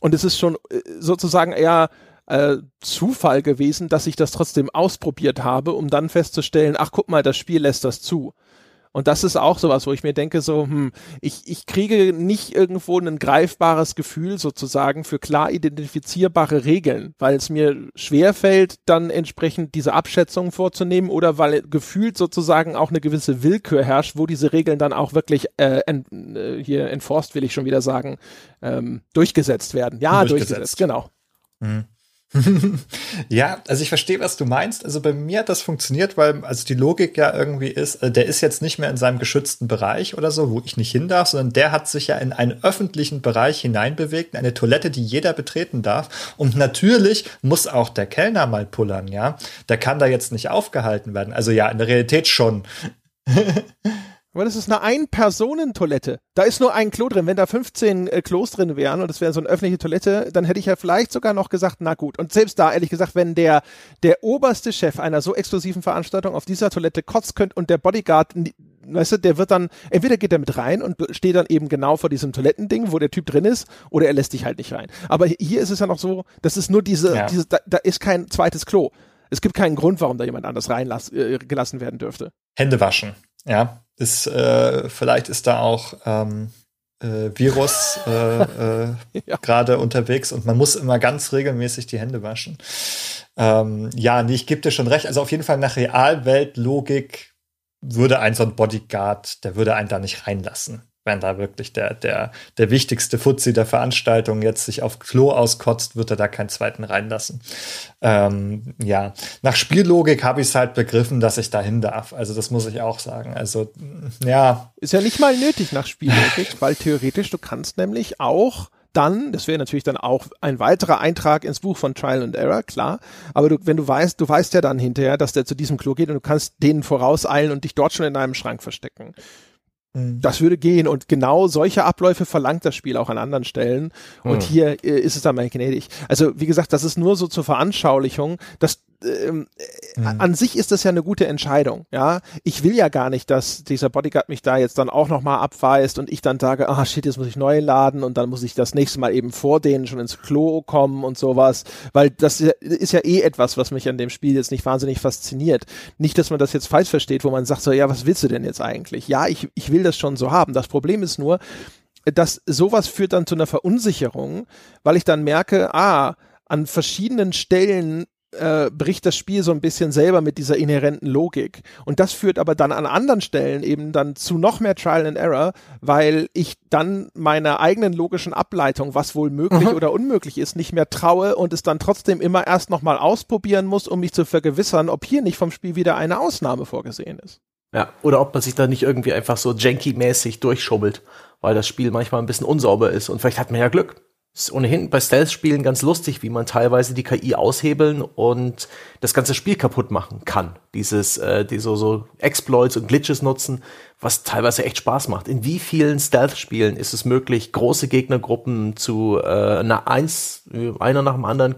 Speaker 1: Und es ist schon äh, sozusagen eher äh, Zufall gewesen, dass ich das trotzdem ausprobiert habe, um dann festzustellen, ach guck mal, das Spiel lässt das zu. Und das ist auch sowas, wo ich mir denke, so, hm, ich, ich kriege nicht irgendwo ein greifbares Gefühl sozusagen für klar identifizierbare Regeln, weil es mir schwerfällt, dann entsprechend diese Abschätzungen vorzunehmen oder weil gefühlt sozusagen auch eine gewisse Willkür herrscht, wo diese Regeln dann auch wirklich äh, en, äh, hier enforced, will ich schon wieder sagen, ähm, durchgesetzt werden. Ja, durchgesetzt, durchgesetzt genau. Mhm.
Speaker 3: Ja, also ich verstehe, was du meinst. Also bei mir hat das funktioniert, weil also die Logik ja irgendwie ist, äh, der ist jetzt nicht mehr in seinem geschützten Bereich oder so, wo ich nicht hin darf, sondern der hat sich ja in einen öffentlichen Bereich hineinbewegt, eine Toilette, die jeder betreten darf. Und natürlich muss auch der Kellner mal pullern, ja. Der kann da jetzt nicht aufgehalten werden. Also ja, in der Realität schon.
Speaker 1: Aber das ist eine Ein-Personen-Toilette. Da ist nur ein Klo drin. Wenn da 15 äh, Klos drin wären und es wäre so eine öffentliche Toilette, dann hätte ich ja vielleicht sogar noch gesagt, na gut. Und selbst da, ehrlich gesagt, wenn der, der oberste Chef einer so exklusiven Veranstaltung auf dieser Toilette kotzt könnte und der Bodyguard weißt du, der wird dann, entweder geht er mit rein und steht dann eben genau vor diesem Toilettending, wo der Typ drin ist, oder er lässt dich halt nicht rein. Aber hier ist es ja noch so, das ist nur diese, ja. diese da, da ist kein zweites Klo. Es gibt keinen Grund, warum da jemand anders reingelassen äh, werden dürfte.
Speaker 3: Hände waschen, ja. Ist, äh, vielleicht ist da auch ähm, äh, Virus äh, äh, ja. gerade unterwegs und man muss immer ganz regelmäßig die Hände waschen. Ähm, ja, nee, ich gebe dir schon recht. Also auf jeden Fall nach Realweltlogik würde ein so ein Bodyguard, der würde einen da nicht reinlassen wenn da wirklich der, der, der wichtigste Fuzzi der Veranstaltung jetzt sich auf Klo auskotzt, wird er da keinen zweiten reinlassen. Ähm, ja, nach Spiellogik habe ich es halt begriffen, dass ich dahin darf. Also das muss ich auch sagen. Also ja.
Speaker 1: Ist ja nicht mal nötig nach Spiellogik, weil theoretisch du kannst nämlich auch dann, das wäre natürlich dann auch ein weiterer Eintrag ins Buch von Trial and Error, klar. Aber du, wenn du weißt, du weißt ja dann hinterher, dass der zu diesem Klo geht und du kannst denen vorauseilen und dich dort schon in einem Schrank verstecken. Mhm. Das würde gehen und genau solche Abläufe verlangt das Spiel auch an anderen Stellen und mhm. hier äh, ist es dann mal gnädig. Also wie gesagt, das ist nur so zur Veranschaulichung, dass ähm, mhm. an sich ist das ja eine gute Entscheidung, ja. Ich will ja gar nicht, dass dieser Bodyguard mich da jetzt dann auch nochmal abweist und ich dann sage, ah shit, jetzt muss ich neu laden und dann muss ich das nächste Mal eben vor denen schon ins Klo kommen und sowas, weil das ist ja eh etwas, was mich an dem Spiel jetzt nicht wahnsinnig fasziniert. Nicht, dass man das jetzt falsch versteht, wo man sagt so, ja, was willst du denn jetzt eigentlich? Ja, ich, ich will das schon so haben. Das Problem ist nur, dass sowas führt dann zu einer Verunsicherung, weil ich dann merke, ah, an verschiedenen Stellen äh, bricht das Spiel so ein bisschen selber mit dieser inhärenten Logik. Und das führt aber dann an anderen Stellen eben dann zu noch mehr Trial and Error, weil ich dann meiner eigenen logischen Ableitung, was wohl möglich mhm. oder unmöglich ist, nicht mehr traue und es dann trotzdem immer erst nochmal ausprobieren muss, um mich zu vergewissern, ob hier nicht vom Spiel wieder eine Ausnahme vorgesehen ist.
Speaker 2: Ja, oder ob man sich da nicht irgendwie einfach so janky-mäßig durchschubbelt, weil das Spiel manchmal ein bisschen unsauber ist und vielleicht hat man ja Glück. Ist ohnehin bei Stealth-Spielen ganz lustig, wie man teilweise die KI aushebeln und das ganze Spiel kaputt machen kann. Dieses, äh, die so, so Exploits und Glitches nutzen, was teilweise echt Spaß macht. In wie vielen Stealth-Spielen ist es möglich, große Gegnergruppen zu äh, einer eins, einer nach dem anderen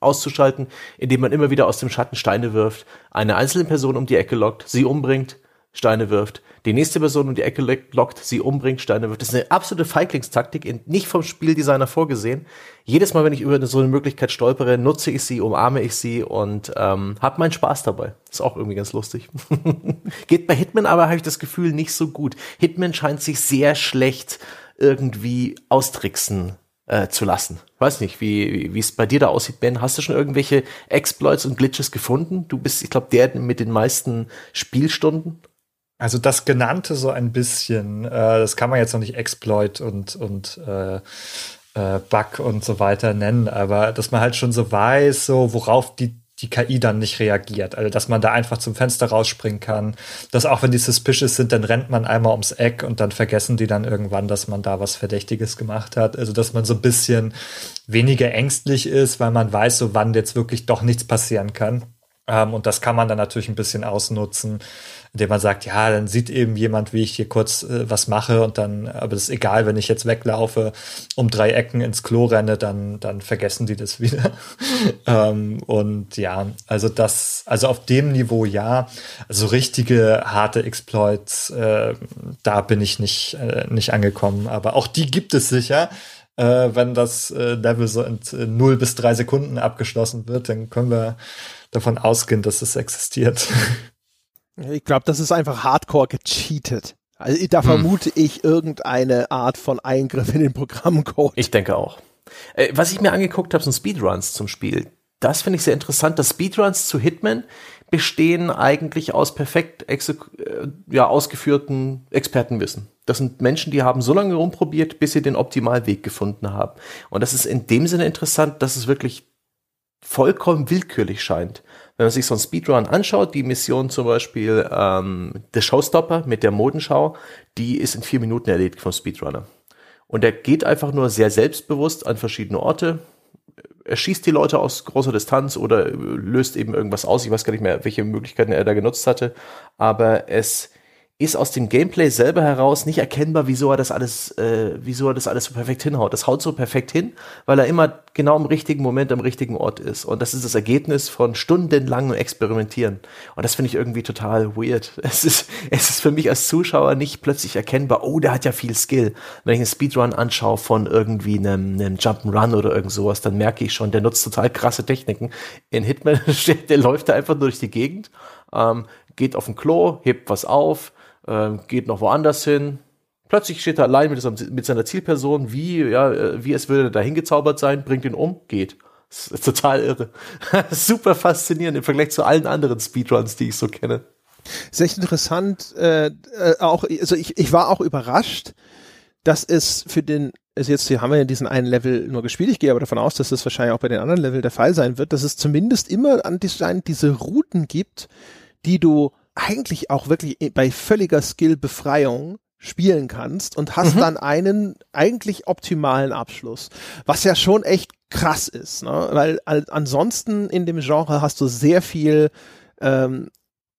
Speaker 2: auszuschalten, indem man immer wieder aus dem Schatten Steine wirft, eine einzelne Person um die Ecke lockt, sie umbringt, Steine wirft, die nächste Person um die Ecke lockt, sie umbringt, Steine wirft. Das ist eine absolute Feiglingstaktik, nicht vom Spieldesigner vorgesehen. Jedes Mal, wenn ich über so eine Möglichkeit stolpere, nutze ich sie, umarme ich sie und ähm, habe meinen Spaß dabei. Ist auch irgendwie ganz lustig. Geht bei Hitman aber, habe ich das Gefühl, nicht so gut. Hitman scheint sich sehr schlecht irgendwie austricksen äh, zu lassen. Weiß nicht, wie wie es bei dir da aussieht, Ben. Hast du schon irgendwelche Exploits und Glitches gefunden? Du bist, ich glaube, der mit den meisten Spielstunden.
Speaker 3: Also das genannte so ein bisschen, äh, das kann man jetzt noch nicht Exploit und, und äh, äh, Bug und so weiter nennen, aber dass man halt schon so weiß, so worauf die die KI dann nicht reagiert. Also, dass man da einfach zum Fenster rausspringen kann. Dass auch wenn die suspicious sind, dann rennt man einmal ums Eck und dann vergessen die dann irgendwann, dass man da was Verdächtiges gemacht hat. Also, dass man so ein bisschen weniger ängstlich ist, weil man weiß, so wann jetzt wirklich doch nichts passieren kann. Ähm, und das kann man dann natürlich ein bisschen ausnutzen indem man sagt, ja, dann sieht eben jemand, wie ich hier kurz äh, was mache und dann, aber das ist egal, wenn ich jetzt weglaufe, um drei Ecken ins Klo renne, dann, dann vergessen die das wieder. ähm, und ja, also das, also auf dem Niveau ja, also richtige harte Exploits, äh, da bin ich nicht, äh, nicht angekommen, aber auch die gibt es sicher. Äh, wenn das äh, Level so in äh, 0 bis drei Sekunden abgeschlossen wird, dann können wir davon ausgehen, dass es existiert.
Speaker 1: Ich glaube, das ist einfach hardcore gecheatet. Also da hm. vermute ich irgendeine Art von Eingriff in den Programmcode.
Speaker 2: Ich denke auch. Äh, was ich mir angeguckt habe, sind Speedruns zum Spiel. Das finde ich sehr interessant. dass Speedruns zu Hitman bestehen eigentlich aus perfekt äh, ja, ausgeführten Expertenwissen. Das sind Menschen, die haben so lange rumprobiert, bis sie den Optimalweg gefunden haben. Und das ist in dem Sinne interessant, dass es wirklich vollkommen willkürlich scheint. Wenn man sich so ein Speedrun anschaut, die Mission zum Beispiel ähm, The Showstopper mit der Modenschau, die ist in vier Minuten erledigt vom Speedrunner. Und er geht einfach nur sehr selbstbewusst an verschiedene Orte, er schießt die Leute aus großer Distanz oder löst eben irgendwas aus. Ich weiß gar nicht mehr, welche Möglichkeiten er da genutzt hatte. Aber es ist aus dem Gameplay selber heraus nicht erkennbar, wieso er das alles, äh, wieso er das alles so perfekt hinhaut. Das haut so perfekt hin, weil er immer genau im richtigen Moment am richtigen Ort ist. Und das ist das Ergebnis von stundenlangem Experimentieren. Und das finde ich irgendwie total weird. Es ist, es ist für mich als Zuschauer nicht plötzlich erkennbar, oh, der hat ja viel Skill. Wenn ich einen Speedrun anschaue von irgendwie einem, einem Jump'n'Run oder irgend sowas, dann merke ich schon, der nutzt total krasse Techniken. In Hitman, der läuft da einfach nur durch die Gegend, ähm, geht auf ein Klo, hebt was auf, ähm, geht noch woanders hin. Plötzlich steht er allein mit, mit seiner Zielperson, wie, ja, äh, wie es würde da hingezaubert sein, bringt ihn um, geht. Das ist total irre. Super faszinierend im Vergleich zu allen anderen Speedruns, die ich so kenne.
Speaker 1: Ist echt interessant, äh, äh, auch, also ich, ich war auch überrascht, dass es für den, also jetzt hier haben wir ja diesen einen Level nur gespielt, ich gehe aber davon aus, dass das wahrscheinlich auch bei den anderen Level der Fall sein wird, dass es zumindest immer an diese Routen gibt, die du eigentlich auch wirklich bei völliger Skillbefreiung spielen kannst und hast mhm. dann einen eigentlich optimalen Abschluss, was ja schon echt krass ist, ne? weil ansonsten in dem Genre hast du sehr viel ähm,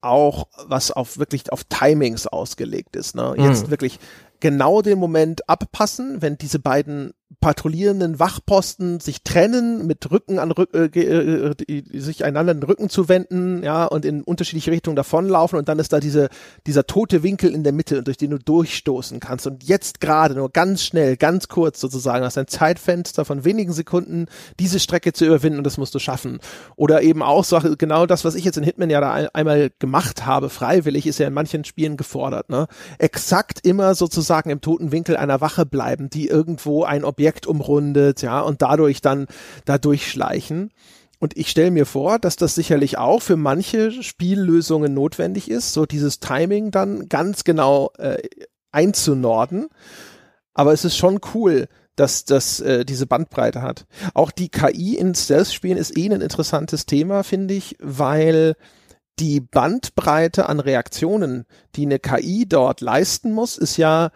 Speaker 1: auch was auf wirklich auf Timings ausgelegt ist. Ne? Jetzt mhm. wirklich genau den Moment abpassen, wenn diese beiden patrouillierenden Wachposten sich trennen, mit Rücken an Rücken, äh, äh sich einander den Rücken zu wenden, ja, und in unterschiedliche Richtungen davonlaufen und dann ist da diese, dieser tote Winkel in der Mitte, durch den du durchstoßen kannst und jetzt gerade nur ganz schnell, ganz kurz sozusagen, hast ein Zeitfenster von wenigen Sekunden, diese Strecke zu überwinden und das musst du schaffen. Oder eben auch so, genau das, was ich jetzt in Hitman ja da einmal gemacht habe, freiwillig, ist ja in manchen Spielen gefordert, ne? Exakt immer sozusagen im toten Winkel einer Wache bleiben, die irgendwo ein Objekt Objekt umrundet, ja, und dadurch dann da durchschleichen. Und ich stelle mir vor, dass das sicherlich auch für manche Spiellösungen notwendig ist, so dieses Timing dann ganz genau äh, einzunorden. Aber es ist schon cool, dass das äh, diese Bandbreite hat. Auch die KI in Stealth-Spielen ist eh ein interessantes Thema, finde ich, weil die Bandbreite an Reaktionen, die eine KI dort leisten muss, ist ja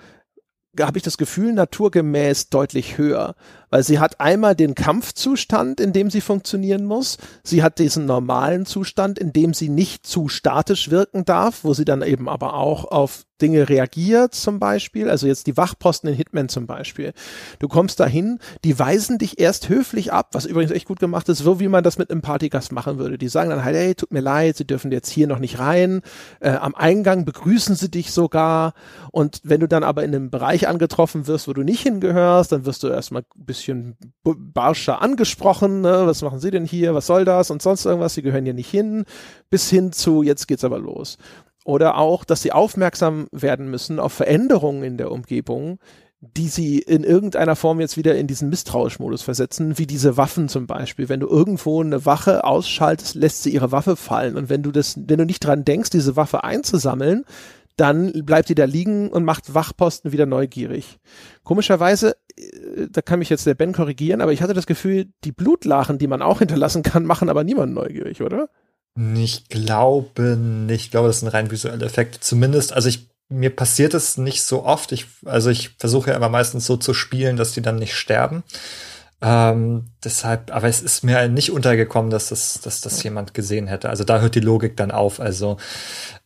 Speaker 1: habe ich das Gefühl, naturgemäß deutlich höher weil sie hat einmal den Kampfzustand, in dem sie funktionieren muss. Sie hat diesen normalen Zustand, in dem sie nicht zu statisch wirken darf, wo sie dann eben aber auch auf Dinge reagiert zum Beispiel, also jetzt die Wachposten in Hitman zum Beispiel. Du kommst dahin, die weisen dich erst höflich ab, was übrigens echt gut gemacht ist, so wie man das mit einem Partygast machen würde. Die sagen dann halt, hey, tut mir leid, sie dürfen jetzt hier noch nicht rein. Äh, am Eingang begrüßen sie dich sogar. Und wenn du dann aber in einem Bereich angetroffen wirst, wo du nicht hingehörst, dann wirst du erstmal ein bisschen bisschen barscher angesprochen, ne? was machen Sie denn hier, was soll das und sonst irgendwas, Sie gehören hier nicht hin, bis hin zu, jetzt geht's aber los. Oder auch, dass sie aufmerksam werden müssen auf Veränderungen in der Umgebung, die sie in irgendeiner Form jetzt wieder in diesen Misstrauischmodus versetzen, wie diese Waffen zum Beispiel. Wenn du irgendwo eine Wache ausschaltest, lässt sie ihre Waffe fallen. Und wenn du das, wenn du nicht dran denkst, diese Waffe einzusammeln, dann bleibt die da liegen und macht Wachposten wieder neugierig. Komischerweise, äh, da kann mich jetzt der Ben korrigieren, aber ich hatte das Gefühl, die Blutlachen, die man auch hinterlassen kann, machen aber niemanden neugierig, oder?
Speaker 3: Ich glaube nicht. Ich glaube, das ist ein rein visueller Effekt. Zumindest, also ich, mir passiert es nicht so oft. Ich, also ich versuche ja immer meistens so zu spielen, dass die dann nicht sterben. Ähm, deshalb, aber es ist mir nicht untergekommen, dass das, dass das jemand gesehen hätte. Also da hört die Logik dann auf. Also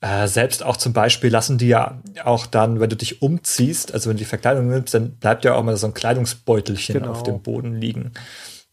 Speaker 3: äh, selbst auch zum Beispiel lassen die ja auch dann, wenn du dich umziehst, also wenn du die Verkleidung nimmst, dann bleibt ja auch mal so ein Kleidungsbeutelchen genau. auf dem Boden liegen.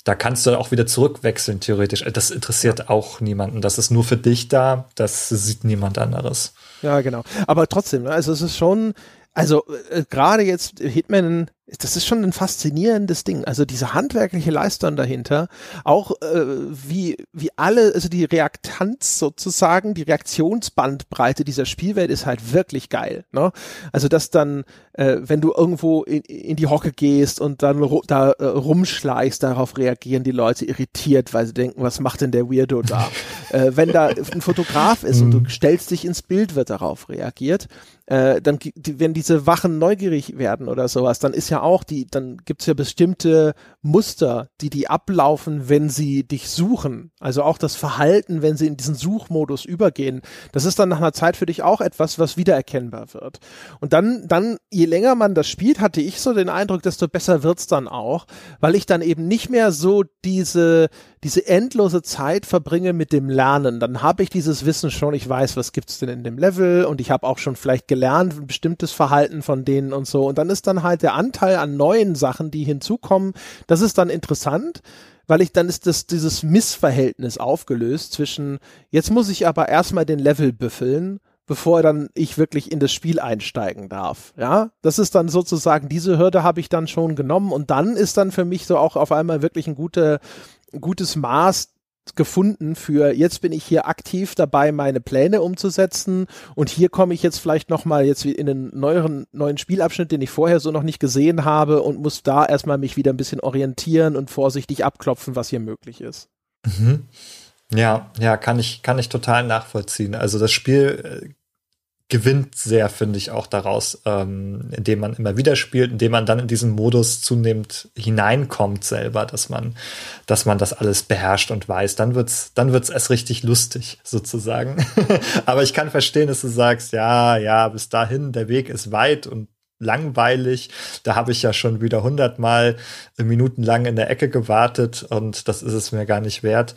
Speaker 3: Da kannst du auch wieder zurückwechseln, theoretisch. Das interessiert auch niemanden. Das ist nur für dich da. Das sieht niemand anderes.
Speaker 1: Ja, genau. Aber trotzdem, ne, also es ist schon, also äh, gerade jetzt Hitman das ist schon ein faszinierendes Ding. Also diese handwerkliche Leistung dahinter, auch äh, wie, wie alle, also die Reaktanz sozusagen, die Reaktionsbandbreite dieser Spielwelt ist halt wirklich geil. Ne? Also dass dann, äh, wenn du irgendwo in, in die Hocke gehst und dann da äh, rumschleichst, darauf reagieren die Leute irritiert, weil sie denken, was macht denn der Weirdo da? äh, wenn da ein Fotograf ist und du mhm. stellst dich ins Bild, wird darauf reagiert. Äh, dann, wenn diese Wachen neugierig werden oder sowas, dann ist ja auch, die, dann gibt's ja bestimmte Muster, die die ablaufen, wenn sie dich suchen. Also auch das Verhalten, wenn sie in diesen Suchmodus übergehen. Das ist dann nach einer Zeit für dich auch etwas, was wiedererkennbar wird. Und dann, dann, je länger man das spielt, hatte ich so den Eindruck, desto besser wird's dann auch, weil ich dann eben nicht mehr so diese, diese endlose Zeit verbringe mit dem Lernen. Dann habe ich dieses Wissen schon, ich weiß, was gibt's denn in dem Level und ich habe auch schon vielleicht gelernt, ein bestimmtes Verhalten von denen und so. Und dann ist dann halt der Anteil an neuen Sachen, die hinzukommen, das ist dann interessant weil ich dann ist das dieses Missverhältnis aufgelöst zwischen jetzt muss ich aber erstmal den Level büffeln bevor dann ich wirklich in das Spiel einsteigen darf. Ja, das ist dann sozusagen diese Hürde habe ich dann schon genommen und dann ist dann für mich so auch auf einmal wirklich ein gute, gutes Maß gefunden für jetzt bin ich hier aktiv dabei meine Pläne umzusetzen und hier komme ich jetzt vielleicht noch mal jetzt in einen neueren neuen Spielabschnitt, den ich vorher so noch nicht gesehen habe und muss da erstmal mich wieder ein bisschen orientieren und vorsichtig abklopfen, was hier möglich ist.
Speaker 3: Mhm. Ja, ja, kann ich kann ich total nachvollziehen. Also das Spiel äh, gewinnt sehr, finde ich, auch daraus, ähm, indem man immer wieder spielt, indem man dann in diesen Modus zunehmend hineinkommt selber, dass man, dass man das alles beherrscht und weiß. Dann wird's, dann wird's erst richtig lustig, sozusagen. Aber ich kann verstehen, dass du sagst, ja, ja, bis dahin, der Weg ist weit und langweilig. Da habe ich ja schon wieder hundertmal minutenlang in der Ecke gewartet und das ist es mir gar nicht wert.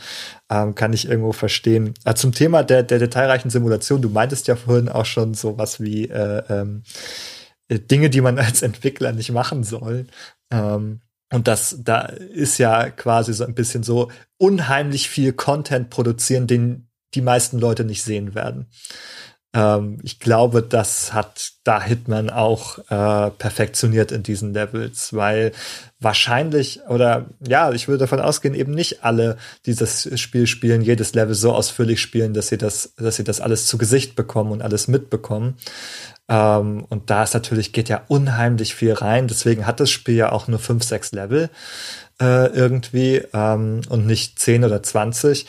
Speaker 3: Ähm, kann ich irgendwo verstehen. Äh, zum Thema der, der detailreichen Simulation, du meintest ja vorhin auch schon sowas wie äh, ähm, äh, Dinge, die man als Entwickler nicht machen soll. Ähm, und das, da ist ja quasi so ein bisschen so unheimlich viel Content produzieren, den die meisten Leute nicht sehen werden. Ähm, ich glaube, das hat da Hitman auch äh, perfektioniert in diesen Levels, weil wahrscheinlich oder ja, ich würde davon ausgehen, eben nicht alle dieses Spiel spielen, jedes Level so ausführlich spielen, dass sie das, dass sie das alles zu Gesicht bekommen und alles mitbekommen. Ähm, und da ist natürlich geht ja unheimlich viel rein. Deswegen hat das Spiel ja auch nur fünf, sechs Level äh, irgendwie ähm, und nicht zehn oder zwanzig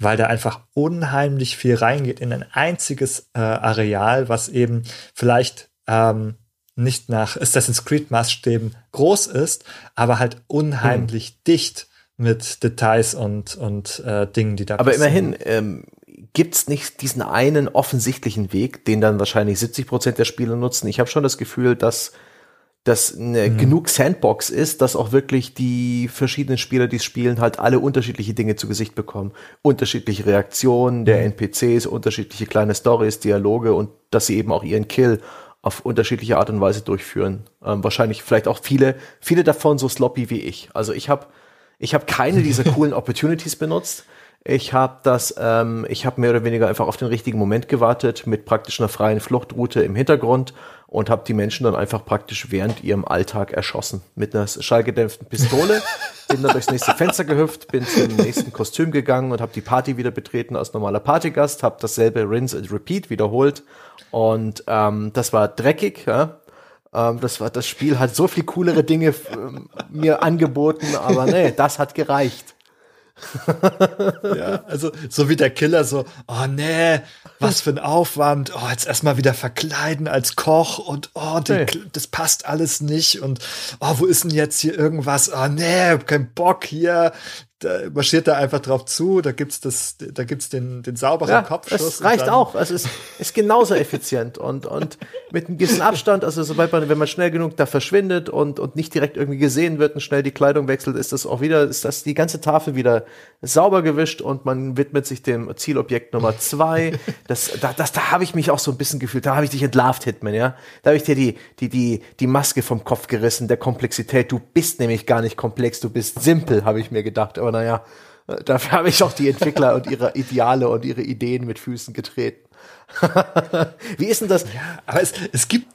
Speaker 3: weil da einfach unheimlich viel reingeht in ein einziges äh, Areal, was eben vielleicht ähm, nicht nach Assassin's Creed Maßstäben groß ist, aber halt unheimlich hm. dicht mit Details und, und äh, Dingen, die da
Speaker 2: Aber passieren. immerhin ähm, gibt's nicht diesen einen offensichtlichen Weg, den dann wahrscheinlich 70 Prozent der Spieler nutzen. Ich habe schon das Gefühl, dass dass eine, mhm. genug Sandbox ist, dass auch wirklich die verschiedenen Spieler, die es spielen, halt alle unterschiedliche Dinge zu Gesicht bekommen. Unterschiedliche Reaktionen der mhm. NPCs, unterschiedliche kleine Stories, Dialoge und dass sie eben auch ihren Kill auf unterschiedliche Art und Weise durchführen. Ähm, wahrscheinlich vielleicht auch viele, viele davon so sloppy wie ich. Also ich habe ich hab keine dieser coolen Opportunities benutzt. Ich habe das, ähm, ich habe mehr oder weniger einfach auf den richtigen Moment gewartet mit praktisch einer freien Fluchtroute im Hintergrund und habe die Menschen dann einfach praktisch während ihrem Alltag erschossen. Mit einer schallgedämpften Pistole, bin dann durchs nächste Fenster gehüpft, bin zum nächsten Kostüm gegangen und habe die Party wieder betreten als normaler Partygast, habe dasselbe Rinse and Repeat wiederholt und ähm, das war dreckig, ja. Ähm, das war das Spiel hat so viel coolere Dinge mir angeboten, aber nee, das hat gereicht.
Speaker 3: ja, also so wie der Killer so, oh nee, was für ein Aufwand, oh, jetzt erstmal wieder verkleiden als Koch und oh, die, hey. das passt alles nicht und oh, wo ist denn jetzt hier irgendwas? Oh nee, kein Bock hier, da marschiert er einfach drauf zu, da gibt's das, da gibt's den, den sauberen ja, Kopfschuss.
Speaker 2: Es reicht auch. Es ist, ist genauso effizient und, und mit einem gewissen Abstand, also sobald man, wenn man schnell genug da verschwindet und, und nicht direkt irgendwie gesehen wird und schnell die Kleidung wechselt, ist das auch wieder, ist das die ganze Tafel wieder sauber gewischt und man widmet sich dem Zielobjekt Nummer zwei. Das, da, das, da habe ich mich auch so ein bisschen gefühlt, da habe ich dich entlarvt, Hitman, ja. Da habe ich dir die, die, die, die Maske vom Kopf gerissen, der Komplexität. Du bist nämlich gar nicht komplex, du bist simpel, habe ich mir gedacht. Aber naja, dafür habe ich auch die Entwickler und ihre Ideale und ihre Ideen mit Füßen getreten. Wie ist denn das?
Speaker 3: Ja, aber es, es gibt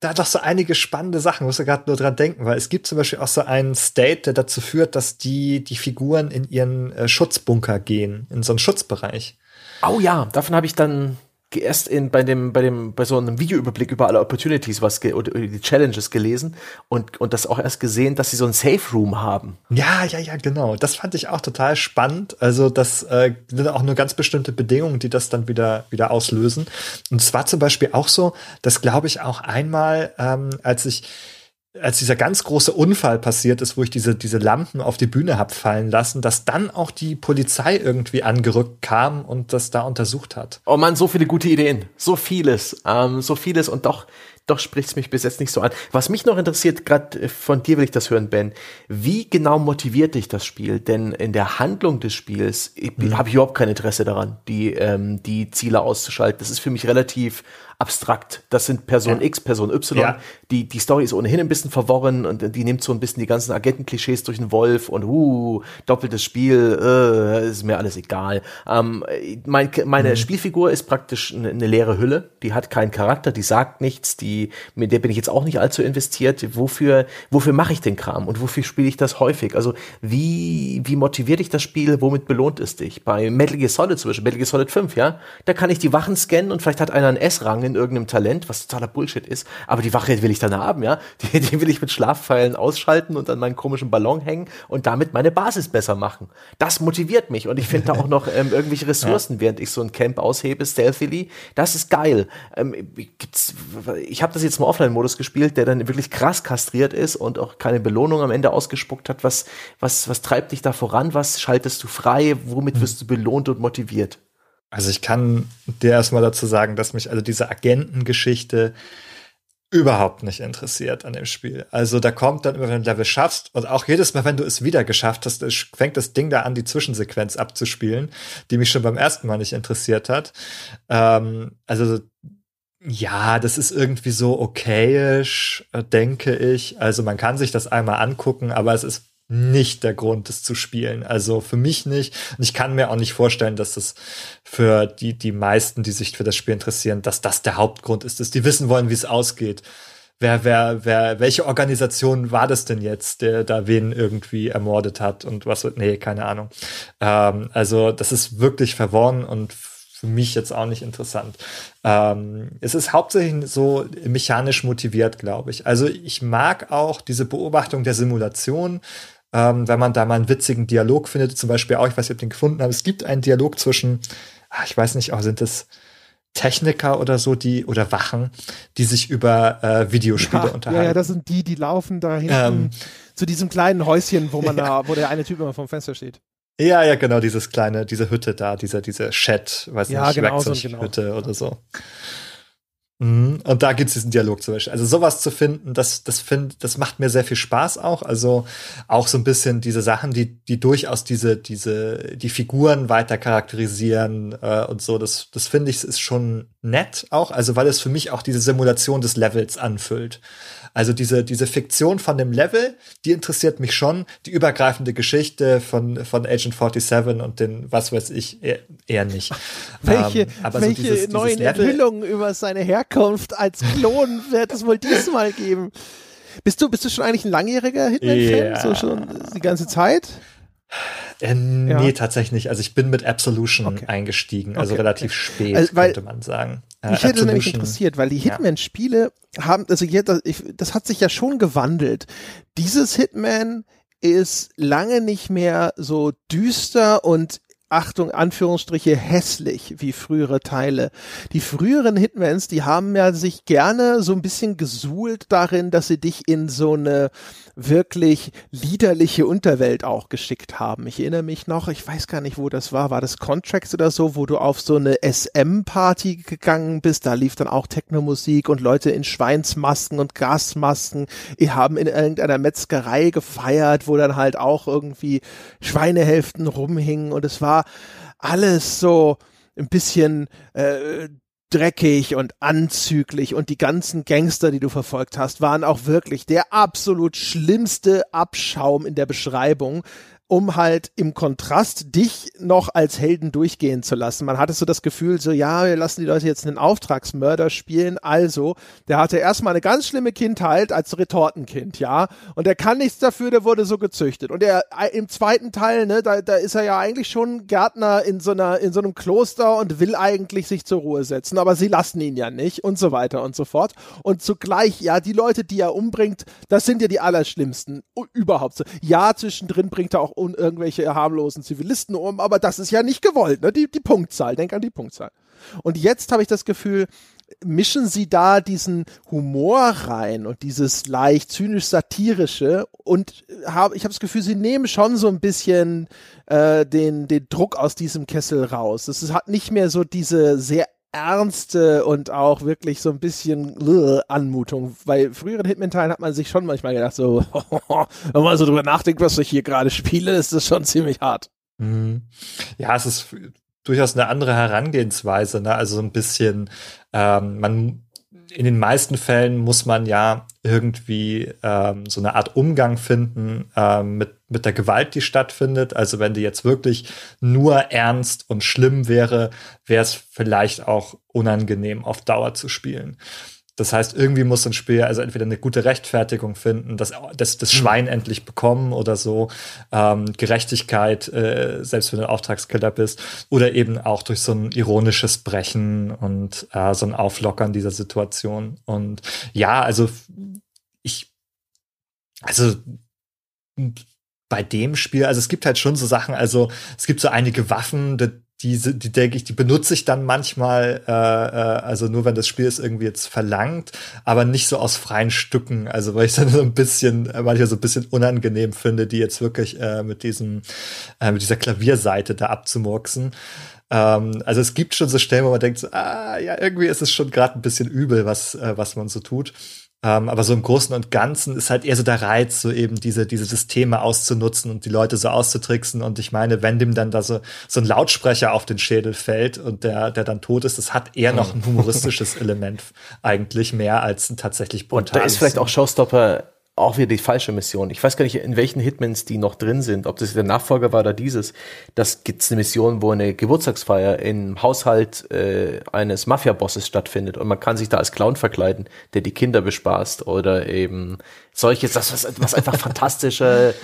Speaker 3: da doch so einige spannende Sachen, muss ich gerade nur dran denken, weil es gibt zum Beispiel auch so einen State, der dazu führt, dass die, die Figuren in ihren äh, Schutzbunker gehen, in so einen Schutzbereich.
Speaker 2: Oh ja, davon habe ich dann erst in, bei dem, bei dem, bei so einem Videoüberblick über alle Opportunities was ge oder die Challenges gelesen und, und das auch erst gesehen, dass sie so ein Safe Room haben.
Speaker 3: Ja, ja, ja, genau. Das fand ich auch total spannend. Also, das äh, sind auch nur ganz bestimmte Bedingungen, die das dann wieder, wieder auslösen. Und es war zum Beispiel auch so, das glaube ich auch einmal, ähm, als ich als dieser ganz große Unfall passiert ist, wo ich diese, diese Lampen auf die Bühne hab fallen lassen, dass dann auch die Polizei irgendwie angerückt kam und das da untersucht hat.
Speaker 2: Oh man, so viele gute Ideen. So vieles. Ähm, so vieles und doch doch spricht es mich bis jetzt nicht so an. Was mich noch interessiert, gerade äh, von dir will ich das hören, Ben, wie genau motiviert dich das Spiel? Denn in der Handlung des Spiels mhm. habe ich überhaupt kein Interesse daran, die, ähm, die Ziele auszuschalten. Das ist für mich relativ abstrakt. Das sind Person ja. X, Person Y. Ja. Die, die Story ist ohnehin ein bisschen verworren und die nimmt so ein bisschen die ganzen Agentenklischees durch den Wolf und uh, doppeltes Spiel, äh, ist mir alles egal. Ähm, mein, meine mhm. Spielfigur ist praktisch eine, eine, leere Hülle. Die hat keinen Charakter, die sagt nichts, die, mit der bin ich jetzt auch nicht allzu investiert. Wofür, wofür mache ich den Kram und wofür spiele ich das häufig? Also wie, wie motiviert dich das Spiel? Womit belohnt es dich? Bei Metal Gear Solid zum Beispiel, Metal Gear Solid 5, ja, da kann ich die Wachen scannen und vielleicht hat einer einen S-Rang in irgendeinem Talent, was totaler Bullshit ist, aber die Wache will ich dann haben, ja. Die, die will ich mit Schlafpfeilen ausschalten und an meinen komischen Ballon hängen und damit meine Basis besser machen. Das motiviert mich und ich finde da auch noch ähm, irgendwelche Ressourcen, ja. während ich so ein Camp aushebe, stealthily. Das ist geil. Ähm, ich habe das jetzt im Offline-Modus gespielt, der dann wirklich krass kastriert ist und auch keine Belohnung am Ende ausgespuckt hat. Was, was, was treibt dich da voran? Was schaltest du frei? Womit hm. wirst du belohnt und motiviert?
Speaker 3: Also ich kann dir erstmal dazu sagen, dass mich also diese Agentengeschichte überhaupt nicht interessiert an dem Spiel. Also da kommt dann immer, wenn du ein Level schaffst und auch jedes Mal, wenn du es wieder geschafft hast, fängt das Ding da an, die Zwischensequenz abzuspielen, die mich schon beim ersten Mal nicht interessiert hat. Ähm, also ja, das ist irgendwie so okayisch, denke ich. Also man kann sich das einmal angucken, aber es ist nicht der Grund, das zu spielen. Also für mich nicht. Und ich kann mir auch nicht vorstellen, dass das für die, die meisten, die sich für das Spiel interessieren, dass das der Hauptgrund ist, dass die wissen wollen, wie es ausgeht. Wer, wer, wer, welche Organisation war das denn jetzt, der da wen irgendwie ermordet hat und was nee, keine Ahnung. Ähm, also, das ist wirklich verworren und für mich jetzt auch nicht interessant. Ähm, es ist hauptsächlich so mechanisch motiviert, glaube ich. Also ich mag auch diese Beobachtung der Simulation, ähm, wenn man da mal einen witzigen Dialog findet, zum Beispiel auch, ich weiß nicht, ob ich den gefunden habe, es gibt einen Dialog zwischen, ach, ich weiß nicht, oh, sind das Techniker oder so, die, oder Wachen, die sich über äh, Videospiele ja, unterhalten. Ja, ja,
Speaker 1: das sind die, die laufen da hinten ähm, zu diesem kleinen Häuschen, wo man ja. da, wo der eine Typ immer vom Fenster steht.
Speaker 3: Ja, ja, genau, dieses kleine, diese Hütte da, dieser, diese Chat, weiß ja, nicht, genau, Werkzeughütte genau. oder so. Mhm. Und da gibt es diesen Dialog zum Beispiel. Also sowas zu finden, das, das find, das macht mir sehr viel Spaß auch. Also auch so ein bisschen diese Sachen, die, die durchaus diese, diese, die Figuren weiter charakterisieren äh, und so. Das, das finde ich ist schon nett auch. Also weil es für mich auch diese Simulation des Levels anfüllt. Also diese, diese Fiktion von dem Level, die interessiert mich schon. Die übergreifende Geschichte von, von Agent 47 und den, was weiß ich, eher, eher nicht.
Speaker 1: welche ähm, welche so dieses, neuen dieses Enthüllungen über seine Herkunft als Klon wird es wohl diesmal geben? Bist du, bist du schon eigentlich ein langjähriger Hitman-Fan? Yeah. So schon die ganze Zeit?
Speaker 3: Äh, nee, ja. tatsächlich nicht. Also ich bin mit Absolution okay. eingestiegen, also okay. relativ spät, also, könnte man sagen.
Speaker 1: Äh, ich hätte nämlich interessiert, weil die Hitman-Spiele haben, also ich, ich, das hat sich ja schon gewandelt. Dieses Hitman ist lange nicht mehr so düster und Achtung, Anführungsstriche hässlich wie frühere Teile. Die früheren Hitmans, die haben ja sich gerne so ein bisschen gesuhlt darin, dass sie dich in so eine wirklich liederliche Unterwelt auch geschickt haben. Ich erinnere mich noch, ich weiß gar nicht, wo das war, war das Contracts oder so, wo du auf so eine SM-Party gegangen bist, da lief dann auch Technomusik und Leute in Schweinsmasken und Gasmasken. Die haben in irgendeiner Metzgerei gefeiert, wo dann halt auch irgendwie Schweinehälften rumhingen. Und es war alles so ein bisschen äh, dreckig und anzüglich und die ganzen Gangster, die du verfolgt hast, waren auch wirklich der absolut schlimmste Abschaum in der Beschreibung um halt im Kontrast dich noch als Helden durchgehen zu lassen. Man hatte so das Gefühl, so ja, wir lassen die Leute jetzt einen Auftragsmörder spielen. Also, der hatte erstmal eine ganz schlimme Kindheit als Retortenkind, ja. Und er kann nichts dafür, der wurde so gezüchtet. Und er äh, im zweiten Teil, ne, da, da ist er ja eigentlich schon Gärtner in so einer, in so einem Kloster und will eigentlich sich zur Ruhe setzen, aber sie lassen ihn ja nicht und so weiter und so fort. Und zugleich, ja, die Leute, die er umbringt, das sind ja die allerschlimmsten überhaupt. Ja, zwischendrin bringt er auch und irgendwelche harmlosen Zivilisten um, aber das ist ja nicht gewollt, ne? Die, die Punktzahl, denk an die Punktzahl. Und jetzt habe ich das Gefühl, mischen sie da diesen Humor rein und dieses leicht zynisch satirische und habe ich habe das Gefühl, sie nehmen schon so ein bisschen äh, den den Druck aus diesem Kessel raus. Das hat nicht mehr so diese sehr ernste und auch wirklich so ein bisschen uh, Anmutung. Bei früheren Hitman-Teilen hat man sich schon manchmal gedacht, so, wenn man so drüber nachdenkt, was ich hier gerade spiele, ist das schon ziemlich hart.
Speaker 3: Mhm. Ja, es ist durchaus eine andere Herangehensweise, ne? Also so ein bisschen, ähm, man in den meisten Fällen muss man ja irgendwie ähm, so eine Art Umgang finden ähm, mit, mit der Gewalt, die stattfindet. Also wenn die jetzt wirklich nur ernst und schlimm wäre, wäre es vielleicht auch unangenehm auf Dauer zu spielen. Das heißt, irgendwie muss ein Spiel also entweder eine gute Rechtfertigung finden, dass das, das hm. Schwein endlich bekommen oder so, ähm, Gerechtigkeit, äh, selbst wenn du Auftragskiller bist, oder eben auch durch so ein ironisches Brechen und äh, so ein Auflockern dieser Situation. Und ja, also ich, also bei dem Spiel, also es gibt halt schon so Sachen, also es gibt so einige Waffen, die, die, denke ich, die benutze ich dann manchmal, äh, äh, also nur wenn das Spiel es irgendwie jetzt verlangt, aber nicht so aus freien Stücken, also weil ich dann so ein bisschen, manchmal so ein bisschen unangenehm finde, die jetzt wirklich äh, mit diesem, äh, mit dieser Klavierseite da abzumurksen. Ähm, also es gibt schon so Stellen, wo man denkt, so, ah, ja, irgendwie ist es schon gerade ein bisschen übel, was, äh, was man so tut. Ähm, aber so im Großen und Ganzen ist halt eher so der Reiz, so eben diese, diese Systeme auszunutzen und die Leute so auszutricksen. Und ich meine, wenn dem dann da so, so ein Lautsprecher auf den Schädel fällt und der, der dann tot ist, das hat eher noch ein humoristisches Element eigentlich mehr als ein tatsächlich
Speaker 2: brutales. Und da ist vielleicht auch Showstopper auch wieder die falsche Mission. Ich weiß gar nicht, in welchen Hitmans die noch drin sind, ob das der Nachfolger war oder dieses. Das gibt's eine Mission, wo eine Geburtstagsfeier im Haushalt äh, eines Mafia-Bosses stattfindet und man kann sich da als Clown verkleiden, der die Kinder bespaßt oder eben solches, das was, was einfach fantastische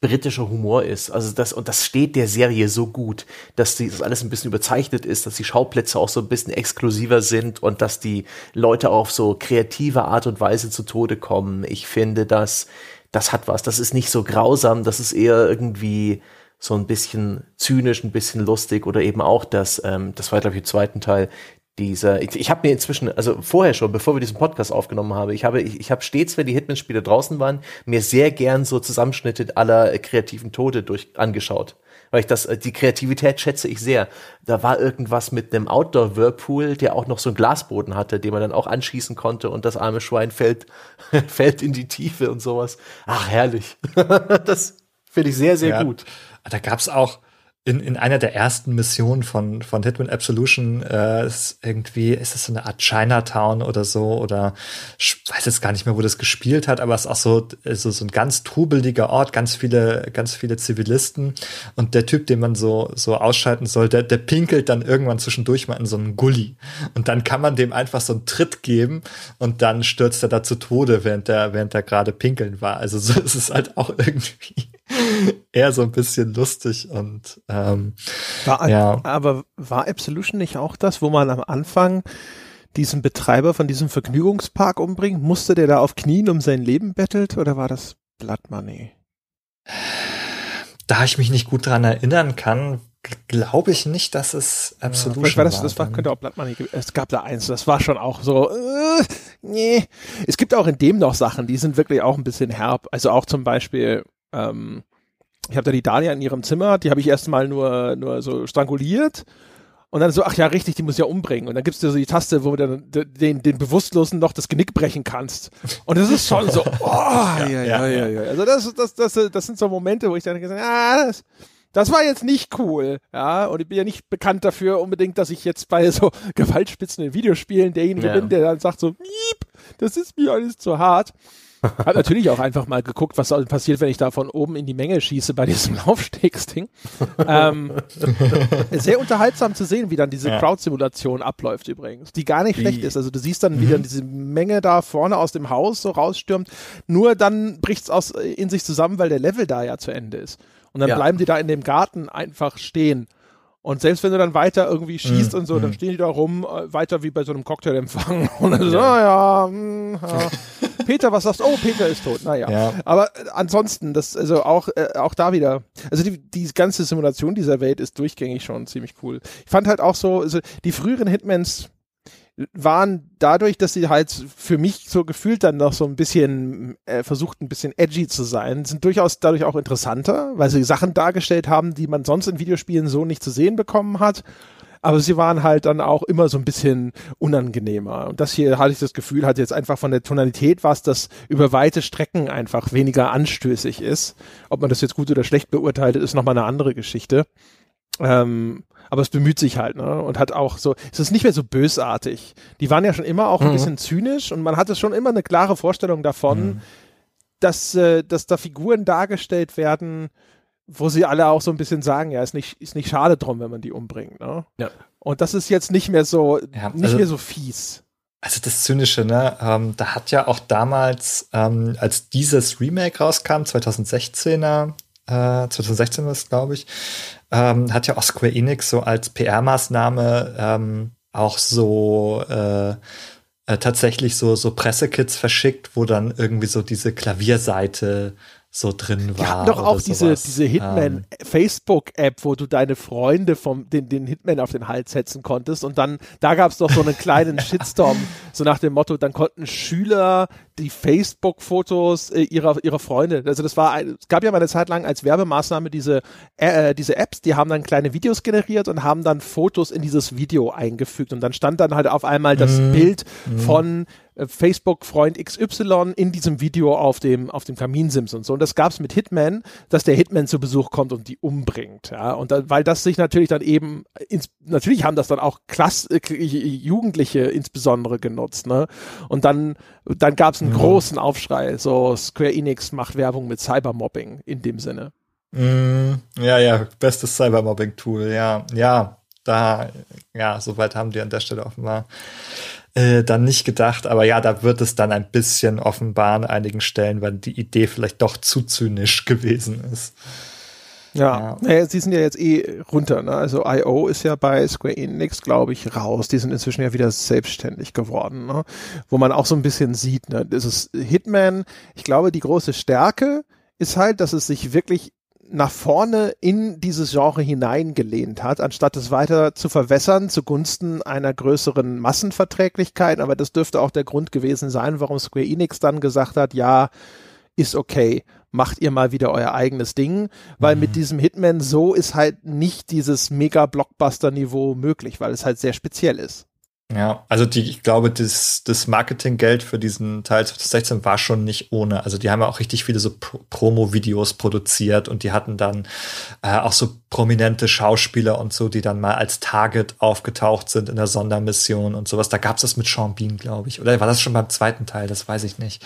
Speaker 2: britischer Humor ist. Also das, und das steht der Serie so gut, dass die, das alles ein bisschen überzeichnet ist, dass die Schauplätze auch so ein bisschen exklusiver sind und dass die Leute auf so kreative Art und Weise zu Tode kommen. Ich finde, dass das hat was. Das ist nicht so grausam, das ist eher irgendwie so ein bisschen zynisch, ein bisschen lustig oder eben auch das, ähm, das war glaube ich im zweiten Teil, dieser, ich, ich habe mir inzwischen, also vorher schon, bevor wir diesen Podcast aufgenommen haben, ich habe, ich, ich habe stets, wenn die Hitman-Spiele draußen waren, mir sehr gern so Zusammenschnitte aller kreativen Tode durch angeschaut. Weil ich das, äh, die Kreativität schätze ich sehr. Da war irgendwas mit einem Outdoor-Whirlpool, der auch noch so einen Glasboden hatte, den man dann auch anschießen konnte und das arme Schwein fällt, fällt in die Tiefe und sowas. Ach, herrlich. das finde ich sehr, sehr ja. gut.
Speaker 3: Da gab's auch, in, in einer der ersten Missionen von, von Hitman Absolution äh, ist irgendwie, ist es so eine Art Chinatown oder so, oder ich weiß jetzt gar nicht mehr, wo das gespielt hat, aber es ist auch so, so, so ein ganz trubeliger Ort, ganz viele, ganz viele Zivilisten. Und der Typ, den man so, so ausschalten soll, der, der pinkelt dann irgendwann zwischendurch mal in so einen Gully. Und dann kann man dem einfach so einen Tritt geben und dann stürzt er da zu Tode, während der, während er gerade pinkeln war. Also so ist es halt auch irgendwie eher so ein bisschen lustig und ähm,
Speaker 1: war, ja. Aber war Absolution nicht auch das, wo man am Anfang diesen Betreiber von diesem Vergnügungspark umbringt? Musste der da auf Knien um sein Leben bettelt oder war das Blood Money?
Speaker 3: Da ich mich nicht gut dran erinnern kann, glaube ich nicht, dass es Absolution ja,
Speaker 1: war. Das, das war, könnte auch Blood Money Es gab da eins, das war schon auch so, äh, nee. Es gibt auch in dem noch Sachen, die sind wirklich auch ein bisschen herb. Also auch zum Beispiel, ähm, ich habe da die Dania in ihrem Zimmer, die habe ich erstmal nur, nur so stranguliert. Und dann so, ach ja, richtig, die muss ja umbringen. Und dann gibt's dir so die Taste, wo du dann den, den Bewusstlosen noch das Genick brechen kannst. Und das ist schon so, oh, ja, ja, ja, ja, ja. Also das, das, das, das sind so Momente, wo ich dann gesagt ah, das, das war jetzt nicht cool, ja, und ich bin ja nicht bekannt dafür unbedingt, dass ich jetzt bei so Gewaltspitzen in Videospielen derjenige ja. bin, der dann sagt so, das ist mir alles zu hart. Hab natürlich auch einfach mal geguckt, was passiert, wenn ich da von oben in die Menge schieße bei diesem Laufstegsding. ähm, sehr unterhaltsam zu sehen, wie dann diese ja. Crowd-Simulation abläuft übrigens, die gar nicht die. schlecht ist. Also du siehst dann, wie mhm. dann diese Menge da vorne aus dem Haus so rausstürmt. Nur dann bricht's aus in sich zusammen, weil der Level da ja zu Ende ist. Und dann ja. bleiben die da in dem Garten einfach stehen. Und selbst wenn du dann weiter irgendwie schießt mm, und so, dann mhm. stehen die da rum, äh, weiter wie bei so einem Cocktailempfang. Und dann so, ja, mh, hm, ja. Peter, was sagst du? Oh, Peter ist tot. Naja. Ja. Aber äh, ansonsten, das, also auch, äh, auch da wieder, also die, die ganze Simulation dieser Welt ist durchgängig schon ziemlich cool. Ich fand halt auch so, also die früheren Hitmans, waren dadurch, dass sie halt für mich so gefühlt dann noch so ein bisschen äh, versucht, ein bisschen edgy zu sein, sind durchaus dadurch auch interessanter, weil sie Sachen dargestellt haben, die man sonst in Videospielen so nicht zu sehen bekommen hat. Aber sie waren halt dann auch immer so ein bisschen unangenehmer. Und das hier hatte ich das Gefühl, hat jetzt einfach von der Tonalität was, das über weite Strecken einfach weniger anstößig ist. Ob man das jetzt gut oder schlecht beurteilt, ist nochmal eine andere Geschichte. Ähm, aber es bemüht sich halt, ne? Und hat auch so, es ist nicht mehr so bösartig. Die waren ja schon immer auch ein
Speaker 2: Mhm.
Speaker 1: bisschen zynisch und man hatte schon immer eine klare Vorstellung davon,
Speaker 3: Mhm.
Speaker 1: dass, äh, dass da Figuren dargestellt werden, wo sie alle auch so ein bisschen sagen, ja, ist nicht, ist nicht schade drum, wenn man die umbringt, ne?
Speaker 2: Ja.
Speaker 1: Und das ist jetzt nicht mehr so,
Speaker 3: Ja,
Speaker 1: nicht
Speaker 3: also-
Speaker 1: mehr so fies.
Speaker 3: Also das Zynische, ne? Ähm, da hat ja auch damals, ähm, als dieses Remake rauskam, 2016er, äh, 2016 war es, glaube ich, ähm, hat ja auch Square Enix so als PR-Maßnahme ähm, auch so äh, äh, tatsächlich so so Pressekits verschickt, wo dann irgendwie so diese Klavierseite so drin war.
Speaker 1: Die hatten doch auch diese,
Speaker 3: sowas.
Speaker 1: diese Hitman
Speaker 3: Ähm,
Speaker 1: wo du deine Freunde vom, den, den Hitman auf den Hals setzen konntest. Und dann, da gab es doch so einen kleinen Shitstorm, so nach dem Motto, dann konnten Schüler die Facebook-Fotos äh, ihrer, ihrer Freunde, also das war, ein, es gab ja mal eine Zeit lang als Werbemaßnahme diese, äh, diese Apps, die haben dann kleine Videos generiert und haben dann Fotos in dieses Video eingefügt. Und dann stand dann halt auf einmal das
Speaker 3: Mhm.
Speaker 1: Bild von äh, Facebook-Freund XY in diesem Video auf dem, auf dem Kaminsims und so. Und das gab es mit Hitman, dass der Hitman zu Besuch kommt und die umbringt. Ja, und dann, weil das sich natürlich dann eben, ins, natürlich haben das dann auch Klass, äh, Jugendliche insbesondere genutzt, ne? Und dann, dann gab es einen großen Aufschrei, so Square Enix macht Werbung mit Cybermobbing in dem Sinne.
Speaker 3: Mm, ja, ja, bestes Cybermobbing-Tool, ja, ja, da, ja, soweit haben die an der Stelle offenbar äh, dann nicht gedacht, aber ja, da wird es dann ein bisschen offenbar an einigen Stellen, weil die Idee vielleicht doch zu zynisch gewesen ist.
Speaker 1: Ja,
Speaker 3: Ja.
Speaker 1: Naja, sie sind ja jetzt eh runter. Ne? Also IO ist ja bei Square Enix, glaube ich, raus. Die sind inzwischen ja wieder selbstständig geworden, ne? wo man auch so ein bisschen sieht. Ne? Das ist Hitman. Ich glaube, die große Stärke ist halt, dass es sich wirklich nach vorne in dieses Genre hineingelehnt hat, anstatt es weiter zu verwässern zugunsten einer größeren Massenverträglichkeit. Aber das dürfte auch der Grund gewesen sein, warum Square Enix dann gesagt hat, ja, ist okay, macht ihr mal wieder euer eigenes Ding, weil mit diesem Hitman so ist halt nicht dieses Mega-Blockbuster-Niveau möglich, weil es halt sehr speziell ist.
Speaker 3: Ja, also die, ich glaube, das, das Marketinggeld für diesen Teil 2016 war schon nicht ohne. Also die haben ja auch richtig viele so Pro Promo-Videos produziert und die hatten dann äh, auch so prominente Schauspieler und so, die dann mal als Target aufgetaucht sind in der Sondermission und sowas. Da gab es das mit Sean Bean, glaube ich. Oder war das schon beim zweiten Teil? Das weiß ich nicht.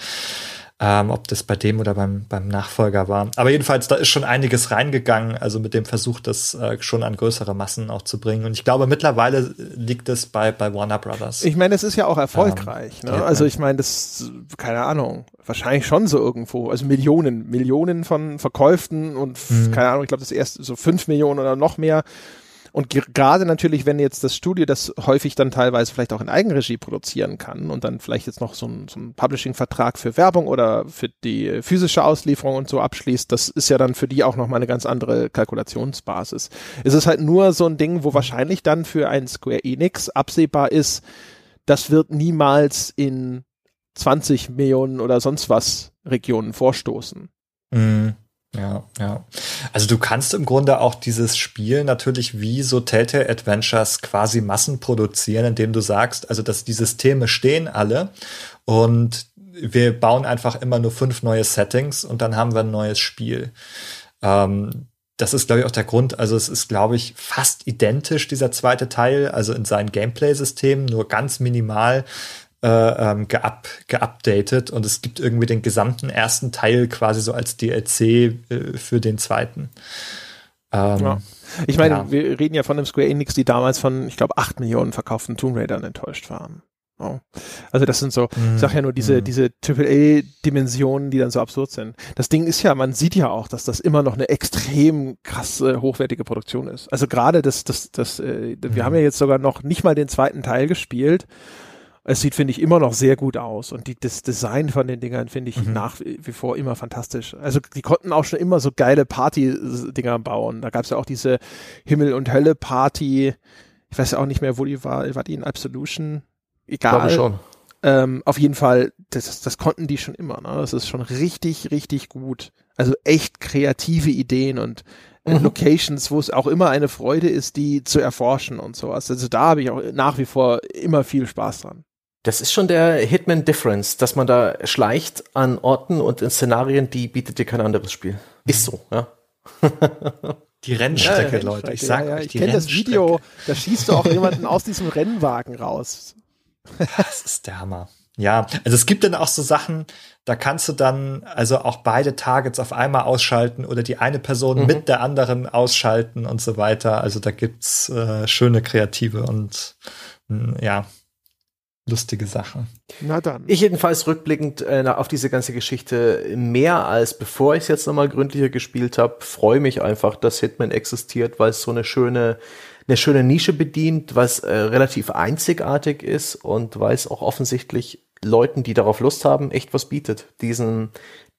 Speaker 3: Ähm, ob das bei dem oder beim, beim Nachfolger war. Aber jedenfalls, da ist schon einiges reingegangen, also mit dem Versuch, das äh, schon an größere Massen auch zu bringen. Und ich glaube, mittlerweile liegt es bei, bei Warner Brothers.
Speaker 1: Ich meine, es ist ja auch erfolgreich. ne?
Speaker 3: ja,
Speaker 1: Also ich meine, das, keine Ahnung, wahrscheinlich schon so irgendwo. Also Millionen, Millionen von Verkäufen und
Speaker 3: Mhm.
Speaker 1: keine Ahnung, ich glaube, das erste so fünf Millionen oder noch mehr. Und ge- gerade natürlich, wenn jetzt das Studio das häufig dann teilweise vielleicht auch in Eigenregie produzieren kann und dann vielleicht jetzt noch so ein, so Publishing-Vertrag für Werbung oder für die physische Auslieferung und so abschließt, das ist ja dann für die auch nochmal eine ganz andere Kalkulationsbasis. Es ist halt nur so ein Ding, wo wahrscheinlich dann für ein Square Enix absehbar ist, das wird niemals in 20 Millionen oder sonst was Regionen vorstoßen.
Speaker 3: Mhm. Ja, ja. Also du kannst im Grunde auch dieses Spiel natürlich wie so Telltale Adventures quasi massenproduzieren, indem du sagst, also dass die Systeme stehen alle und wir bauen einfach immer nur fünf neue Settings und dann haben wir ein neues Spiel. Ähm, das ist, glaube ich, auch der Grund. Also es ist, glaube ich, fast identisch, dieser zweite Teil, also in seinen Gameplay-Systemen, nur ganz minimal ähm, geup, geupdatet und es gibt irgendwie den gesamten ersten Teil quasi so als DLC äh, für den zweiten. Ähm,
Speaker 1: Ja. Ich meine,
Speaker 3: Ja.
Speaker 1: wir reden ja von einem Square Enix, die damals von, ich glaube, 8 Millionen verkauften Tomb Raidern enttäuscht waren. Oh. Also das sind so, ich sag ja nur diese,
Speaker 3: Mhm.
Speaker 1: diese AAA-Dimensionen, die dann so absurd sind. Das Ding ist ja, man sieht ja auch, dass das immer noch eine extrem krasse, hochwertige Produktion ist. Also gerade das, das, das, äh, wir
Speaker 3: Mhm.
Speaker 1: haben ja jetzt sogar noch nicht mal den zweiten Teil gespielt. Es sieht, finde ich, immer noch sehr gut aus. Und die, das Design von den Dingern finde ich
Speaker 3: Mhm.
Speaker 1: nach wie vor immer fantastisch. Also die konnten auch schon immer so geile Party-Dinger bauen. Da gab es ja auch diese Himmel- und Hölle-Party. Ich weiß ja auch nicht mehr, wo die war. War die in Absolution? egal. schon. Ähm, auf jeden Fall, das, das konnten die schon immer. Ne? Das ist schon richtig, richtig gut. Also echt kreative Ideen und äh, mhm. Locations, wo es auch immer eine Freude ist, die zu erforschen und sowas. Also da habe ich auch nach wie vor immer viel Spaß dran.
Speaker 2: Das ist schon der Hitman Difference, dass man da schleicht an Orten und in Szenarien, die bietet dir kein anderes Spiel. Ist so, ja.
Speaker 3: Die Rennstrecke, ja, Leute. Ich sag ja,
Speaker 1: ja, ich kenne das Video, da schießt du auch jemanden aus diesem Rennwagen raus.
Speaker 3: Das ist der Hammer. Ja, also es gibt dann auch so Sachen, da kannst du dann also auch beide Targets auf einmal ausschalten oder die eine Person mhm. mit der anderen ausschalten und so weiter. Also da gibt's äh, schöne kreative und mh, ja, lustige Sachen.
Speaker 2: Na dann. Ich jedenfalls rückblickend äh, auf diese ganze Geschichte mehr als bevor ich es jetzt nochmal gründlicher gespielt habe, freue mich einfach, dass Hitman existiert, weil es so eine schöne eine schöne Nische bedient, was äh, relativ einzigartig ist und weil es auch offensichtlich Leuten, die darauf Lust haben, echt was bietet. Diesen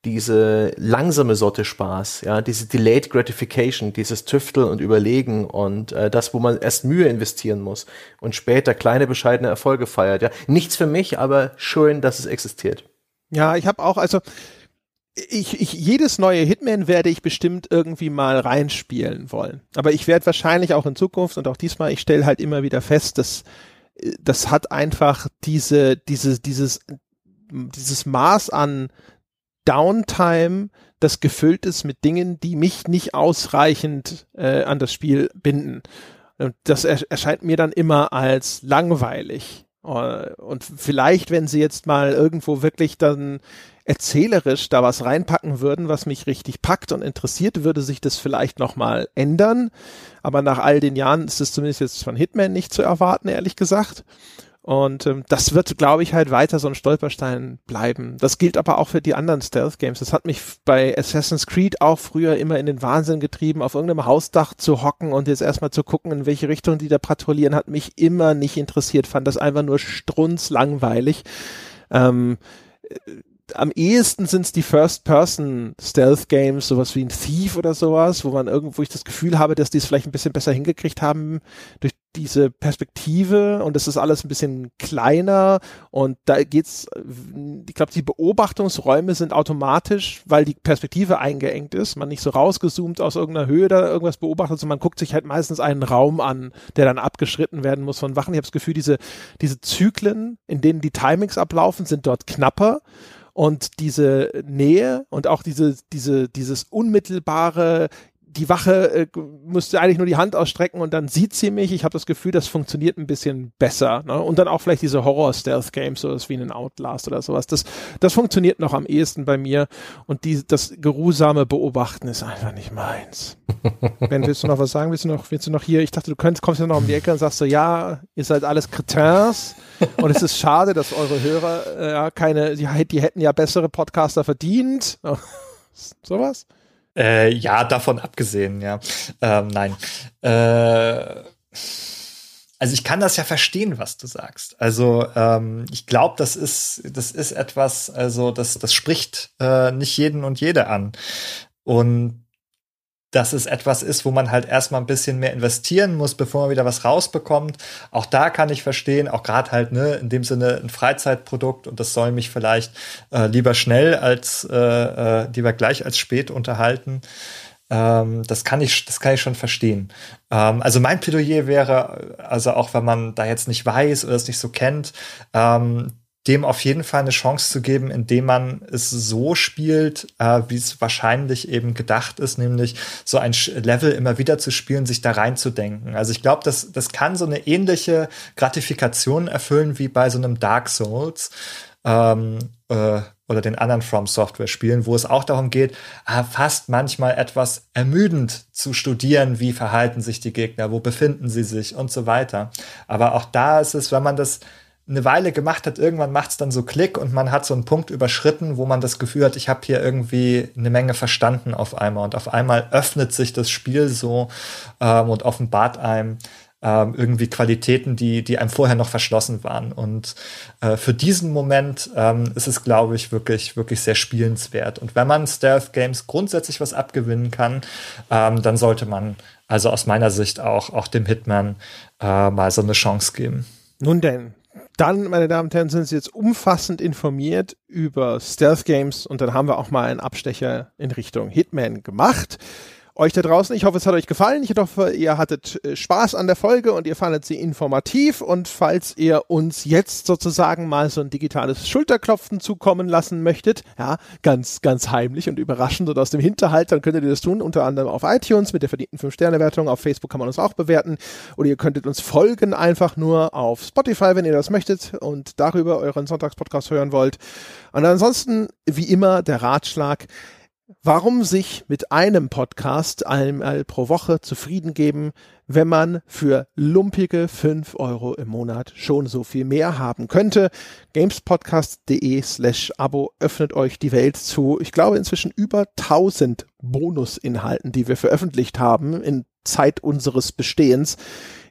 Speaker 2: diese langsame Sorte Spaß, ja, diese Delayed Gratification, dieses Tüfteln und Überlegen und äh, das, wo man erst Mühe investieren muss und später kleine bescheidene Erfolge feiert, ja. Nichts für mich, aber schön, dass es existiert.
Speaker 1: Ja, ich habe auch, also ich, ich, jedes neue Hitman werde ich bestimmt irgendwie mal reinspielen wollen. Aber ich werde wahrscheinlich auch in Zukunft und auch diesmal, ich stelle halt immer wieder fest, dass das hat einfach diese, diese, dieses, dieses Maß an Downtime, das gefüllt ist mit Dingen, die mich nicht ausreichend äh, an das Spiel binden. Und das er erscheint mir dann immer als langweilig. Äh, und vielleicht, wenn sie jetzt mal irgendwo wirklich dann erzählerisch da was reinpacken würden, was mich richtig packt und interessiert, würde sich das vielleicht nochmal ändern. Aber nach all den Jahren ist es zumindest jetzt von Hitman nicht zu erwarten, ehrlich gesagt. Und ähm, das wird, glaube ich, halt weiter so ein Stolperstein bleiben. Das gilt aber auch für die anderen Stealth-Games. Das hat mich bei Assassin's Creed auch früher immer in den Wahnsinn getrieben, auf irgendeinem Hausdach zu hocken und jetzt erstmal zu gucken, in welche Richtung die da patrouillieren, hat mich immer nicht interessiert. Fand das einfach nur strunzlangweilig. Ähm, am ehesten sind es die First-Person-Stealth-Games, sowas wie ein Thief oder sowas, wo man irgendwo ich das Gefühl habe, dass die es vielleicht ein bisschen besser hingekriegt haben durch diese Perspektive und es ist alles ein bisschen kleiner und da geht's, ich glaube, die Beobachtungsräume sind automatisch, weil die Perspektive eingeengt ist, man nicht so rausgezoomt aus irgendeiner Höhe da irgendwas beobachtet, sondern man guckt sich halt meistens einen Raum an, der dann abgeschritten werden muss von Wachen. Ich habe das Gefühl, diese, diese Zyklen, in denen die Timings ablaufen, sind dort knapper und diese Nähe und auch diese, diese, dieses unmittelbare, die Wache äh, müsste eigentlich nur die Hand ausstrecken und dann sieht sie mich. Ich habe das Gefühl, das funktioniert ein bisschen besser. Ne? Und dann auch vielleicht diese Horror-Stealth-Games, so wie ein Outlast oder sowas. Das, das funktioniert noch am ehesten bei mir. Und die, das geruhsame Beobachten ist einfach nicht meins. ben, willst du noch was sagen? Willst du noch, willst du noch hier? Ich dachte, du könntest, kommst ja noch um die Ecke und sagst so, ja, ihr seid alles Cretins. Und es ist schade, dass eure Hörer äh, ja keine, die, die hätten ja bessere Podcaster verdient. sowas?
Speaker 3: Äh, ja, davon abgesehen, ja. Ähm, nein. Äh, also ich kann das ja verstehen, was du sagst. Also ähm, ich glaube, das ist das ist etwas, also das das spricht äh, nicht jeden und jede an. Und dass es etwas ist, wo man halt erstmal ein bisschen mehr investieren muss, bevor man wieder was rausbekommt. Auch da kann ich verstehen, auch gerade halt, ne, in dem Sinne ein Freizeitprodukt und das soll mich vielleicht äh, lieber schnell als äh, äh, lieber gleich als spät unterhalten. Ähm, das kann ich, das kann ich schon verstehen. Ähm, also mein Plädoyer wäre, also auch wenn man da jetzt nicht weiß oder es nicht so kennt, ähm, dem auf jeden Fall eine Chance zu geben, indem man es so spielt, äh, wie es wahrscheinlich eben gedacht ist, nämlich so ein Level immer wieder zu spielen, sich da reinzudenken. Also ich glaube, das, das kann so eine ähnliche Gratifikation erfüllen wie bei so einem Dark Souls ähm, äh, oder den anderen From Software Spielen, wo es auch darum geht, äh, fast manchmal etwas ermüdend zu studieren, wie verhalten sich die Gegner, wo befinden sie sich und so weiter. Aber auch da ist es, wenn man das eine Weile gemacht hat, irgendwann macht es dann so Klick und man hat so einen Punkt überschritten, wo man das Gefühl hat, ich habe hier irgendwie eine Menge verstanden auf einmal. Und auf einmal öffnet sich das Spiel so ähm, und offenbart einem ähm, irgendwie Qualitäten, die, die einem vorher noch verschlossen waren. Und äh, für diesen Moment ähm, ist es, glaube ich, wirklich, wirklich sehr spielenswert. Und wenn man Stealth Games grundsätzlich was abgewinnen kann, ähm, dann sollte man also aus meiner Sicht auch, auch dem Hitman äh, mal so eine Chance geben.
Speaker 1: Nun denn, dann, meine Damen und Herren, sind Sie jetzt umfassend informiert über Stealth Games und dann haben wir auch mal einen Abstecher in Richtung Hitman gemacht euch da draußen. Ich hoffe, es hat euch gefallen. Ich hoffe, ihr hattet äh, Spaß an der Folge und ihr fandet sie informativ. Und falls ihr uns jetzt sozusagen mal so ein digitales Schulterklopfen zukommen lassen möchtet, ja, ganz, ganz heimlich und überraschend und aus dem Hinterhalt, dann könntet ihr das tun, unter anderem auf iTunes mit der verdienten 5-Sterne-Wertung. Auf Facebook kann man uns auch bewerten. Oder ihr könntet uns folgen einfach nur auf Spotify, wenn ihr das möchtet und darüber euren Sonntagspodcast hören wollt. Und ansonsten, wie immer, der Ratschlag, Warum sich mit einem Podcast einmal pro Woche zufrieden geben, wenn man für lumpige fünf Euro im Monat schon so viel mehr haben könnte? Gamespodcast.de slash Abo öffnet euch die Welt zu, ich glaube inzwischen über 1000 Bonusinhalten, die wir veröffentlicht haben in Zeit unseres Bestehens.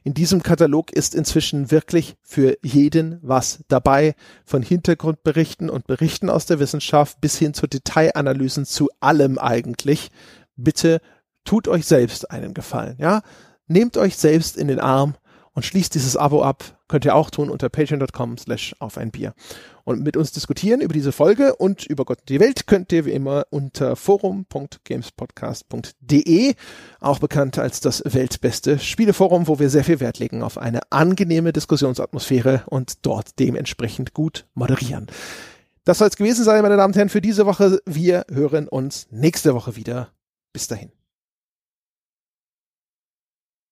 Speaker 1: In diesem Katalog ist inzwischen wirklich für jeden was dabei, von Hintergrundberichten und Berichten aus der Wissenschaft bis hin zu Detailanalysen zu allem eigentlich. Bitte tut euch selbst einen Gefallen, ja? Nehmt euch selbst in den Arm und schließt dieses Abo ab. Könnt ihr auch tun unter patreon.com slash auf ein Bier. Und mit uns diskutieren über diese Folge und über Gott und die Welt könnt ihr wie immer unter forum.gamespodcast.de, auch bekannt als das weltbeste Spieleforum, wo wir sehr viel Wert legen auf eine angenehme Diskussionsatmosphäre und dort dementsprechend gut moderieren. Das soll es gewesen sein, meine Damen und Herren, für diese Woche. Wir hören uns nächste Woche wieder. Bis dahin.